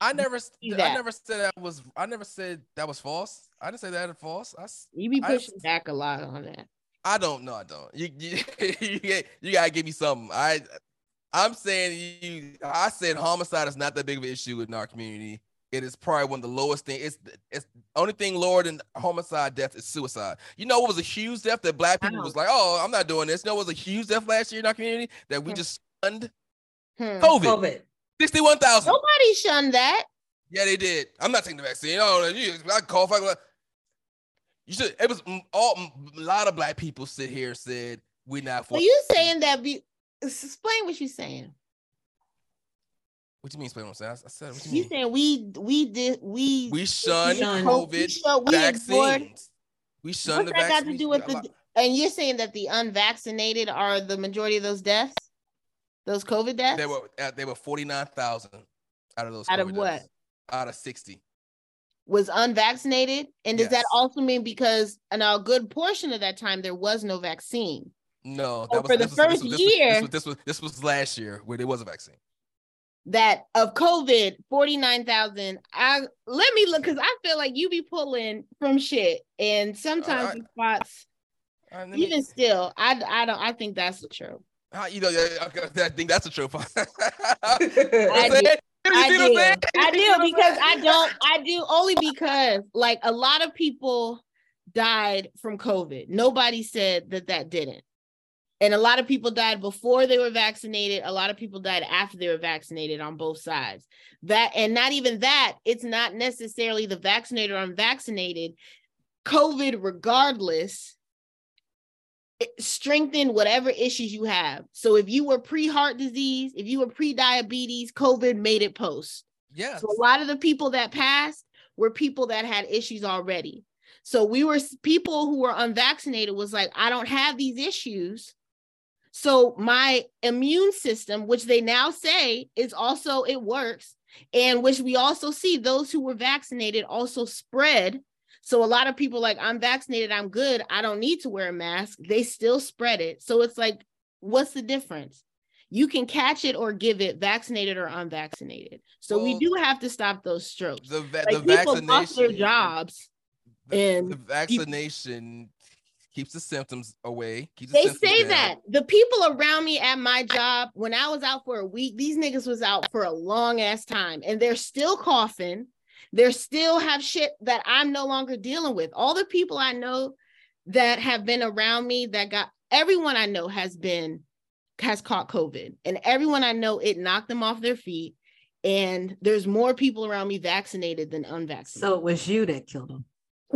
I never, I never said that was. I never said that was false. I didn't say that was false. I, s- You be I- pushing back a lot on that. I don't know. I don't. You, you, you, you gotta give me something. I, I'm saying you. I said homicide is not that big of an issue in our community. It is probably one of the lowest thing. It's it's only thing lower than homicide death is suicide. You know what was a huge death that black people was like, oh, I'm not doing this. You know what was a huge death last year in our community that we Hmm. just shunned? Hmm. COVID. COVID. Sixty-one thousand. Nobody shunned that. Yeah, they did. I'm not taking the vaccine. Oh, you, I call if I You should. It was mm, all mm, a lot of black people sit here and said we're not for. So you saying that? Be explain what you're saying. What do you mean? Explain what I'm saying. I, I said. What you You mean? saying we we did we we shun shun- COVID we, showed- we ignored vaccines. We shun What's the that got to do with the? And you're saying that the unvaccinated are the majority of those deaths, those COVID deaths. They were uh, they were forty nine thousand out of those. Out of what? deaths. Out of sixty. Was unvaccinated, and does that also mean because in a good portion of that time there was no vaccine? No, So was for the this was- this first was- this was- year- This was, this was this was last year where there was a vaccine. That of COVID, forty nine thousand. I let me look because I feel like you be pulling from shit, and sometimes uh, I- these spots. Right, me- Even still, I I don't. I think that's the truth. How- you know, I think that's a trope. I I do. I do. Because I don't. I do only because like a lot of people died from COVID. Nobody said that that didn't. And a lot of people died before they were vaccinated. A lot of people died after they were vaccinated on both sides. That and not even that, it's not necessarily the vaccinated or unvaccinated. COVID, regardless, it strengthened whatever issues you have. So if you were pre-heart disease, if you were pre-diabetes, COVID made it post. Yes. So a lot of the people that passed were people that had issues already. So we were people who were unvaccinated was like, I don't have these issues. So my immune system, which they now say is also it works, and which we also see those who were vaccinated also spread. So a lot of people like I'm vaccinated, I'm good, I don't need to wear a mask. They still spread it. So it's like, what's the difference? You can catch it or give it, vaccinated or unvaccinated. So we do have to stop those strokes. the, va- Like the people lost their jobs. the, and the vaccination keeps the symptoms away. The They symptoms say down. that the people around me at my job, when I was out for a week, these niggas was out for a long ass time and they're still coughing. They're still have shit that I'm no longer dealing with. All the people I know that have been around me that got everyone I know has been has caught COVID and everyone I know it knocked them off their feet. and there's more people around me vaccinated than unvaccinated. So it was you that killed them.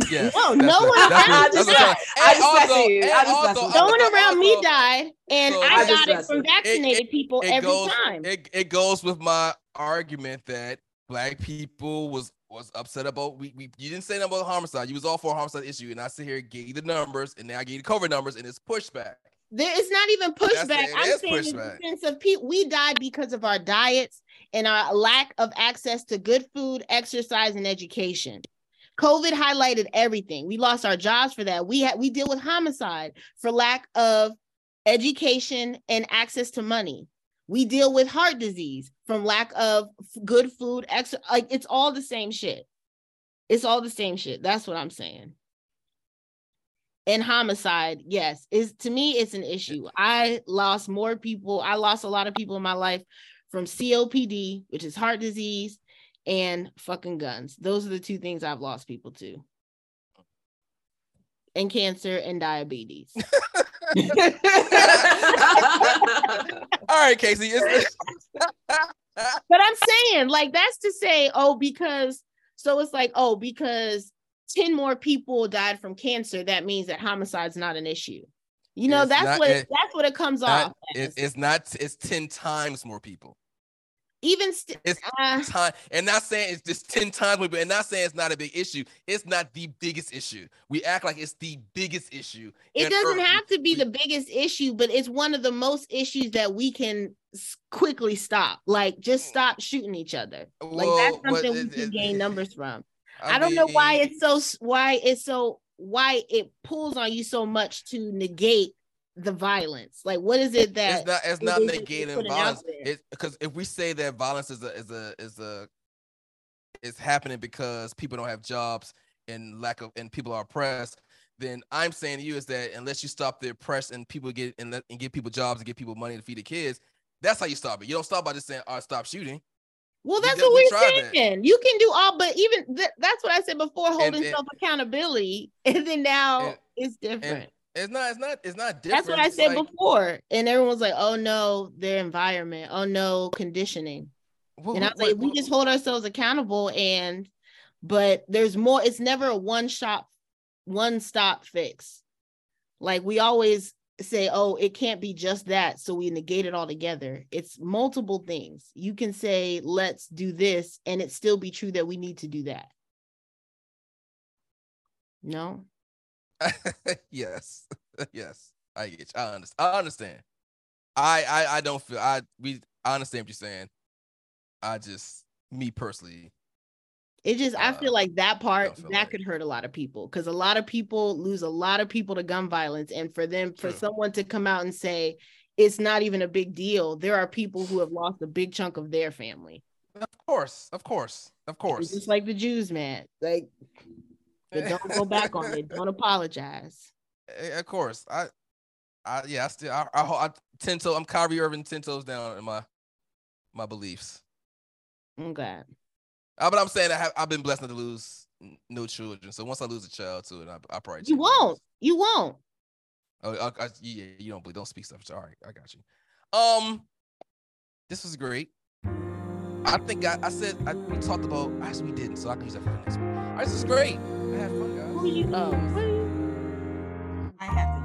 Yeah. No, no one around just, died. I just also, you. I just also, no one around me died, and so, I, I got it from vaccinated it, people it every goes, time. It, it goes with my argument that black people was was upset about we, we you didn't say nothing about homicide. You was all for a homicide issue, and I sit here gave you the numbers, and now I gave you the cover numbers, and it's pushback. There is not even pushback. I'm saying in pushback. the sense of people we died because of our diets and our lack of access to good food, exercise, and education. COVID highlighted everything. We lost our jobs for that. We had we deal with homicide for lack of education and access to money. We deal with heart disease from lack of good food, like it's all the same shit. It's all the same shit. That's what I'm saying. And homicide, yes, is to me it's an issue. I lost more people. I lost a lot of people in my life from COPD, which is heart disease, and fucking guns. Those are the two things I've lost people to. And cancer and diabetes. All right, Casey. But I'm saying, like, that's to say, oh, because so it's like, oh, because 10 more people died from cancer, that means that homicide's not an issue. You know, It's that's not- what it- that's what it comes not, off. it, it's not. It's ten times more people. Even st- It's uh, time, and not saying it's just ten times people, and not saying it's not a big issue. It's not the biggest issue. We act like it's the biggest issue. it doesn't Earth- have to be the biggest issue, but it's one of the most issues that we can quickly stop. Like, just stop shooting each other. Like Well, that's but something we can it- gain numbers from. I, don't know why it's so why it's so why it pulls on you so much to negate the violence. Like, what is it that it's not it's not negating violence. because if we say that violence is a is a is a is happening because people don't have jobs and lack of and people are oppressed, then I'm saying to you is that unless you stop the oppressed and people get and, let, and give people jobs and give people money to feed the kids, that's how you stop it. You don't stop by just saying, "Oh, stop shooting." Well, that's what we we're tried that. saying. You can do all, but even th- that's what I said before, holding and- self accountability, and then now and- it's different. It's not. It's not. It's not different. that's what I said like, before, and everyone's like, "Oh no, their environment. Oh no, conditioning." what- And I was like, we just hold ourselves accountable, and but there's more. It's never a one shop, one stop fix. Like we always say, oh, it can't be just that, so we negate it altogether. It's multiple things. You can say, let's do this, and it still be true that we need to do that. No, yes, yes, I get you. I understand. I understand. I, I, I don't feel. I we. I understand what you're saying. I just, me personally, it just I Uh, feel like that part that like- could hurt a lot of people because a lot of people lose a lot of people to gun violence, and for them for True. someone to come out and say it's not even a big deal, there are people who have lost a big chunk of their family. of course, of course, of It's course. just like the Jews, man. Like, but don't go back on it. Don't apologize. Eh, Of course, I, I yeah, I still, I, I, I ten toe. I'm Kyrie Irving, ten toes down in my, my beliefs. Okay. Uh, but I'm saying I have, I've been blessed not to lose no children. So once I lose a child too, and I, I probably You won't. You won't. Oh, I, I, yeah, you don't believe. Don't speak stuff. All right, I got you. Um, this was great. I think I, I said I, we talked about. Actually, we didn't, so I can use that for the next one. All right, this is great. I had fun, guys. Who you? Oh. I have